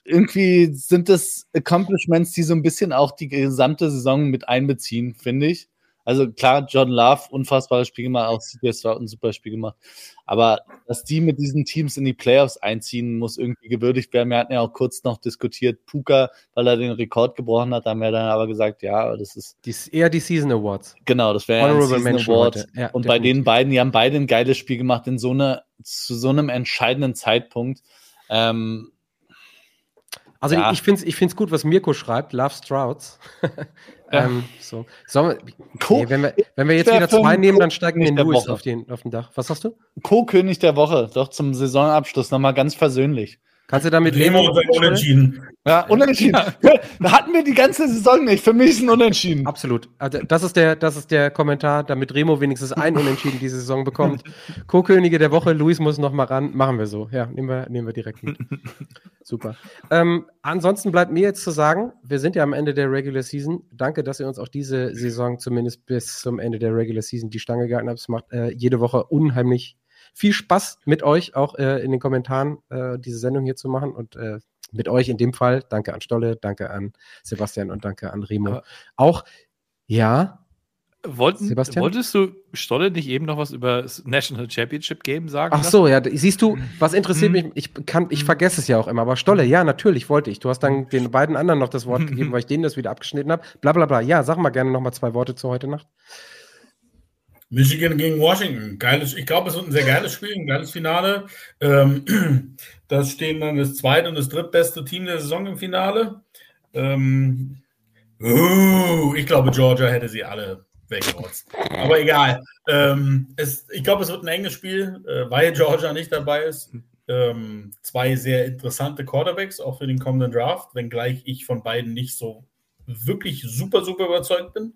irgendwie sind das Accomplishments, die so ein bisschen auch die gesamte Saison mit einbeziehen, finde ich. Also klar, John Love, unfassbares Spiel gemacht, auch CJ Stroud ein super Spiel gemacht. Aber dass die mit diesen Teams in die Playoffs einziehen, muss irgendwie gewürdigt werden. Wir hatten ja auch kurz noch diskutiert, Puka, weil er den Rekord gebrochen hat, haben wir dann aber gesagt, ja, das ist Die, eher die Season Awards. Genau, das wäre ein Honorable Season Mention Award. Ja, und bei den beiden, die haben beide ein geiles Spiel gemacht in so einer, zu so einem entscheidenden Zeitpunkt. Ähm, Also Ja. ich finde es ich find's gut, was Mirko schreibt, Love Strouds. [laughs] ähm, so. Co- nee, wenn, wir, wenn wir jetzt wieder zwei nehmen, dann steigen wir in Louis auf, den, auf den Dach. Was hast du? Co-König der Woche, doch zum Saisonabschluss nochmal ganz persönlich. Kannst du damit Lemo leben? und sein Unentschieden. Ja, unentschieden. [laughs] Da hatten wir die ganze Saison nicht. Für mich ist ein Unentschieden. Absolut. Also das ist der, das ist der Kommentar, damit Remo wenigstens ein Unentschieden diese Saison bekommt. [laughs] Co-Könige der Woche, Luis muss noch mal ran. Machen wir so. Ja, nehmen wir, nehmen wir direkt mit. [laughs] Super. Ähm, ansonsten bleibt mir jetzt zu sagen, wir sind ja am Ende der Regular Season. Danke, dass ihr uns auch diese Saison zumindest bis zum Ende der Regular Season die Stange gehalten habt. Es macht äh, jede Woche unheimlich viel Spaß mit euch, auch äh, in den Kommentaren äh, diese Sendung hier zu machen und äh, mit euch in dem Fall. Danke an Stolle, danke an Sebastian und danke an Remo. Aber- auch, ja, Wollten, Sebastian? Wolltest du Stolle nicht eben noch was über das National Championship Game sagen? Ach so, ja, siehst du, was interessiert Mhm. mich, ich kann, ich vergesse es ja auch immer, aber Stolle, ja, natürlich wollte ich. Du hast dann den beiden anderen noch das Wort [laughs] gegeben, weil ich denen das wieder abgeschnitten habe. Bla bla bla. Ja, sag mal gerne noch mal zwei Worte zu heute Nacht. Michigan gegen Washington. Geiles, ich glaube, es wird ein sehr geiles Spiel, ein geiles Finale. Ähm, [clears throat] das stehen dann das zweite und das drittbeste Team der Saison im Finale. Ähm, uh, ich glaube, Georgia hätte sie alle weggerotzt. Aber egal. Ähm, es, ich glaube, es wird ein enges Spiel, äh, weil Georgia nicht dabei ist. Ähm, zwei sehr interessante Quarterbacks, auch für den kommenden Draft, wenngleich ich von beiden nicht so wirklich super, super überzeugt bin.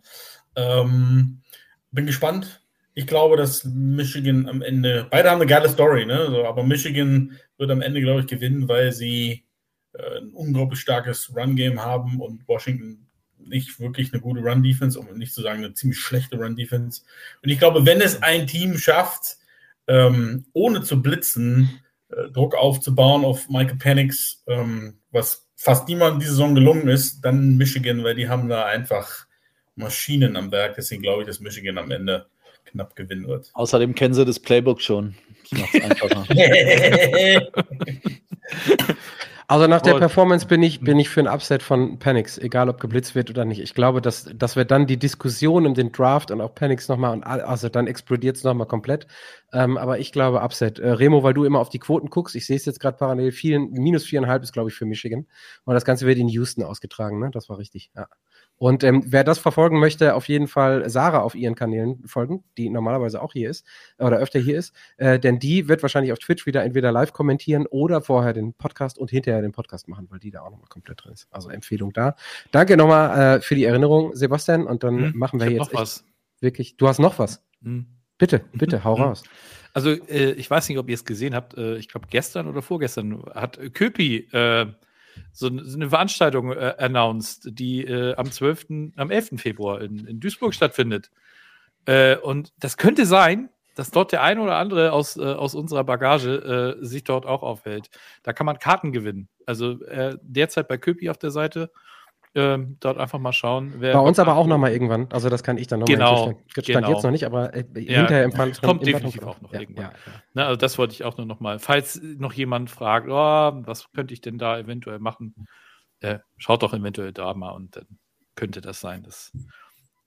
Ähm, bin gespannt. Ich glaube, dass Michigan am Ende, beide haben eine geile Story, ne? Aber Michigan wird am Ende, glaube ich, gewinnen, weil sie äh, ein unglaublich starkes Run-Game haben und Washington nicht wirklich eine gute Run-Defense, um nicht zu sagen eine ziemlich schlechte Run-Defense. Und ich glaube, wenn es ein Team schafft, ähm, ohne zu blitzen, äh, Druck aufzubauen auf Michael Penix, ähm, was fast niemandem diese Saison gelungen ist, dann Michigan, weil die haben da einfach Maschinen am Werk. Deswegen glaube ich, dass Michigan am Ende knapp gewinnen wird. Außerdem kennen sie das Playbook schon. [laughs] Also nach der. Performance bin ich, bin ich für ein Upset von Panix, egal ob geblitzt wird oder nicht. Ich glaube, dass, dass wir dann die Diskussion um den Draft und auch Panix nochmal und also dann explodiert es nochmal komplett. Ähm, aber ich glaube Upset. Äh, Remo, weil du immer auf die Quoten guckst, ich sehe es jetzt gerade parallel, vielen, minus viereinhalb ist, glaube ich, für Michigan. Und das Ganze wird in Houston ausgetragen, ne? Das war richtig, ja. Und ähm, wer das verfolgen möchte, auf jeden Fall Sarah auf ihren Kanälen folgen, die normalerweise auch hier ist oder öfter hier ist. Äh, denn die wird wahrscheinlich auf Twitch wieder entweder live kommentieren oder vorher den Podcast und hinterher den Podcast machen, weil die da auch nochmal komplett drin ist. Also Empfehlung da. Danke nochmal äh, für die Erinnerung, Sebastian. Und dann Hm, machen wir ich jetzt noch was. wirklich. Du hast noch was. Hm. Bitte, [laughs] bitte, hau Mhm. raus. Also, äh, ich weiß nicht, ob ihr es gesehen habt. Äh, ich glaube, gestern oder vorgestern hat Köpi äh, so, eine Veranstaltung äh, announced, die äh, am 12., am 11. Februar in, in Duisburg stattfindet. Äh, und das könnte sein, dass dort der eine oder andere aus, äh, aus unserer Bagage äh, sich dort auch aufhält. Da kann man Karten gewinnen. Also äh, derzeit bei Köpi auf der Seite. Ähm, dort einfach mal schauen. Wer Bei uns aber auch nochmal irgendwann. Also das kann ich dann nochmal Genau, Stand genau. jetzt noch nicht, aber äh, Ja, hinterher im Fall kommt im definitiv auch noch ja, irgendwann. Ja, ja. Ne, also das wollte ich auch nur noch mal. Falls noch jemand fragt, oh, was könnte ich denn da eventuell machen, äh, schaut doch eventuell da mal und dann könnte das sein, dass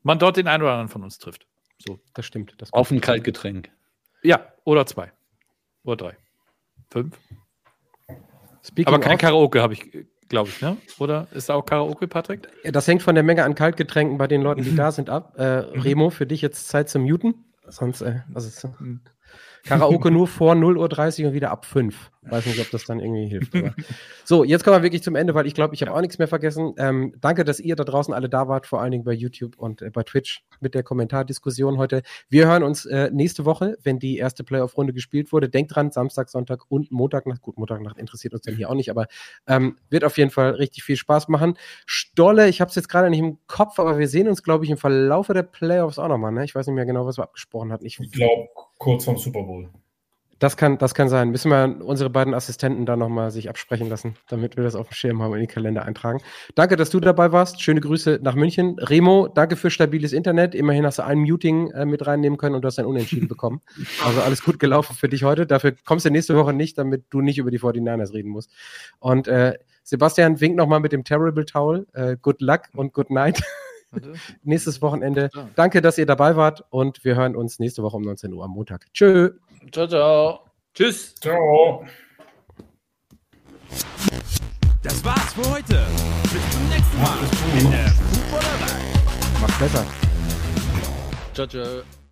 man dort den einen oder anderen von uns trifft. So. Das stimmt. Das Auf ein Kaltgetränk. Ja, oder zwei. Oder drei. Fünf. Speaking Aber kein Karaoke, habe ich glaube ich, ne? Oder ist da auch Karaoke, Patrick? Das hängt von der Menge an Kaltgetränken bei den Leuten, die da sind, ab. Äh, Remo, für dich jetzt Zeit zum Muten. Sonst, äh, also, Karaoke nur vor 0.30 Uhr und wieder ab 5. Weiß nicht, ob das dann irgendwie hilft. [laughs] So, jetzt kommen wir wirklich zum Ende, weil ich glaube, ich habe auch nichts mehr vergessen. Ähm, danke, dass ihr da draußen alle da wart, vor allen Dingen bei YouTube und äh, bei Twitch mit der Kommentardiskussion heute. Wir hören uns äh, nächste Woche, wenn die erste Playoff-Runde gespielt wurde. Denkt dran, Samstag, Sonntag und Montagnacht. Gut, Montagnacht interessiert uns dann hier auch nicht, aber ähm, wird auf jeden Fall richtig viel Spaß machen. Stolle, ich habe es jetzt gerade nicht im Kopf, aber wir sehen uns, glaube ich, im Verlaufe der Playoffs auch nochmal. Ne? Ich weiß nicht mehr genau, was wir abgesprochen hatten. Ich, ich glaube, kurz vorm Super Bowl. Das kann, das kann sein. Müssen wir unsere beiden Assistenten da nochmal sich absprechen lassen, damit wir das auf dem Schirm haben und in den Kalender eintragen. Danke, dass du dabei warst. Schöne Grüße nach München. Remo, danke für stabiles Internet. Immerhin hast du ein Muting äh, mit reinnehmen können und du hast ein Unentschieden bekommen. [laughs] Also alles gut gelaufen für dich heute. Dafür kommst du nächste Woche nicht, damit du nicht über die 49ers reden musst. Und äh, Sebastian winkt nochmal mit dem Terrible Towel. Äh, good luck und good night. [laughs] Nächstes Wochenende. Danke, dass ihr dabei wart und wir hören uns nächste Woche um 19 Uhr am Montag. Tschö. Ciao, ciao. Tschüss. Ciao. Das war's für heute. Bis zum nächsten Mal in der Footballerei. Macht besser. Ciao, ciao.